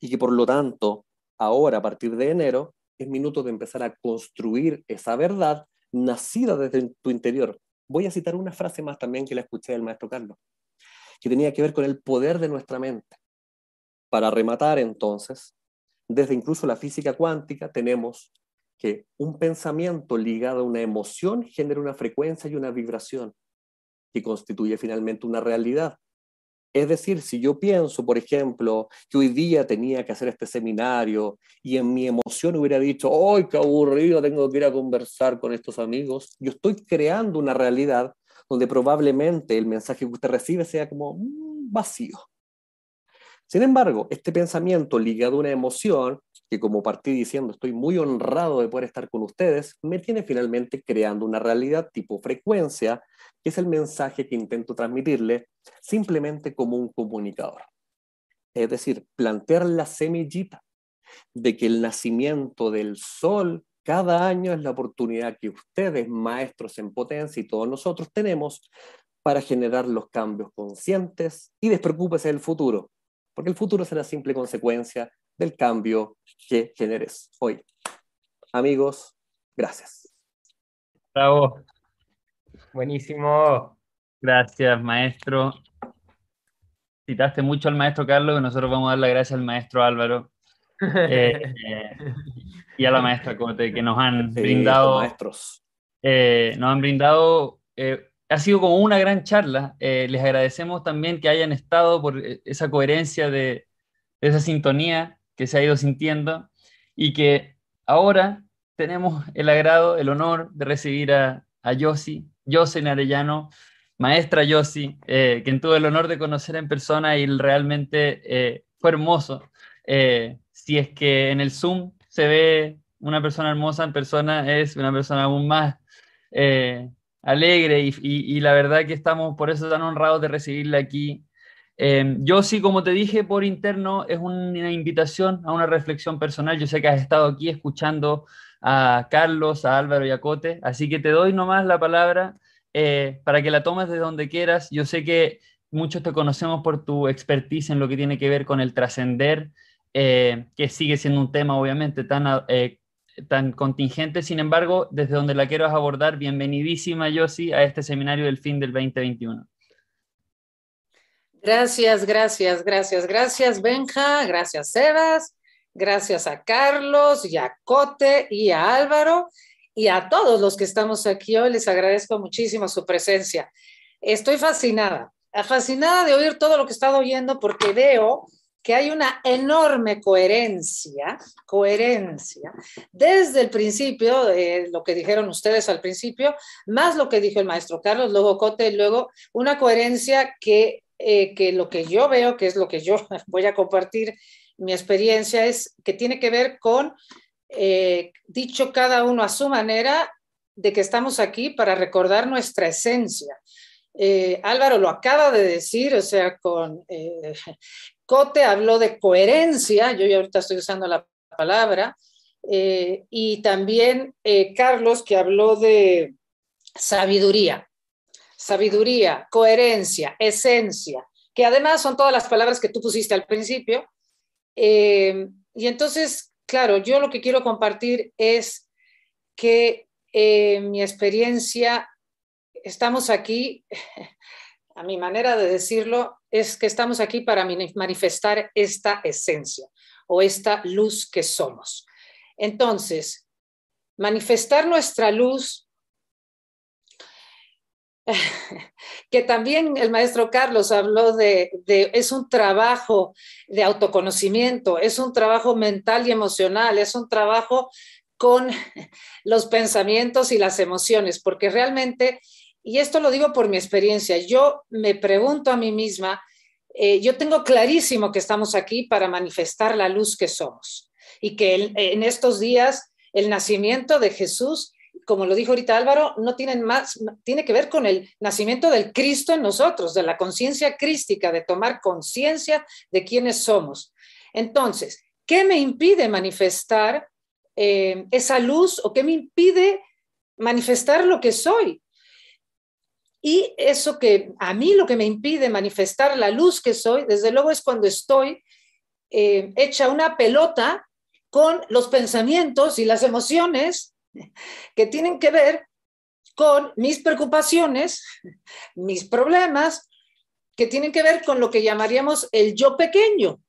Y que por lo tanto, ahora, a partir de enero, es minuto de empezar a construir esa verdad nacida desde tu interior, voy a citar una frase más también que la escuché del maestro Carlos, que tenía que ver con el poder de nuestra mente. Para rematar entonces, desde incluso la física cuántica tenemos que un pensamiento ligado a una emoción genera una frecuencia y una vibración que constituye finalmente una realidad. Es decir, si yo pienso, por ejemplo, que hoy día tenía que hacer este seminario y en mi emoción hubiera dicho, ¡ay, qué aburrido, tengo que ir a conversar con estos amigos! Yo estoy creando una realidad donde probablemente el mensaje que usted recibe sea como mm, vacío. Sin embargo, este pensamiento ligado a una emoción, que como partí diciendo estoy muy honrado de poder estar con ustedes, me tiene finalmente creando una realidad tipo frecuencia, que es el mensaje que intento transmitirle simplemente como un comunicador. Es decir, plantear la semillita de que el nacimiento del sol cada año es la oportunidad que ustedes, maestros en potencia y todos nosotros tenemos para generar los cambios conscientes y despreocúpese del futuro, porque el futuro será simple consecuencia del cambio que generes hoy. Amigos, gracias. Bravo. Buenísimo. Gracias, maestro. Citaste mucho al maestro Carlos, y nosotros vamos a dar las gracias al maestro Álvaro eh, eh, y a la maestra Cote, que nos han brindado. maestros. Eh, nos han brindado ha sido como una gran charla. Eh, les agradecemos también que hayan estado por esa coherencia de, esa sintonía que se ha ido sintiendo y que ahora tenemos el agrado, el honor de recibir a, a Yossi, Yossi Arellano, maestra Yossi, eh, quien tuve el honor de conocer en persona y realmente fue hermoso. si es que en el Zoom se ve una persona hermosa en persona, es una persona aún más alegre y, la verdad que estamos por eso tan honrados de recibirla aquí. Eh, yo sí, como te dije por interno, es una invitación a una reflexión personal. Yo sé que has estado aquí escuchando a Carlos, a Álvaro y a Cote, así que te doy nomás la palabra eh, para que la tomes de donde quieras. Yo sé que muchos te conocemos por tu expertise en lo que tiene que ver con el trascender, eh, que sigue siendo un tema obviamente tan tan contingente. Sin embargo, desde donde la quiero abordar, bienvenidísima, Yossi, a este seminario del fin del 2021. Gracias, gracias, gracias, gracias, Benja, gracias, Sebas, gracias a Carlos y a Cote y a Álvaro y a todos los que estamos aquí hoy. Les agradezco muchísimo su presencia. Estoy fascinada, fascinada de oír todo lo que he estado oyendo porque veo que hay una enorme coherencia, coherencia, desde el principio, eh, lo que dijeron ustedes al principio, más lo que dijo el maestro Carlos, luego Cote, luego una coherencia que, eh, que lo que yo veo, que es lo que yo voy a compartir, mi experiencia es que tiene que ver con, eh, dicho cada uno a su manera, de que estamos aquí para recordar nuestra esencia. Álvaro lo acaba de decir, o sea, con Cote habló de coherencia, yo ya ahorita estoy usando la palabra, eh, y también eh, Carlos que habló de sabiduría, sabiduría, coherencia, esencia, que además son todas las palabras que tú pusiste al principio. Eh, y entonces, claro, yo lo que quiero compartir es que mi experiencia, estamos aquí a mi manera de decirlo, es que estamos aquí para manifestar esta esencia o esta luz que somos. Entonces, manifestar nuestra luz, que también el maestro Carlos habló de, de, es un trabajo de autoconocimiento, es un trabajo mental y emocional, es un trabajo con los pensamientos y las emociones, porque realmente y esto lo digo por mi experiencia, yo me pregunto a mí misma, eh, yo tengo clarísimo que estamos aquí para manifestar la luz que somos y que en estos días el nacimiento de Jesús, como lo dijo ahorita Álvaro, no tiene más, tiene que ver con el nacimiento del Cristo en nosotros, de la conciencia crística, de tomar conciencia de quiénes somos. Entonces, ¿qué me impide manifestar eh, esa luz o qué me impide manifestar lo que soy? Y eso que a mí lo que me impide manifestar la luz que soy, desde luego es cuando estoy eh, hecha una pelota con los pensamientos y las emociones que tienen que ver con mis preocupaciones, mis problemas, que tienen que ver con lo que llamaríamos el yo pequeño.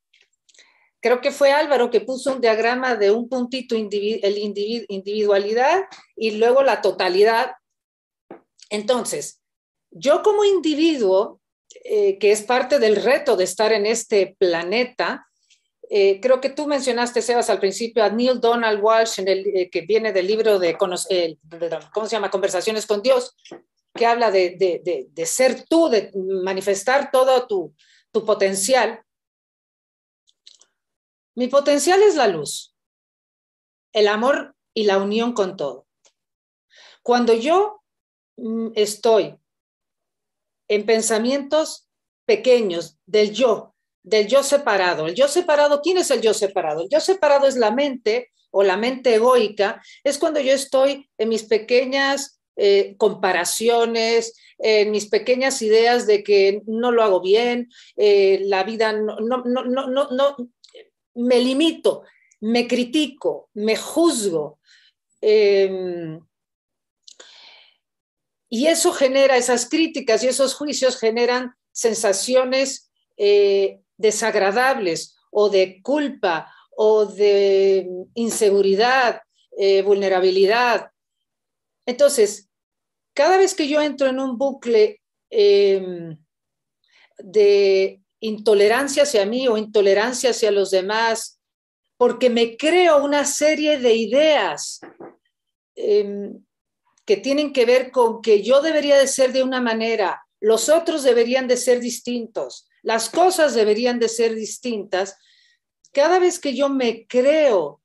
Creo que fue Álvaro que puso un diagrama de un puntito, el individualidad y luego la totalidad. Entonces, yo como individuo, eh, que es parte del reto de estar en este planeta, eh, creo que tú mencionaste, Sebas, al principio a Neil Donald Walsh, en el, eh, que viene del libro de, ¿cómo se llama? Conversaciones con Dios, que habla de, ser tú, de manifestar todo tu, tu potencial. Mi potencial es la luz, el amor y la unión con todo. Cuando yo mm, estoy en pensamientos pequeños del yo, del yo separado. El yo separado, ¿quién es el yo separado? El yo separado es la mente o la mente egoica, es cuando yo estoy en mis pequeñas eh, comparaciones, en mis pequeñas ideas de que no lo hago bien, eh, la vida no, no, no, no, no, me limito, me critico, me juzgo. Em, y eso genera, esas críticas y esos juicios generan sensaciones eh, desagradables o de culpa o de inseguridad, eh, vulnerabilidad. Entonces, cada vez que yo entro en un bucle em, de intolerancia hacia mí o intolerancia hacia los demás, porque me creo una serie de ideas em, que tienen que ver con que yo debería de ser de una manera, los otros deberían de ser distintos, las cosas deberían de ser distintas. Cada vez que yo me creo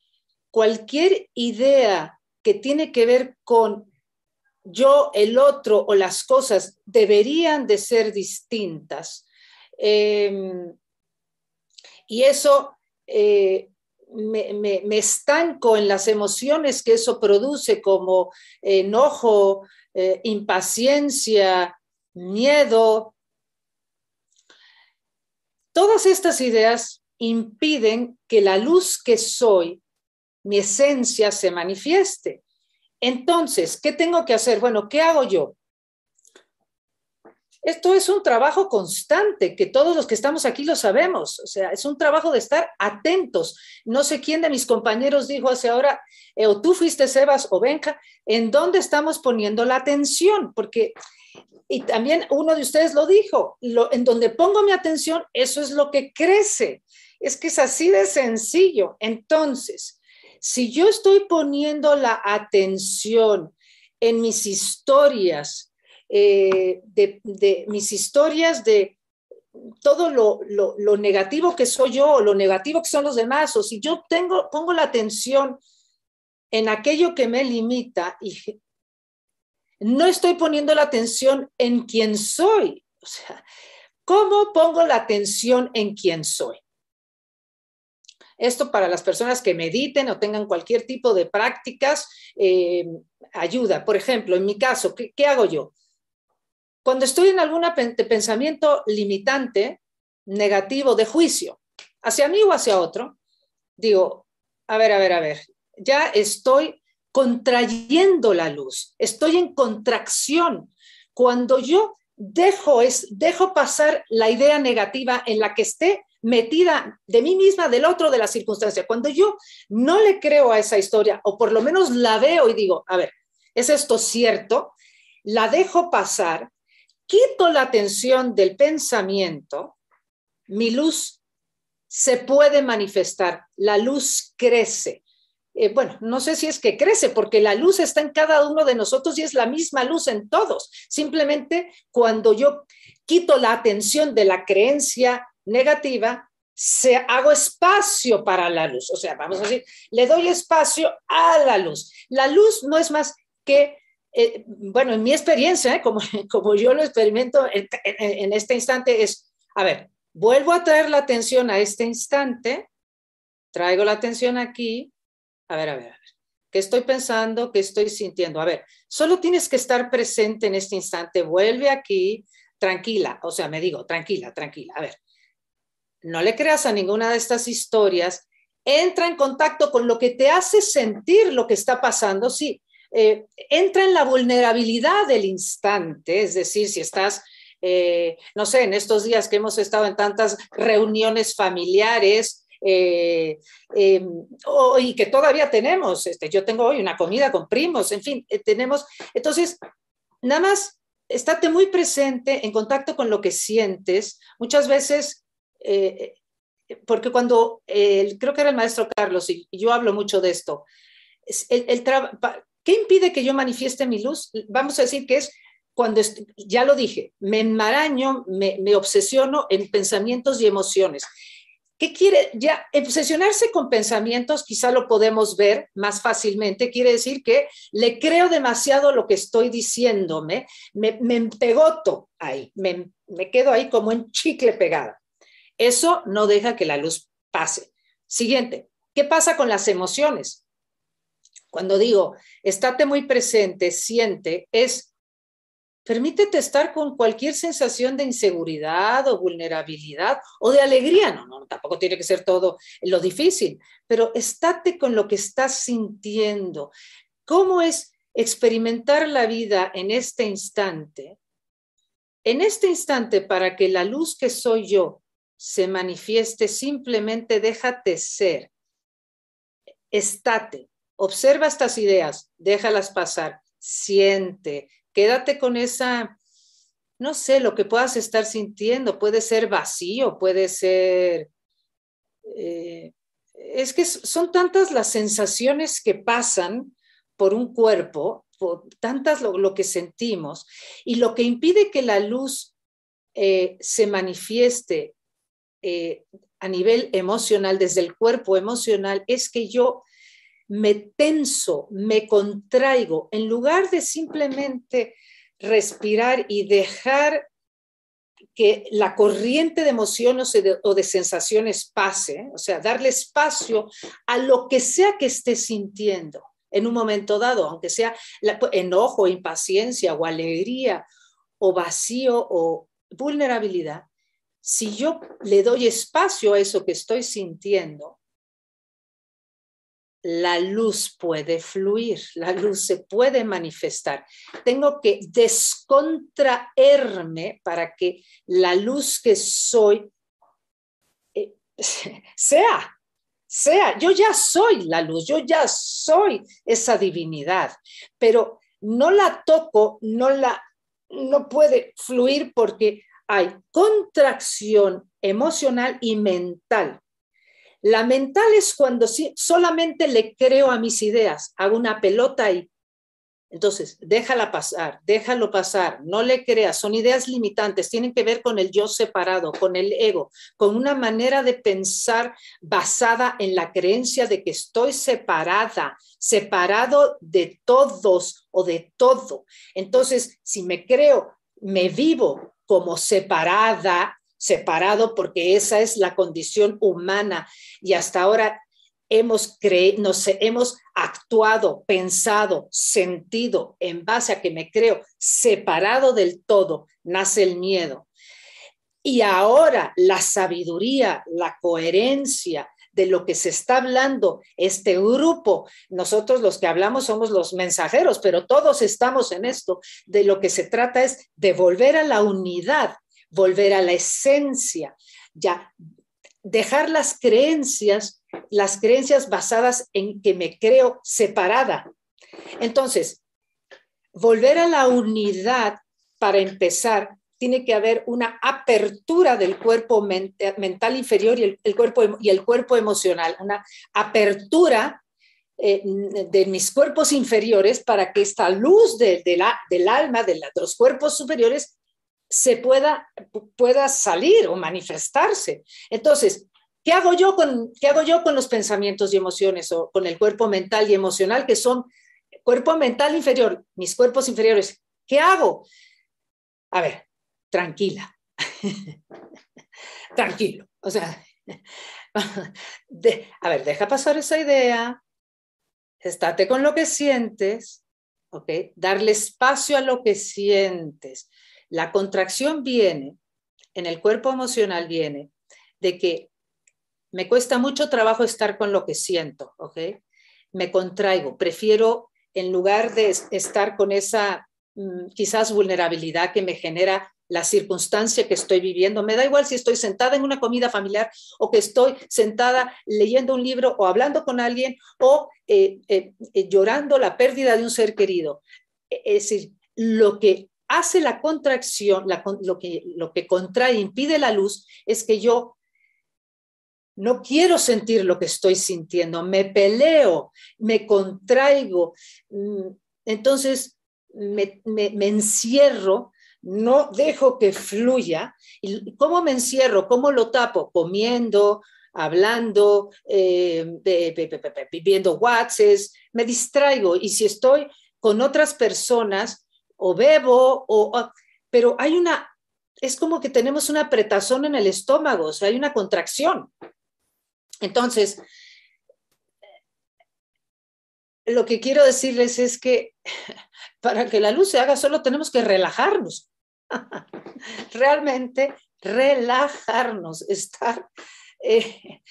cualquier idea que tiene que ver con yo, el otro o las cosas deberían de ser distintas. Em, y eso eh, me, estanco en las emociones que eso produce como enojo, eh, impaciencia, miedo, Todas estas ideas impiden que la luz que soy, mi esencia, se manifieste. Entonces, ¿qué tengo que hacer? Bueno, ¿qué hago yo? Esto es un trabajo constante, que todos los que estamos aquí lo sabemos. O sea, es un trabajo de estar atentos. No sé quién de mis compañeros dijo hace ahora, eh, o tú fuiste Sebas o Benja, ¿en dónde estamos poniendo la atención? Porque y también uno de ustedes lo dijo, en donde pongo mi atención, eso es lo que crece. Es que es así de sencillo. Entonces, si yo estoy poniendo la atención en mis historias, eh, de, mis historias de todo lo, lo, negativo que soy yo, lo negativo que son los demás, o si yo tengo, pongo la atención en aquello que me limita y no estoy poniendo la atención en quién soy. O sea, ¿cómo pongo la atención en quién soy? Esto para las personas que mediten o tengan cualquier tipo de prácticas eh, ayuda. Por ejemplo, en mi caso, ¿qué, hago yo? Cuando estoy en algún pensamiento limitante, negativo, de juicio, hacia mí o hacia otro, digo, a ver, a ver, a ver, ya estoy contrayendo la luz, estoy en contracción. Cuando yo dejo, es, dejo pasar la idea negativa en la que esté metida de mí misma, del otro, de la circunstancia, cuando yo no le creo a esa historia, o por lo menos la veo y digo, a ver, ¿es esto cierto? La dejo pasar, quito la atención del pensamiento, mi luz se puede manifestar, la luz crece. Eh, bueno, no sé si es que crece, porque la luz está en cada uno de nosotros y es la misma luz en todos. Simplemente cuando yo quito la atención de la creencia negativa, se hago espacio para la luz. O sea, vamos a decir, le doy espacio a la luz. La luz no es más que, eh, bueno, en mi experiencia, ¿eh? como, como yo lo experimento en este instante, es, a ver, vuelvo a traer la atención a este instante, traigo la atención aquí, a ver, a ver, a ver. ¿Qué estoy pensando? ¿Qué estoy sintiendo? A ver, solo tienes que estar presente en este instante. Vuelve aquí, tranquila. O sea, me digo, tranquila, tranquila. A ver, no le creas a ninguna de estas historias. Entra en contacto con lo que te hace sentir lo que está pasando. Sí, eh, entra en la vulnerabilidad del instante, es decir, si estás, eh, no sé, en estos días que hemos estado en tantas reuniones familiares, eh, em, y que todavía tenemos, este, yo tengo hoy una comida con primos, en fin, tenemos, entonces, nada más, estate muy presente, en contacto con lo que sientes, muchas veces porque cuando, creo que era el maestro Carlos, y, yo hablo mucho de esto, el, el ¿qué impide que yo manifieste mi luz? Vamos a decir que es cuando, ya lo dije, me enmaraño, me, me obsesiono en pensamientos y emociones. ¿Qué quiere? Ya, obsesionarse con pensamientos, quizá lo podemos ver más fácilmente, quiere decir que le creo demasiado lo que estoy diciéndome, me, me empegoto ahí, me, me quedo ahí como un chicle pegado. Eso no deja que la luz pase. Siguiente, ¿qué pasa con las emociones? Cuando digo, estate muy presente, siente, es, permítete estar con cualquier sensación de inseguridad o vulnerabilidad o de alegría. No, no, tampoco tiene que ser todo lo difícil, pero estate con lo que estás sintiendo. ¿Cómo es experimentar la vida en este instante? En este instante, para que la luz que soy yo se manifieste, simplemente déjate ser. Estate, observa estas ideas, déjalas pasar, siente, quédate con esa, no sé, lo que puedas estar sintiendo, puede ser vacío, puede ser... Eh, es que son tantas las sensaciones que pasan por un cuerpo, por tantas lo, que sentimos, y lo que impide que la luz eh, se manifieste eh, a nivel emocional, desde el cuerpo emocional, es que yo me tenso, me contraigo, en lugar de simplemente respirar y dejar que la corriente de emociones o de, sensaciones pase, o sea, darle espacio a lo que sea que esté sintiendo en un momento dado, aunque sea enojo, impaciencia o alegría o vacío o vulnerabilidad, si yo le doy espacio a eso que estoy sintiendo, la luz puede fluir, la luz se puede manifestar. Tengo que descontraerme para que la luz que soy eh, sea, sea, yo ya soy la luz, yo ya soy esa divinidad, pero no la toco, no la, no puede fluir porque hay contracción emocional y mental. La mental es cuando solamente le creo a mis ideas, hago una pelota y entonces déjala pasar, déjalo pasar, no le creas, son ideas limitantes, tienen que ver con el yo separado, con el ego, con una manera de pensar basada en la creencia de que estoy separada, separado de todos o de todo. Entonces, si me creo, me vivo como separada, separado porque esa es la condición humana y hasta ahora hemos creído, nos hemos actuado, pensado, sentido en base a que me creo separado del todo, nace el miedo. Y ahora la sabiduría, la coherencia, de lo que se está hablando este grupo. Nosotros los que hablamos somos los mensajeros, pero todos estamos en esto. De lo que se trata es de volver a la unidad, volver a la esencia, ya dejar las creencias, las creencias basadas en que me creo separada. Entonces, volver a la unidad para empezar tiene que haber una apertura del cuerpo mental inferior y el, cuerpo, y el cuerpo emocional, una apertura eh, de mis cuerpos inferiores para que esta luz de, del alma, de, los cuerpos superiores, se pueda, pueda salir o manifestarse. Entonces, ¿qué hago, yo con, ¿qué hago yo con los pensamientos y emociones o con el cuerpo mental y emocional que son cuerpo mental inferior, mis cuerpos inferiores? ¿Qué hago? A ver, tranquila. Tranquilo. O sea, a ver, deja pasar esa idea, estate con lo que sientes. Darle espacio a lo que sientes. La contracción viene, en el cuerpo emocional viene, de que me cuesta mucho trabajo estar con lo que siento, ¿ok? Me contraigo, prefiero en lugar de estar con esa mm, quizás vulnerabilidad que me genera la circunstancia que estoy viviendo. Me da igual si estoy sentada en una comida familiar o que estoy sentada leyendo un libro o hablando con alguien o eh, eh, eh, llorando la pérdida de un ser querido. Es decir, lo que hace la contracción, lo, que, lo que contrae, impide la luz, es que yo no quiero sentir lo que estoy sintiendo, me peleo, me contraigo, mm, entonces me, encierro, no dejo que fluya. ¿Y cómo me encierro? ¿Cómo lo tapo? Comiendo, hablando, eh, viendo WhatsApp, me distraigo. Y si estoy con otras personas, o bebo, o, pero hay una, es como que tenemos una apretazón en el estómago, o sea, hay una contracción. Entonces, lo que quiero decirles es que para que la luz se haga solo tenemos que relajarnos. Realmente relajarnos, estar... Eh,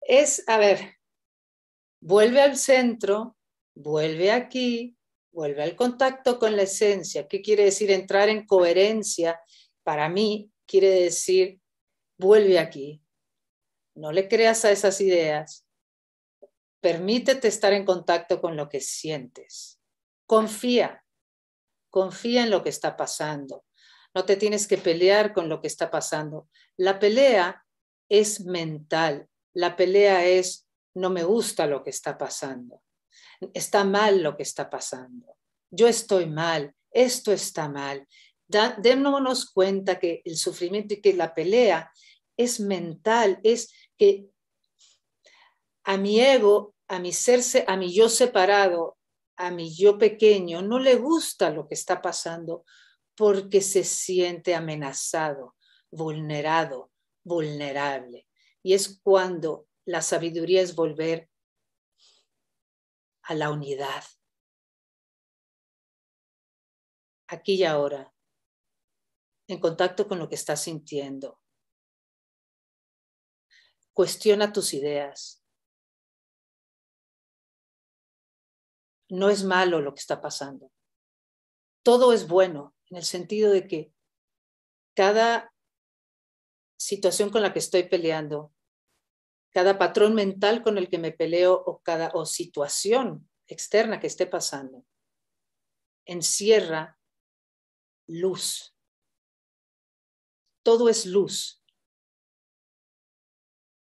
es, a ver, vuelve al centro, vuelve aquí, vuelve al contacto con la esencia. ¿Qué quiere decir entrar en coherencia? Para mí quiere decir, vuelve aquí, no le creas a esas ideas. Permítete estar en contacto con lo que sientes. Confía, confía en lo que está pasando. No te tienes que pelear con lo que está pasando. La pelea es mental. La pelea es, no me gusta lo que está pasando. Está mal lo que está pasando. Yo estoy mal. Esto está mal. démonos cuenta que el sufrimiento y que la pelea es mental, es que a mi ego, a mi serse, a mi yo separado, a mi yo pequeño, no le gusta lo que está pasando porque se siente amenazado, vulnerado, vulnerable. Y es cuando la sabiduría es volver a la unidad. Aquí y ahora, en contacto con lo que estás sintiendo, Cuestiona tus ideas. No es malo lo que está pasando. Todo es bueno en el sentido de que cada situación con la que estoy peleando, cada patrón mental con el que me peleo o cada o situación externa que esté pasando, encierra luz. Todo es luz.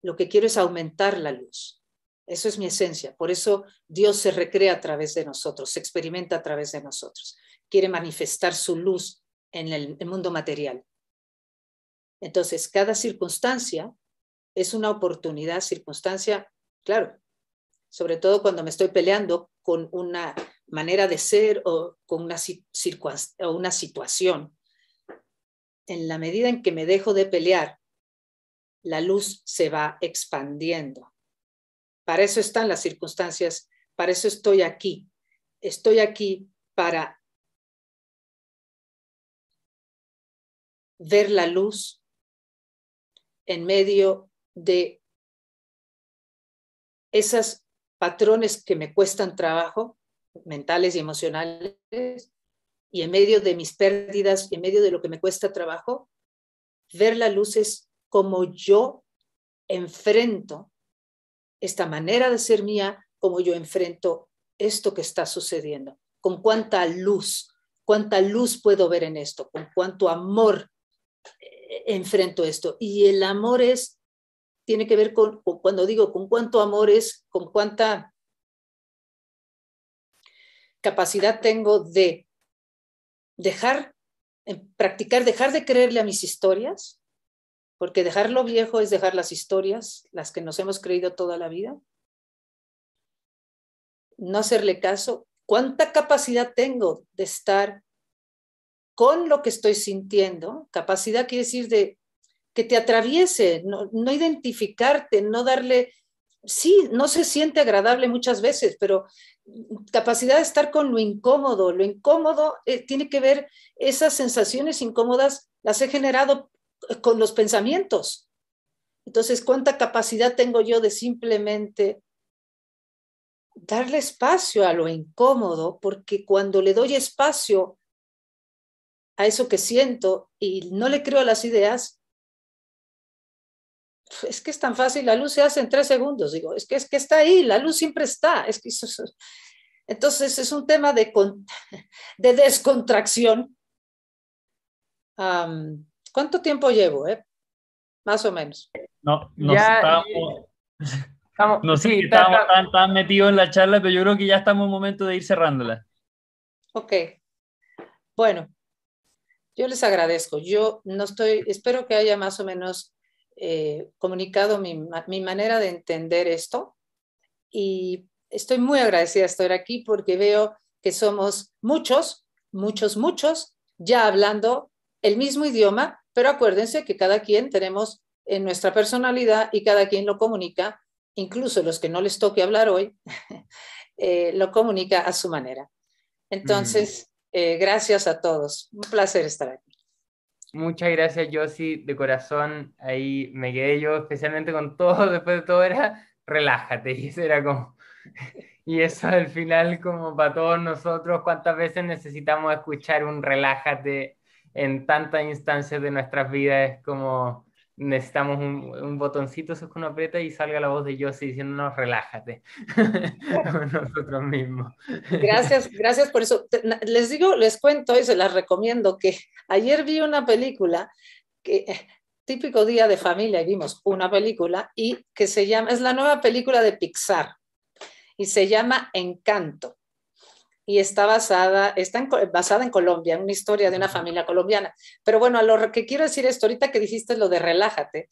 Lo que quiero es aumentar la luz. Eso es mi esencia. Por eso Dios se recrea a través de nosotros, se experimenta a través de nosotros. Quiere manifestar su luz en el, mundo material. Entonces, cada circunstancia es una oportunidad, circunstancia, claro, sobre todo cuando me estoy peleando con una manera de ser o con una, o una situación. En la medida en que me dejo de pelear la luz se va expandiendo. Para eso están las circunstancias, para eso estoy aquí. Estoy aquí para ver la luz en medio de esos patrones que me cuestan trabajo, mentales y emocionales, y en medio de mis pérdidas, en medio de lo que me cuesta trabajo, ver la luz es como yo enfrento esta manera de ser mía, como yo enfrento esto que está sucediendo, con cuánta luz, cuánta luz puedo ver en esto, con cuánto amor eh, enfrento esto. Y el amor es, tiene que ver con, cuando digo con cuánto amor es, con cuánta capacidad tengo de dejar, practicar, dejar de creerle a mis historias, porque dejar lo viejo es dejar las historias, las que nos hemos creído toda la vida. No hacerle caso. ¿Cuánta capacidad tengo de estar con lo que estoy sintiendo? Capacidad quiere decir de que te atraviese, no, identificarte, no darle, sí, no se siente agradable muchas veces, pero capacidad de estar con lo incómodo. Lo incómodo eh, tiene que ver, esas sensaciones incómodas las he generado con los pensamientos. Entonces, ¿cuánta capacidad tengo yo de simplemente darle espacio a lo incómodo, porque cuando le doy espacio a eso que siento y no le creo a las ideas, es que es tan fácil, la luz se hace en tres segundos, digo, es que, es que está ahí, la luz siempre está. Es que entonces es un tema de, de descontracción. ¿Cuánto tiempo llevo? Eh? Más o menos. No, no estamos, no sé, estamos tan, tan metidos en la charla, pero yo creo que ya estamos en momento de ir cerrándola. Ok. Bueno, yo les agradezco. Yo no estoy, espero que haya más o menos eh, comunicado mi, mi, manera de entender esto y estoy muy agradecida de estar aquí porque veo que somos muchos, muchos, muchos, ya hablando el mismo idioma, pero acuérdense que cada quien tenemos en nuestra personalidad y cada quien lo comunica, incluso los que no les toque hablar hoy, eh, lo comunica a su manera. Entonces, eh, gracias a todos. Un placer estar aquí. Muchas gracias, Josie, de corazón. Ahí me quedé yo, especialmente con todo, después de todo era relájate. Y eso era como. Y eso al final, como para todos nosotros, ¿cuántas veces necesitamos escuchar un relájate en tantas instancias de nuestras vidas? Como necesitamos un, botoncito, eso es que uno aprieta y salga la voz de Josie diciéndonos relájate nosotros mismos. Gracias, gracias por eso. Les digo, les cuento y se las recomiendo que ayer vi una película que eh, típico día de familia y vimos una película y que se llama, es la nueva película de Pixar y se llama Encanto y está basada, está en, basada en Colombia, en una historia de una familia colombiana. Pero bueno, a lo que quiero decir esto, ahorita que dijiste lo de relájate,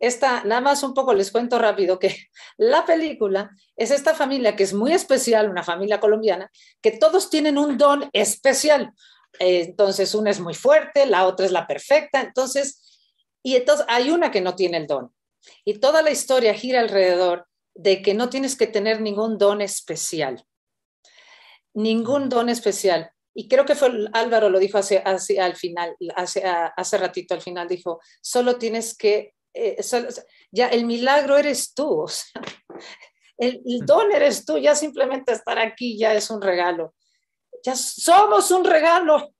esta, nada más un poco les cuento rápido que la película es esta familia que es muy especial, una familia colombiana, que todos tienen un don especial. entonces, una es muy fuerte, la otra es la perfecta, entonces, y entonces hay una que no tiene el don. Y toda la historia gira alrededor de que no tienes que tener ningún don especial ningún don especial. Y creo que fue Álvaro lo dijo hace, hace al final, hace, hace ratito al final, dijo, solo tienes que, eh, ya el milagro eres tú, el, don eres tú, ya simplemente estar aquí ya es un regalo. Ya somos un regalo.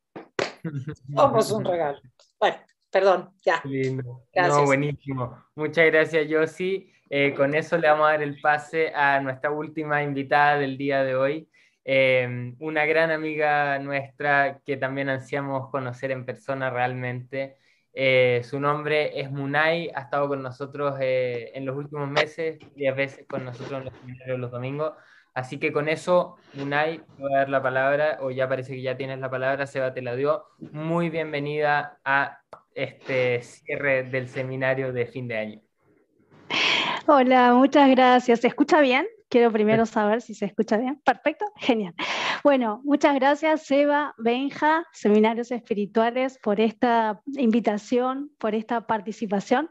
Somos un regalo. Bueno, perdón, ya. Lindo. No, buenísimo. Muchas gracias, Josi. Eh, con eso le vamos a dar el pase a nuestra última invitada del día de hoy, Em, una gran amiga nuestra que también ansiamos conocer en persona realmente. Eh, su nombre es Munay, ha estado con nosotros eh, en los últimos meses, a veces con nosotros en los seminarios los domingos. Así que con eso, Munay, te voy a dar la palabra, o ya parece que ya tienes la palabra, Seba te la dio. Muy bienvenida a este cierre del seminario de fin de año. Hola, muchas gracias. ¿Se escucha bien? Quiero primero saber si se escucha bien. Perfecto, genial. Bueno, muchas gracias, Seba, Benja, Seminarios Espirituales, por esta invitación, por esta participación.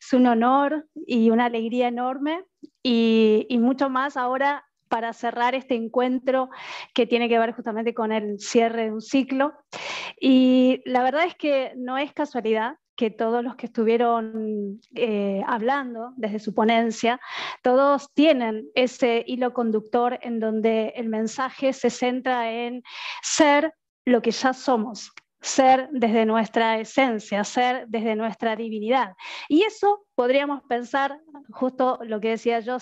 Es un honor y una alegría enorme y, y mucho más ahora para cerrar este encuentro que tiene que ver justamente con el cierre de un ciclo. Y la verdad es que no es casualidad que todos los que estuvieron eh, hablando desde su ponencia, todos tienen ese hilo conductor en donde el mensaje se centra en ser lo que ya somos, ser desde nuestra esencia, ser desde nuestra divinidad. Y eso podríamos pensar, justo lo que decía yo,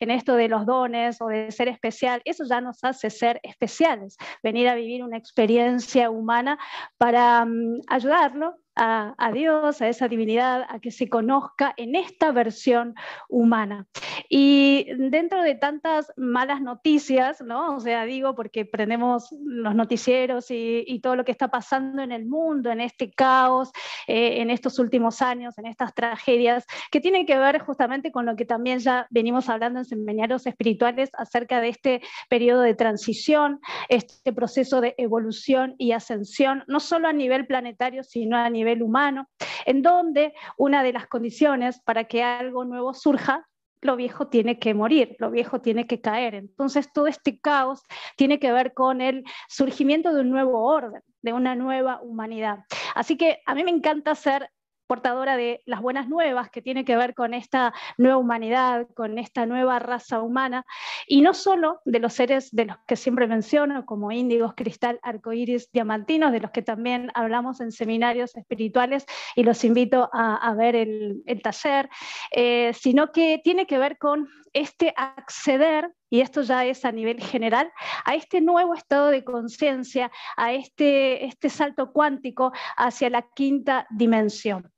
en esto de los dones o de ser especial, eso ya nos hace ser especiales, venir a vivir una experiencia humana para mm, ayudarlo a, Dios, a esa divinidad, a que se conozca en esta versión humana. Y dentro de tantas malas noticias, ¿no? O sea, digo, porque prendemos los noticieros y, todo lo que está pasando en el mundo, en este caos, eh, en estos últimos años, en estas tragedias, que tienen que ver justamente con lo que también ya venimos hablando en seminarios espirituales acerca de este periodo de transición, este proceso de evolución y ascensión, no solo a nivel planetario, sino a nivel humano, en donde una de las condiciones para que algo nuevo surja lo viejo tiene que morir, lo viejo tiene que caer. Entonces todo este caos tiene que ver con el surgimiento de un nuevo orden, de una nueva humanidad. Así que a mí me encanta ser portadora de las buenas nuevas que tiene que ver con esta nueva humanidad, con esta nueva raza humana, y no solo de los seres de los que siempre menciono, como índigos, cristal, arcoíris, diamantinos, de los que también hablamos en seminarios espirituales y los invito a, ver el, taller, eh, sino que tiene que ver con este acceder y esto ya es a nivel general, a este nuevo estado de conciencia, a este, este salto cuántico hacia la quinta dimensión.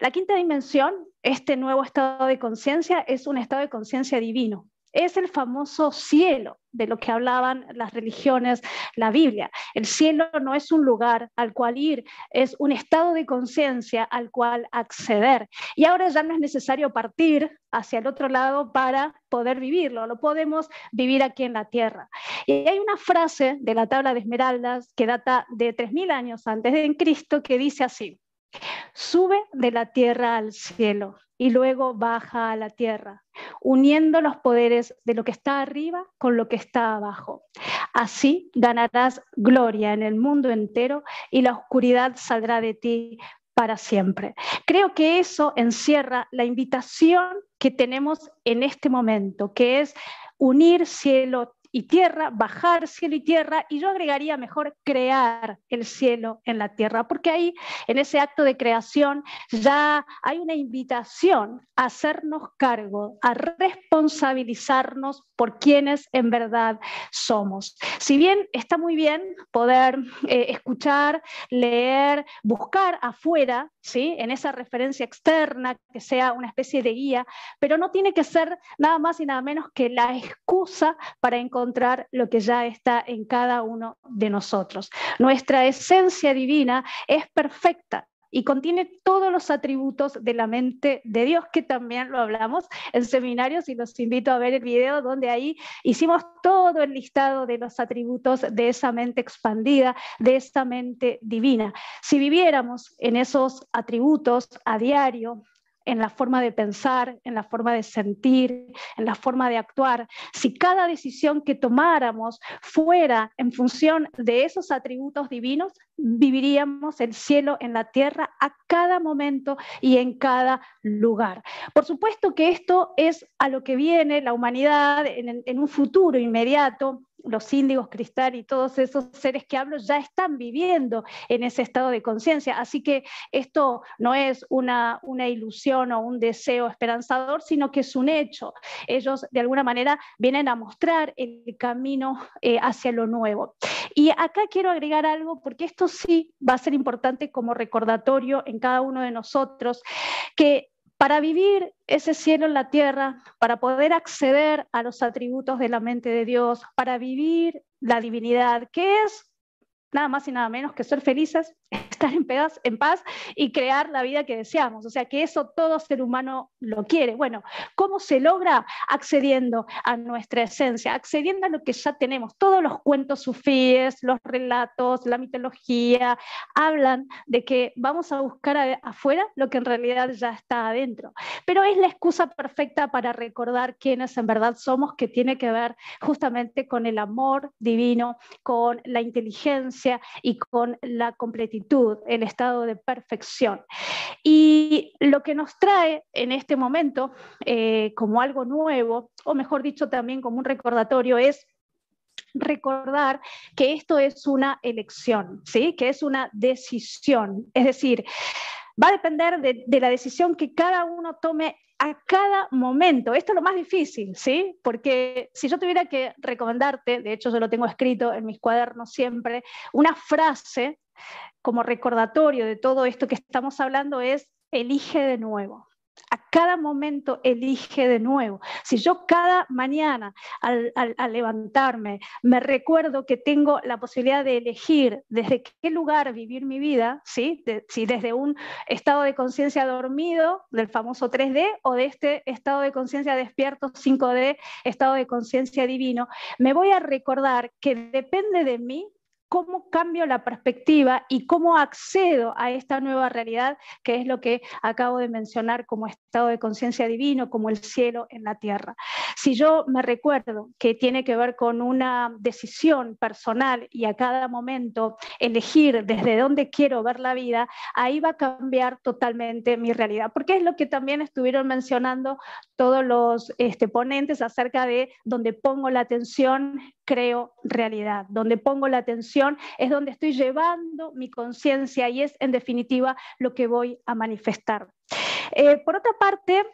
La quinta dimensión, este nuevo estado de conciencia, es un estado de conciencia divino es el famoso cielo de lo que hablaban las religiones, la Biblia. El cielo no es un lugar al cual ir, es un estado de conciencia al cual acceder. Y ahora ya no es necesario partir hacia el otro lado para poder vivirlo, lo podemos vivir aquí en la tierra. Y hay una frase de la tabla de Esmeraldas que data de 3.000 años antes de Cristo que dice así, sube de la tierra al cielo y luego baja a la tierra, uniendo los poderes de lo que está arriba con lo que está abajo. Así ganarás gloria en el mundo entero y la oscuridad saldrá de ti para siempre. Creo que eso encierra la invitación que tenemos en este momento, que es unir cielo, y tierra, bajar cielo y tierra, y yo agregaría mejor crear el cielo en la tierra, porque ahí, en ese acto de creación, ya hay una invitación a hacernos cargo, a responsabilizarnos por quienes en verdad somos. Si bien está muy bien poder eh, escuchar, leer, buscar afuera, ¿sí? en esa referencia externa, que sea una especie de guía, pero no tiene que ser nada más y nada menos que la excusa para encontrar lo que ya está en cada uno de nosotros. Nuestra esencia divina es perfecta, y contiene todos los atributos de la mente de Dios, que también lo hablamos en seminarios y los invito a ver el video donde ahí hicimos todo el listado de los atributos de esa mente expandida, de esa mente divina. Si viviéramos en esos atributos a diario, en la forma de pensar, en la forma de sentir, en la forma de actuar, si cada decisión que tomáramos fuera en función de esos atributos divinos, viviríamos el cielo en la tierra a cada momento y en cada lugar. Por supuesto que esto es a lo que viene la humanidad en, en un futuro inmediato, los índigos, cristal y todos esos seres que hablo ya están viviendo en ese estado de conciencia. Así que esto no es una, una, ilusión o un deseo esperanzador, sino que es un hecho. Ellos de alguna manera vienen a mostrar el camino eh, hacia lo nuevo. Y acá quiero agregar algo, porque esto sí va a ser importante como recordatorio en cada uno de nosotros, que para vivir ese cielo en la tierra, para poder acceder a los atributos de la mente de Dios, para vivir la divinidad, que es nada más y nada menos que ser felices, estar en paz, en paz y crear la vida que deseamos. O sea, que eso todo ser humano lo quiere. Bueno, ¿cómo se logra? Accediendo a nuestra esencia, accediendo a lo que ya tenemos. Todos los cuentos sufíes, los relatos, la mitología, hablan de que vamos a buscar afuera lo que en realidad ya está adentro. Pero es la excusa perfecta para recordar quiénes en verdad somos, que tiene que ver justamente con el amor divino, con la inteligencia y con la completitud el estado de perfección. Y lo que nos trae en este momento eh, como algo nuevo, o mejor dicho también como un recordatorio, es recordar que esto es una elección, ¿sí? que es una decisión. Es decir, va a depender de, la decisión que cada uno tome a cada momento. Esto es lo más difícil, ¿sí? Porque si yo tuviera que recomendarte, de hecho yo lo tengo escrito en mis cuadernos siempre, una frase como recordatorio de todo esto que estamos hablando es elige de nuevo. Cada momento elige de nuevo. Si yo cada mañana al, levantarme me recuerdo que tengo la posibilidad de elegir desde qué lugar vivir mi vida, ¿sí? si desde un estado de conciencia dormido, del famoso 3D, o de este estado de conciencia despierto, 5D, estado de conciencia divino, me voy a recordar que depende de mí cómo cambio la perspectiva y cómo accedo a esta nueva realidad, que es lo que acabo de mencionar como estado de conciencia divino, como el cielo en la tierra. Si yo me recuerdo que tiene que ver con una decisión personal y a cada momento elegir desde dónde quiero ver la vida, ahí va a cambiar totalmente mi realidad, porque es lo que también estuvieron mencionando todos los este, ponentes acerca de donde pongo la atención, creo realidad, donde pongo la atención es donde estoy llevando mi conciencia y es en definitiva lo que voy a manifestar. Eh, por otra parte,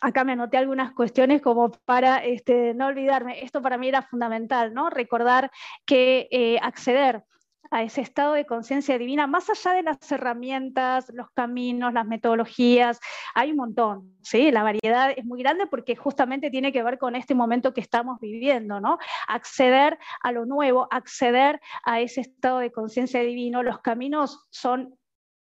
acá me anoté algunas cuestiones como para este, no olvidarme, esto para mí era fundamental, ¿no? Recordar que eh, acceder a ese estado de conciencia divina, más allá de las herramientas, los caminos, las metodologías, hay un montón, ¿sí? La variedad es muy grande porque justamente tiene que ver con este momento que estamos viviendo, ¿no? Acceder a lo nuevo, acceder a ese estado de conciencia divino, los caminos son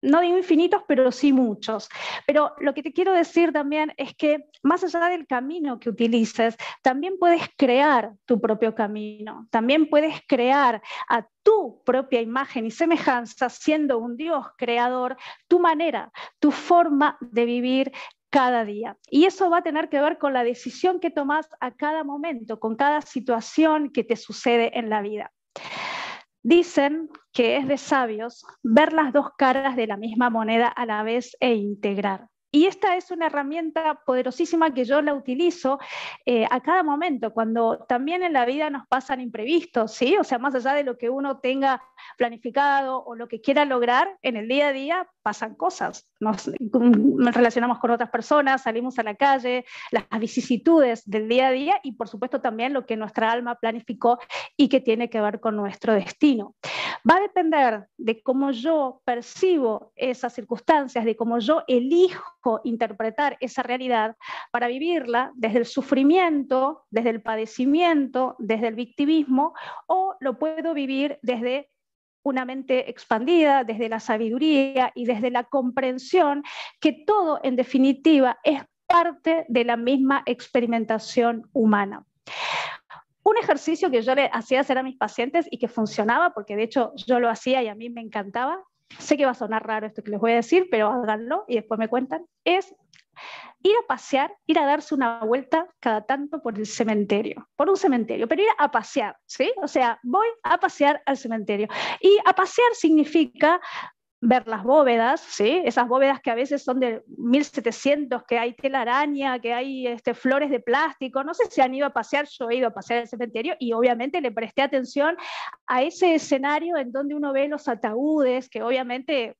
no digo infinitos, pero sí muchos. Pero lo que te quiero decir también es que más allá del camino que utilices, también puedes crear tu propio camino, también puedes crear a tu propia imagen y semejanza, siendo un Dios creador, tu manera, tu forma de vivir cada día. Y eso va a tener que ver con la decisión que tomas a cada momento, con cada situación que te sucede en la vida. Dicen que es de sabios ver las dos caras de la misma moneda a la vez e integrar. Y esta es una herramienta poderosísima que yo la utilizo eh, a cada momento, cuando también en la vida nos pasan imprevistos, ¿sí? O sea, más allá de lo que uno tenga planificado o lo que quiera lograr, en el día a día pasan cosas. Nos, relacionamos con otras personas, salimos a la calle, las vicisitudes del día a día y por supuesto también lo que nuestra alma planificó y que tiene que ver con nuestro destino. Va a depender de cómo yo percibo esas circunstancias, de cómo yo elijo interpretar esa realidad para vivirla desde el sufrimiento, desde el padecimiento, desde el victimismo, o lo puedo vivir desde una mente expandida, desde la sabiduría y desde la comprensión que todo, en definitiva, es parte de la misma experimentación humana. Un ejercicio que yo le hacía hacer a mis pacientes y que funcionaba, porque de hecho yo lo hacía y a mí me encantaba, sé que va a sonar raro esto que les voy a decir, pero háganlo y después me cuentan, es ir a pasear, ir a darse una vuelta cada tanto por el cementerio, por un cementerio, pero ir a pasear, ¿sí? O sea, voy a pasear al cementerio. Y a pasear significa ver las bóvedas, ¿sí? esas bóvedas que a veces son de 1700, que hay telaraña, que hay este, flores de plástico, no sé si han ido a pasear, yo he ido a pasear al cementerio y obviamente le presté atención a ese escenario en donde uno ve los ataúdes, que obviamente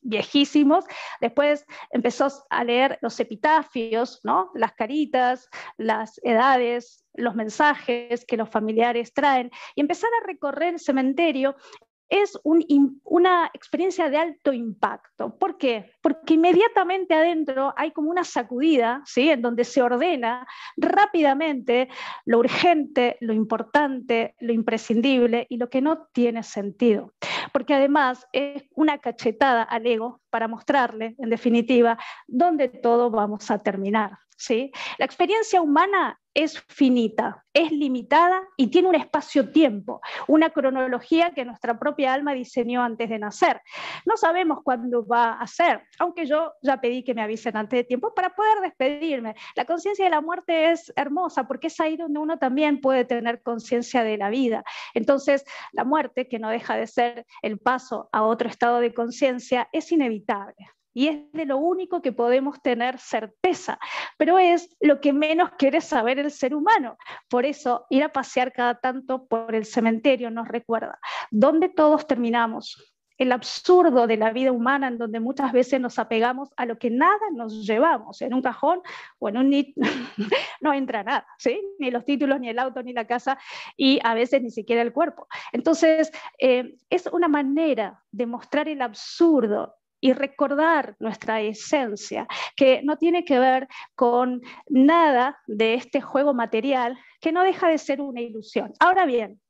viejísimos, después empezó a leer los epitafios, ¿no? las caritas, las edades, los mensajes que los familiares traen, y empezar a recorrer el cementerio es una experiencia de alto impacto. ¿Por qué? Porque inmediatamente adentro hay como una sacudida, ¿sí? En donde se ordena rápidamente lo urgente, lo importante, lo imprescindible y lo que no tiene sentido. Porque además es una cachetada al ego para mostrarle, en definitiva, dónde todo vamos a terminar. ¿sí? La experiencia humana es finita, es limitada y tiene un espacio-tiempo, una cronología que nuestra propia alma diseñó antes de nacer. No sabemos cuándo va a ser, aunque yo ya pedí que me avisen antes de tiempo para poder despedirme. La conciencia de la muerte es hermosa porque es ahí donde uno también puede tener conciencia de la vida. Entonces, la muerte, que no deja de ser el paso a otro estado de conciencia, es inevitable y es de lo único que podemos tener certeza, pero es lo que menos quiere saber el ser humano. Por eso, ir a pasear cada tanto por el cementerio nos recuerda dónde todos terminamos, el absurdo de la vida humana en donde muchas veces nos apegamos a lo que nada nos llevamos, en un cajón o en un no entra nada, ¿sí? ni los títulos, ni el auto, ni la casa y a veces ni siquiera el cuerpo. Entonces, eh, es una manera de mostrar el absurdo y recordar nuestra esencia, que no tiene que ver con nada de este juego material, que no deja de ser una ilusión. Ahora bien,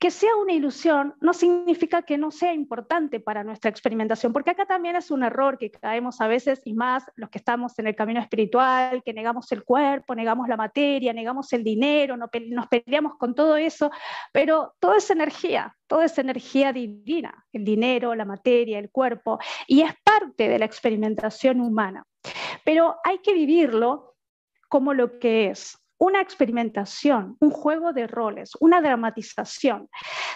que sea una ilusión no significa que no sea importante para nuestra experimentación, porque acá también es un error que caemos a veces y más los que estamos en el camino espiritual, que negamos el cuerpo, negamos la materia, negamos el dinero, nos peleamos con todo eso, pero toda esa energía, toda esa energía divina, el dinero, la materia, el cuerpo, y es parte de la experimentación humana. Pero hay que vivirlo como lo que es, una experimentación, un juego de roles, una dramatización.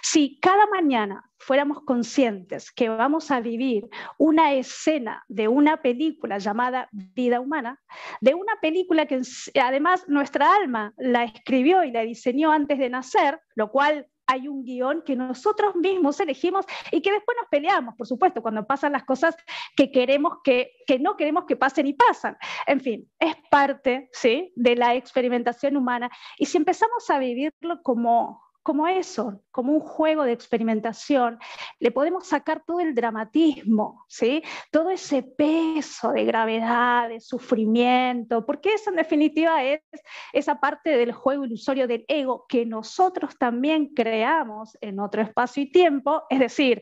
Si cada mañana fuéramos conscientes que vamos a vivir una escena de una película llamada Vida Humana, de una película que además nuestra alma la escribió y la diseñó antes de nacer, lo cual hay un guion que nosotros mismos elegimos y que después nos peleamos, por supuesto, cuando pasan las cosas que queremos que, que no queremos que pasen y pasan. En fin, es parte ¿sí? de la experimentación humana y si empezamos a vivirlo como, como eso, como un juego de experimentación, le podemos sacar todo el dramatismo, ¿sí? todo ese peso de gravedad, de sufrimiento, porque eso en definitiva es esa parte del juego ilusorio del ego que nosotros también creamos en otro espacio y tiempo, es decir,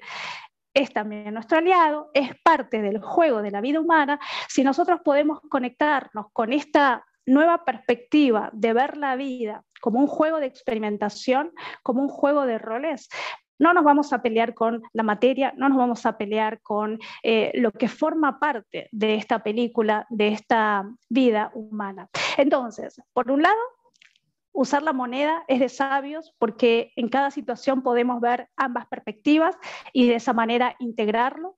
es también nuestro aliado, es parte del juego de la vida humana, si nosotros podemos conectarnos con esta nueva perspectiva de ver la vida como un juego de experimentación, como un juego de roles, no nos vamos a pelear con la materia, no nos vamos a pelear con eh, lo que forma parte de esta película, de esta vida humana. Entonces, por un lado, usar la moneda es de sabios porque en cada situación podemos ver ambas perspectivas y de esa manera integrarlo.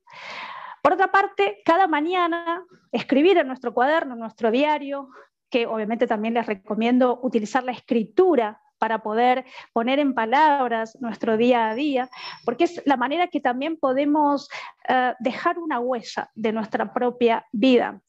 Por otra parte, cada mañana escribir en nuestro cuaderno, en nuestro diario, que obviamente también les recomiendo utilizar la escritura para poder poner en palabras nuestro día a día, porque es la manera que también podemos eh, dejar una huella de nuestra propia vida.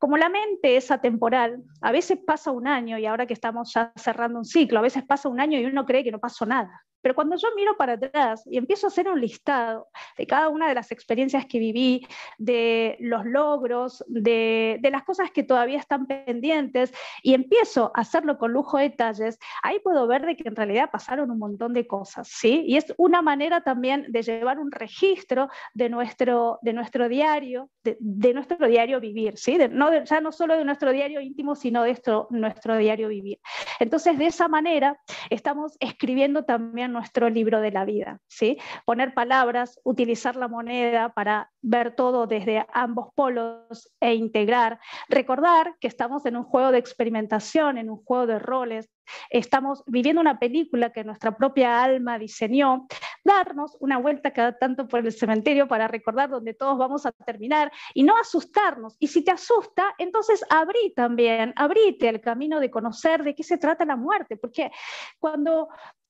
Como la mente es atemporal, a veces pasa un año y ahora que estamos ya cerrando un ciclo, a veces pasa un año y uno cree que no pasó nada. Pero cuando yo miro para atrás y empiezo a hacer un listado de cada una de las experiencias que viví, de los logros, de, las cosas que todavía están pendientes, y empiezo a hacerlo con lujo de detalles, ahí puedo ver de que en realidad pasaron un montón de cosas, ¿sí? Y es una manera también de llevar un registro de nuestro, de nuestro diario, de, nuestro diario vivir, ¿sí? no, ya no solo de nuestro diario íntimo, sino de nuestro diario vivir. Entonces, de esa manera, estamos escribiendo también nuestro libro de la vida, ¿sí? Poner palabras, utilizar la moneda para ver todo desde ambos polos e integrar. Recordar que estamos en un juego de experimentación, en un juego de roles, estamos viviendo una película que nuestra propia alma diseñó, darnos una vuelta cada tanto por el cementerio para recordar dónde todos vamos a terminar y no asustarnos. Y si te asusta, entonces abrí también, abrite el camino de conocer de qué se trata la muerte, porque cuando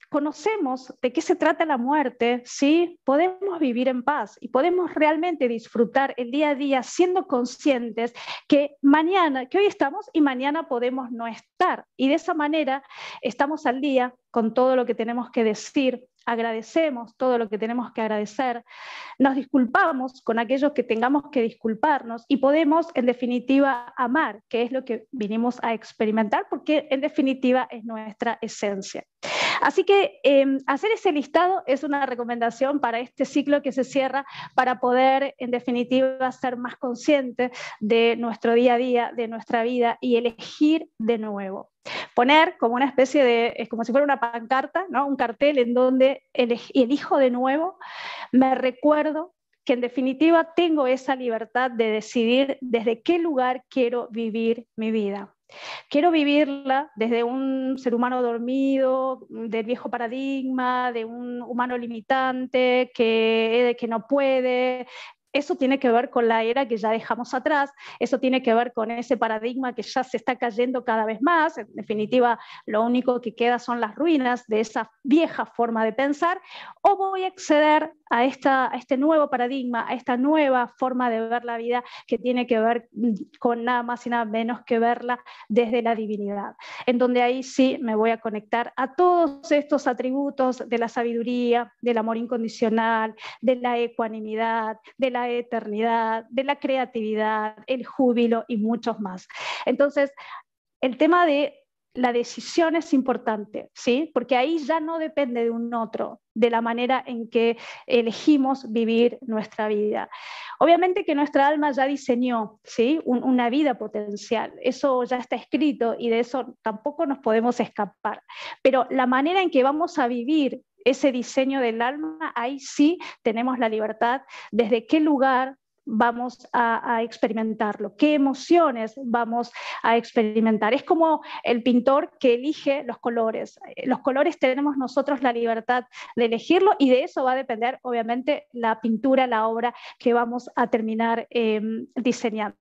conocemos de qué se trata la muerte, ¿sí? podemos vivir en paz y podemos realmente disfrutar el día a día siendo conscientes que mañana, que hoy estamos y mañana podemos no estar. Y de esa manera estamos al día con todo lo que tenemos que decir, agradecemos todo lo que tenemos que agradecer, nos disculpamos con aquellos que tengamos que disculparnos y podemos, en definitiva, amar, que es lo que vinimos a experimentar, porque en definitiva es nuestra esencia. Así que em, hacer ese listado es una recomendación para este ciclo que se cierra para poder, en definitiva, ser más conscientes de nuestro día a día, de nuestra vida y elegir de nuevo. Poner como una especie de, es como si fuera una pancarta, ¿no? un cartel en donde elijo de nuevo, me recuerdo que en definitiva tengo esa libertad de decidir desde qué lugar quiero vivir mi vida. Quiero vivirla desde un ser humano dormido, del viejo paradigma, de un humano limitante que, que no puede, eso tiene que ver con la era que ya dejamos atrás, eso tiene que ver con ese paradigma que ya se está cayendo cada vez más, en definitiva lo único que queda son las ruinas de esa vieja forma de pensar, o voy a acceder a, este nuevo paradigma, a esta nueva forma de ver la vida que tiene que ver con nada más y nada menos que verla desde la divinidad, en donde ahí sí me voy a conectar a todos estos atributos de la sabiduría, del amor incondicional, de la ecuanimidad, de la eternidad, de la creatividad, el júbilo y muchos más. Entonces, el tema de la decisión es importante, ¿sí? Porque ahí ya no depende de un otro, de la manera en que elegimos vivir nuestra vida. Obviamente que nuestra alma ya diseñó, ¿sí? una vida potencial, eso ya está escrito y de eso tampoco nos podemos escapar. Pero la manera en que vamos a vivir ese diseño del alma, ahí sí tenemos la libertad desde qué lugar, vamos a, experimentarlo, qué emociones vamos a experimentar. Es como el pintor que elige los colores. Los colores tenemos nosotros la libertad de elegirlo y de eso va a depender, obviamente, la pintura, la obra que vamos a terminar em, diseñando.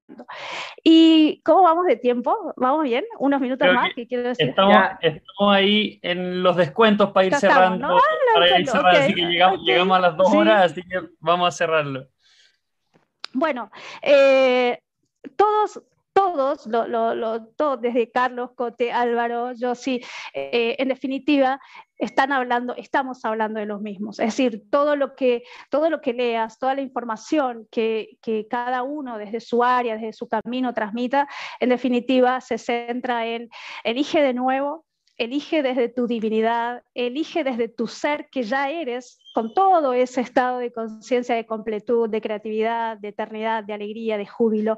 ¿Y cómo vamos de tiempo? ¿Vamos bien? ¿Unos minutos más? quiero decir? Estamos, ahí en los descuentos para ir cerrando. Ah, así que llegamos, a las dos horas, así que vamos a cerrarlo. Bueno, eh, todos, todos, lo, desde Carlos, Cote, Álvaro, yo sí, eh, en definitiva, están hablando, estamos hablando de los mismos. Es decir, todo lo que, todo lo que leas, toda la información que, que cada uno desde su área, desde su camino transmita, en definitiva, se centra en elige de nuevo, elige desde tu divinidad, elige desde tu ser que ya eres, con todo ese estado de conciencia, de completud, de creatividad, de eternidad, de alegría, de júbilo.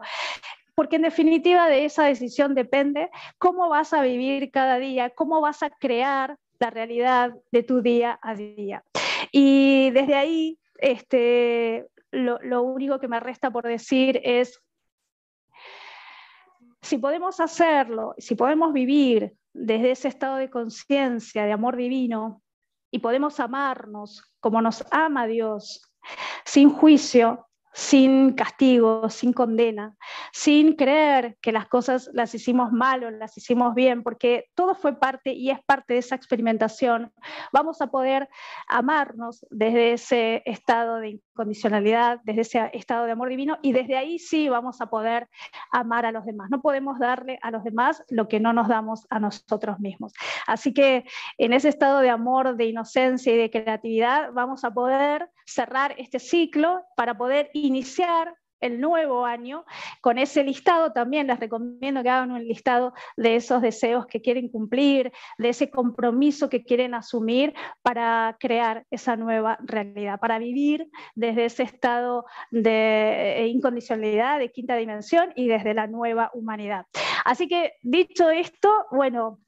Porque en definitiva de esa decisión depende cómo vas a vivir cada día, cómo vas a crear la realidad de tu día a día. Y desde ahí, este, lo, lo único que me resta por decir es si podemos hacerlo, si podemos vivir desde ese estado de conciencia, de amor divino, y podemos amarnos como nos ama Dios, sin juicio, sin castigo, sin condena, sin creer que las cosas las hicimos mal o las hicimos bien, porque todo fue parte y es parte de esa experimentación. Vamos a poder amarnos desde ese estado de incondicionalidad, desde ese estado de amor divino y desde ahí sí vamos a poder amar a los demás. No podemos darle a los demás lo que no nos damos a nosotros mismos. Así que en ese estado de amor, de inocencia y de creatividad vamos a poder cerrar este ciclo para poder iniciar el nuevo año con ese listado también les recomiendo que hagan un listado de esos deseos que quieren cumplir, de ese compromiso que quieren asumir para crear esa nueva realidad, para vivir desde ese estado de incondicionalidad, de quinta dimensión y desde la nueva humanidad. Así que dicho esto, bueno,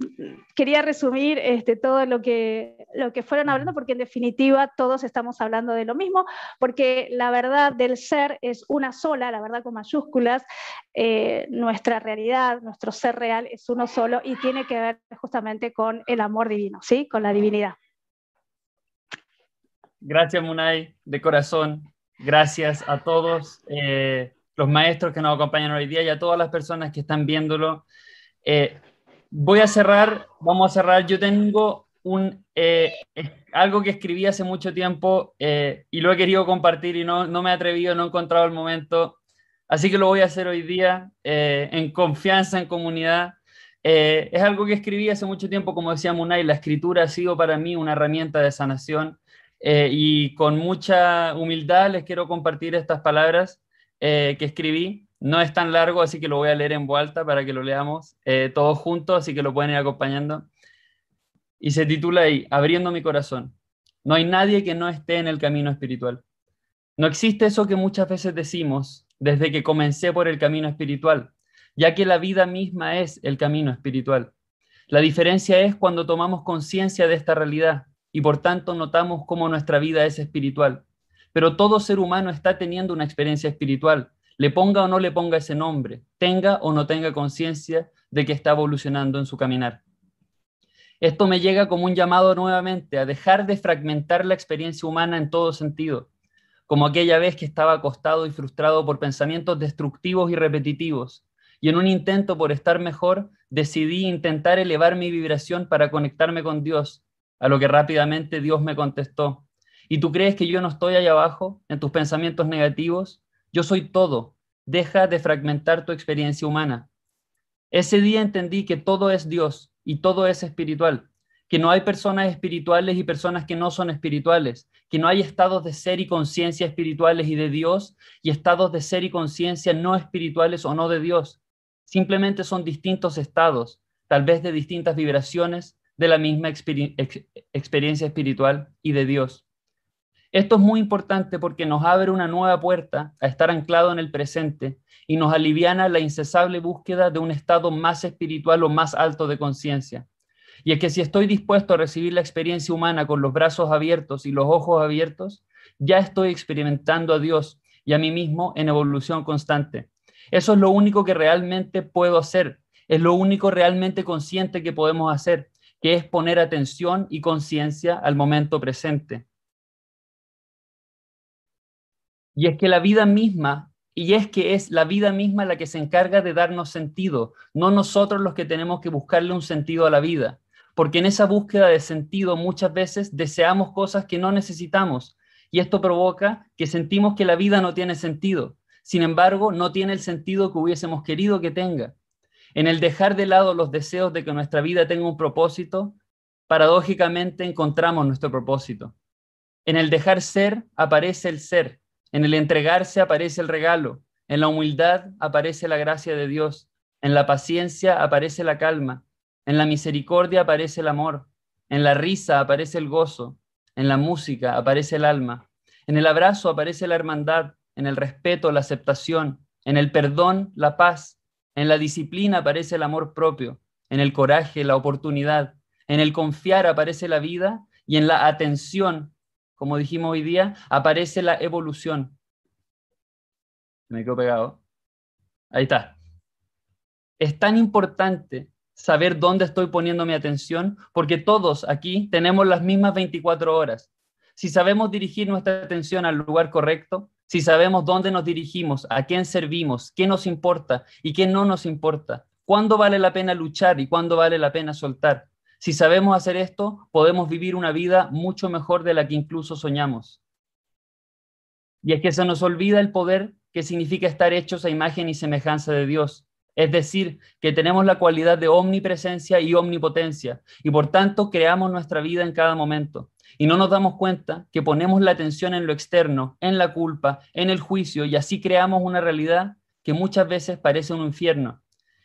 quería resumir este, todo lo que, lo que fueron hablando porque en definitiva todos estamos hablando de lo mismo, porque la verdad del ser es una sola, la verdad con mayúsculas, eh, nuestra realidad, nuestro ser real es uno solo y tiene que ver justamente con el amor divino, ¿sí? Con la divinidad. Gracias, Munay, de corazón. Gracias a todos eh, los maestros que nos acompañan hoy día y a todas las personas que están viéndolo. Eh, voy a cerrar, vamos a cerrar. Yo tengo un, eh, algo que escribí hace mucho tiempo eh, y lo he querido compartir y no, no, me he atrevido, no he encontrado el momento. Así que lo voy a hacer hoy día eh, en confianza, en comunidad. es algo que escribí hace mucho tiempo, como decía Munay, la escritura ha sido para mí una herramienta de sanación y con mucha humildad les quiero compartir estas palabras que escribí. No es tan largo, así que lo voy a leer en voz alta para que lo leamos todos juntos, así que lo pueden ir acompañando y se titula ahí, Abriendo mi corazón. No hay nadie que no esté en el camino espiritual. No existe eso que muchas veces decimos desde que comencé por el camino espiritual, ya que la vida misma es el camino espiritual. La diferencia es cuando tomamos conciencia de esta realidad y por tanto notamos cómo nuestra vida es espiritual. Pero todo ser humano está teniendo una experiencia espiritual, le ponga o no le ponga ese nombre, tenga o no tenga conciencia de que está evolucionando en su caminar. Esto me llega como un llamado nuevamente a dejar de fragmentar la experiencia humana en todo sentido, como aquella vez que estaba acostado y frustrado por pensamientos destructivos y repetitivos, y en un intento por estar mejor, decidí intentar elevar mi vibración para conectarme con Dios, a lo que rápidamente Dios me contestó. ¿Y tú crees que yo no estoy allá abajo, en tus pensamientos negativos? Yo soy todo. Deja de fragmentar tu experiencia humana. Ese día entendí que todo es Dios y todo es espiritual, que no hay personas espirituales y personas que no son espirituales, que no hay estados de ser y conciencia espirituales y de Dios y estados de ser y conciencia no espirituales o no de Dios. Simplemente son distintos estados, tal vez de distintas vibraciones de la misma experiencia espiritual y de Dios. Esto es muy importante porque nos abre una nueva puerta a estar anclado en el presente y nos aliviana la incesable búsqueda de un estado más espiritual o más alto de conciencia. Y es que si estoy dispuesto a recibir la experiencia humana con los brazos abiertos y los ojos abiertos, ya estoy experimentando a Dios y a mí mismo en evolución constante. Eso es lo único que realmente puedo hacer, es lo único realmente consciente que podemos hacer que es poner atención y conciencia al momento presente. Y es que la vida misma, y es que es la vida misma la que se encarga de darnos sentido, no nosotros los que tenemos que buscarle un sentido a la vida, porque en esa búsqueda de sentido muchas veces deseamos cosas que no necesitamos, y esto provoca que sentimos que la vida no tiene sentido. Sin embargo, no tiene el sentido que hubiésemos querido que tenga. En el dejar de lado los deseos de que nuestra vida tenga un propósito, paradójicamente encontramos nuestro propósito. En el dejar ser aparece el ser, en el entregarse aparece el regalo, en la humildad aparece la gracia de Dios, en la paciencia aparece la calma, en la misericordia aparece el amor, en la risa aparece el gozo, en la música aparece el alma, en el abrazo aparece la hermandad, en el respeto la aceptación, en el perdón la paz, en la disciplina aparece el amor propio, en el coraje la oportunidad, en el confiar aparece la vida y en la atención, como dijimos hoy día, aparece la evolución. Me quedo pegado. Ahí está. Es tan importante saber dónde estoy poniendo mi atención porque todos aquí tenemos las mismas 24 horas. Si sabemos dirigir nuestra atención al lugar correcto, si sabemos dónde nos dirigimos, a quién servimos, qué nos importa y qué no nos importa, cuándo vale la pena luchar y cuándo vale la pena soltar. Si sabemos hacer esto, podemos vivir una vida mucho mejor de la que incluso soñamos. Y es que se nos olvida el poder que significa estar hechos a imagen y semejanza de Dios. Es decir, que tenemos la cualidad de omnipresencia y omnipotencia, y por tanto creamos nuestra vida en cada momento y no nos damos cuenta que ponemos la atención en lo externo, en la culpa, en el juicio y así creamos una realidad que muchas veces parece un infierno.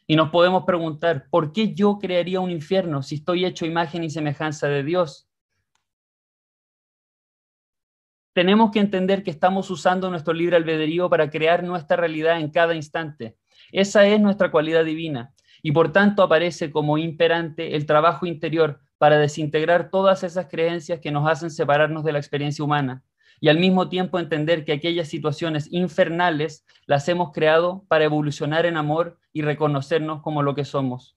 Y nos podemos preguntar, ¿por qué yo crearía un infierno si estoy hecho imagen y semejanza de Dios? Tenemos que entender que estamos usando nuestro libre albedrío para crear nuestra realidad en cada instante. Esa es nuestra cualidad divina y por tanto aparece como imperante el trabajo interior para desintegrar todas esas creencias que nos hacen separarnos de la experiencia humana y al mismo tiempo entender que aquellas situaciones infernales las hemos creado para evolucionar en amor y reconocernos como lo que somos.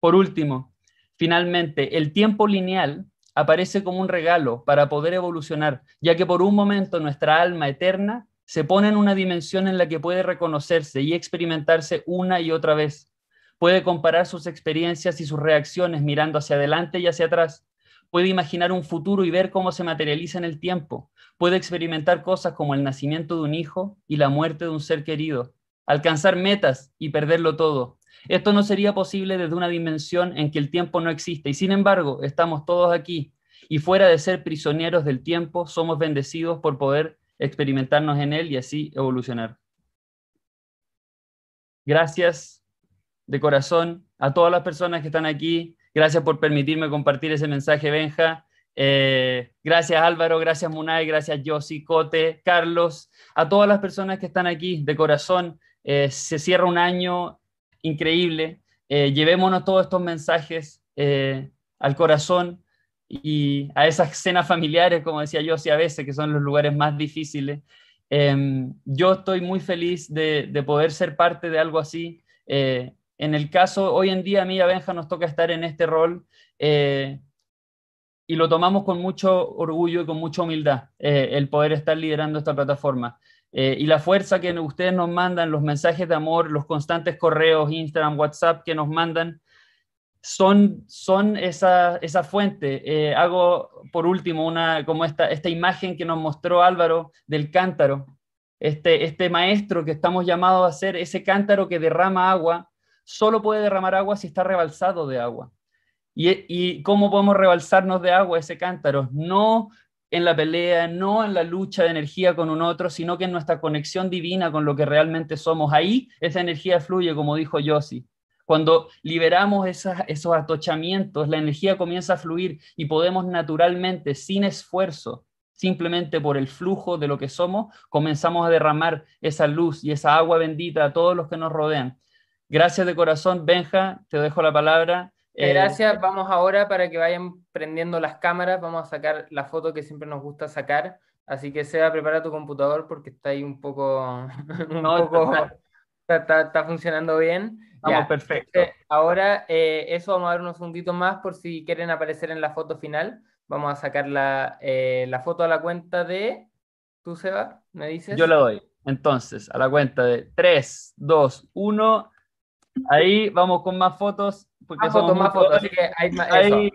Por último, finalmente, el tiempo lineal aparece como un regalo para poder evolucionar, ya que por un momento nuestra alma eterna se pone en una dimensión en la que puede reconocerse y experimentarse una y otra vez, Puede comparar sus experiencias y sus reacciones mirando hacia adelante y hacia atrás. Puede imaginar un futuro y ver cómo se materializa en el tiempo. Puede experimentar cosas como el nacimiento de un hijo y la muerte de un ser querido. Alcanzar metas y perderlo todo. Esto no sería posible desde una dimensión en que el tiempo no existe y sin embargo estamos todos aquí y fuera de ser prisioneros del tiempo somos bendecidos por poder experimentarnos en él y así evolucionar. Gracias de corazón a todas las personas que están aquí. Gracias por permitirme compartir ese mensaje, Benja. Eh, gracias Álvaro, gracias Munay, gracias Josi, Cote, Carlos, a todas las personas que están aquí de corazón. Eh, se cierra un año increíble. Eh, llevémonos todos estos mensajes al corazón y a esas cenas familiares, como decía Josi a veces, que son los lugares más difíciles. Em, yo estoy muy feliz de, poder ser parte de algo así. En el caso, hoy en día a mí y a Benja nos toca estar en este rol eh, y lo tomamos con mucho orgullo y con mucha humildad, eh, el poder estar liderando esta plataforma. Eh, y la fuerza que ustedes nos mandan, los mensajes de amor, los constantes correos, Instagram, WhatsApp que nos mandan, son, son esa, esa fuente. hago por último una, como esta, esta imagen que nos mostró Álvaro del cántaro, este, este maestro que estamos llamados a ser, ese cántaro que derrama agua solo puede derramar agua si está rebalsado de agua. ¿Y, cómo podemos rebalsarnos de agua ese cántaro? No en la pelea, no en la lucha de energía con un otro, sino que en nuestra conexión divina con lo que realmente somos. Ahí esa energía fluye, como dijo Yossi. Cuando liberamos esos atochamientos, la energía comienza a fluir y podemos naturalmente, sin esfuerzo, simplemente por el flujo de lo que somos, comenzamos a derramar esa luz y esa agua bendita a todos los que nos rodean. Gracias de corazón, Benja, te dejo la palabra. Eh, gracias, vamos ahora para que vayan prendiendo las cámaras, vamos a sacar la foto que siempre nos gusta sacar, así que sea prepara tu computador porque está ahí un poco, está, funcionando bien. Estamos perfecto. ahora eh, eso vamos a dar unos segunditos más por si quieren aparecer en la foto final. Vamos a sacar la, eh, la foto a la cuenta de... ¿Tú, Seba? ¿Me dices? Yo la doy. Entonces, a la cuenta de 3, 2, 1. Ahí vamos con más fotos. Porque más fotos, más fotos. Así que hay más. Ahí,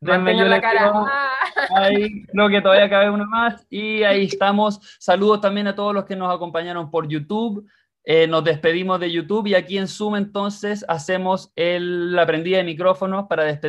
la cara. Ahí creo que todavía cabe una más. Y ahí estamos. Saludos también a todos los que nos acompañaron por YouTube. Eh, nos despedimos de YouTube y aquí en Zoom entonces hacemos el, la prendida de micrófonos para despedir.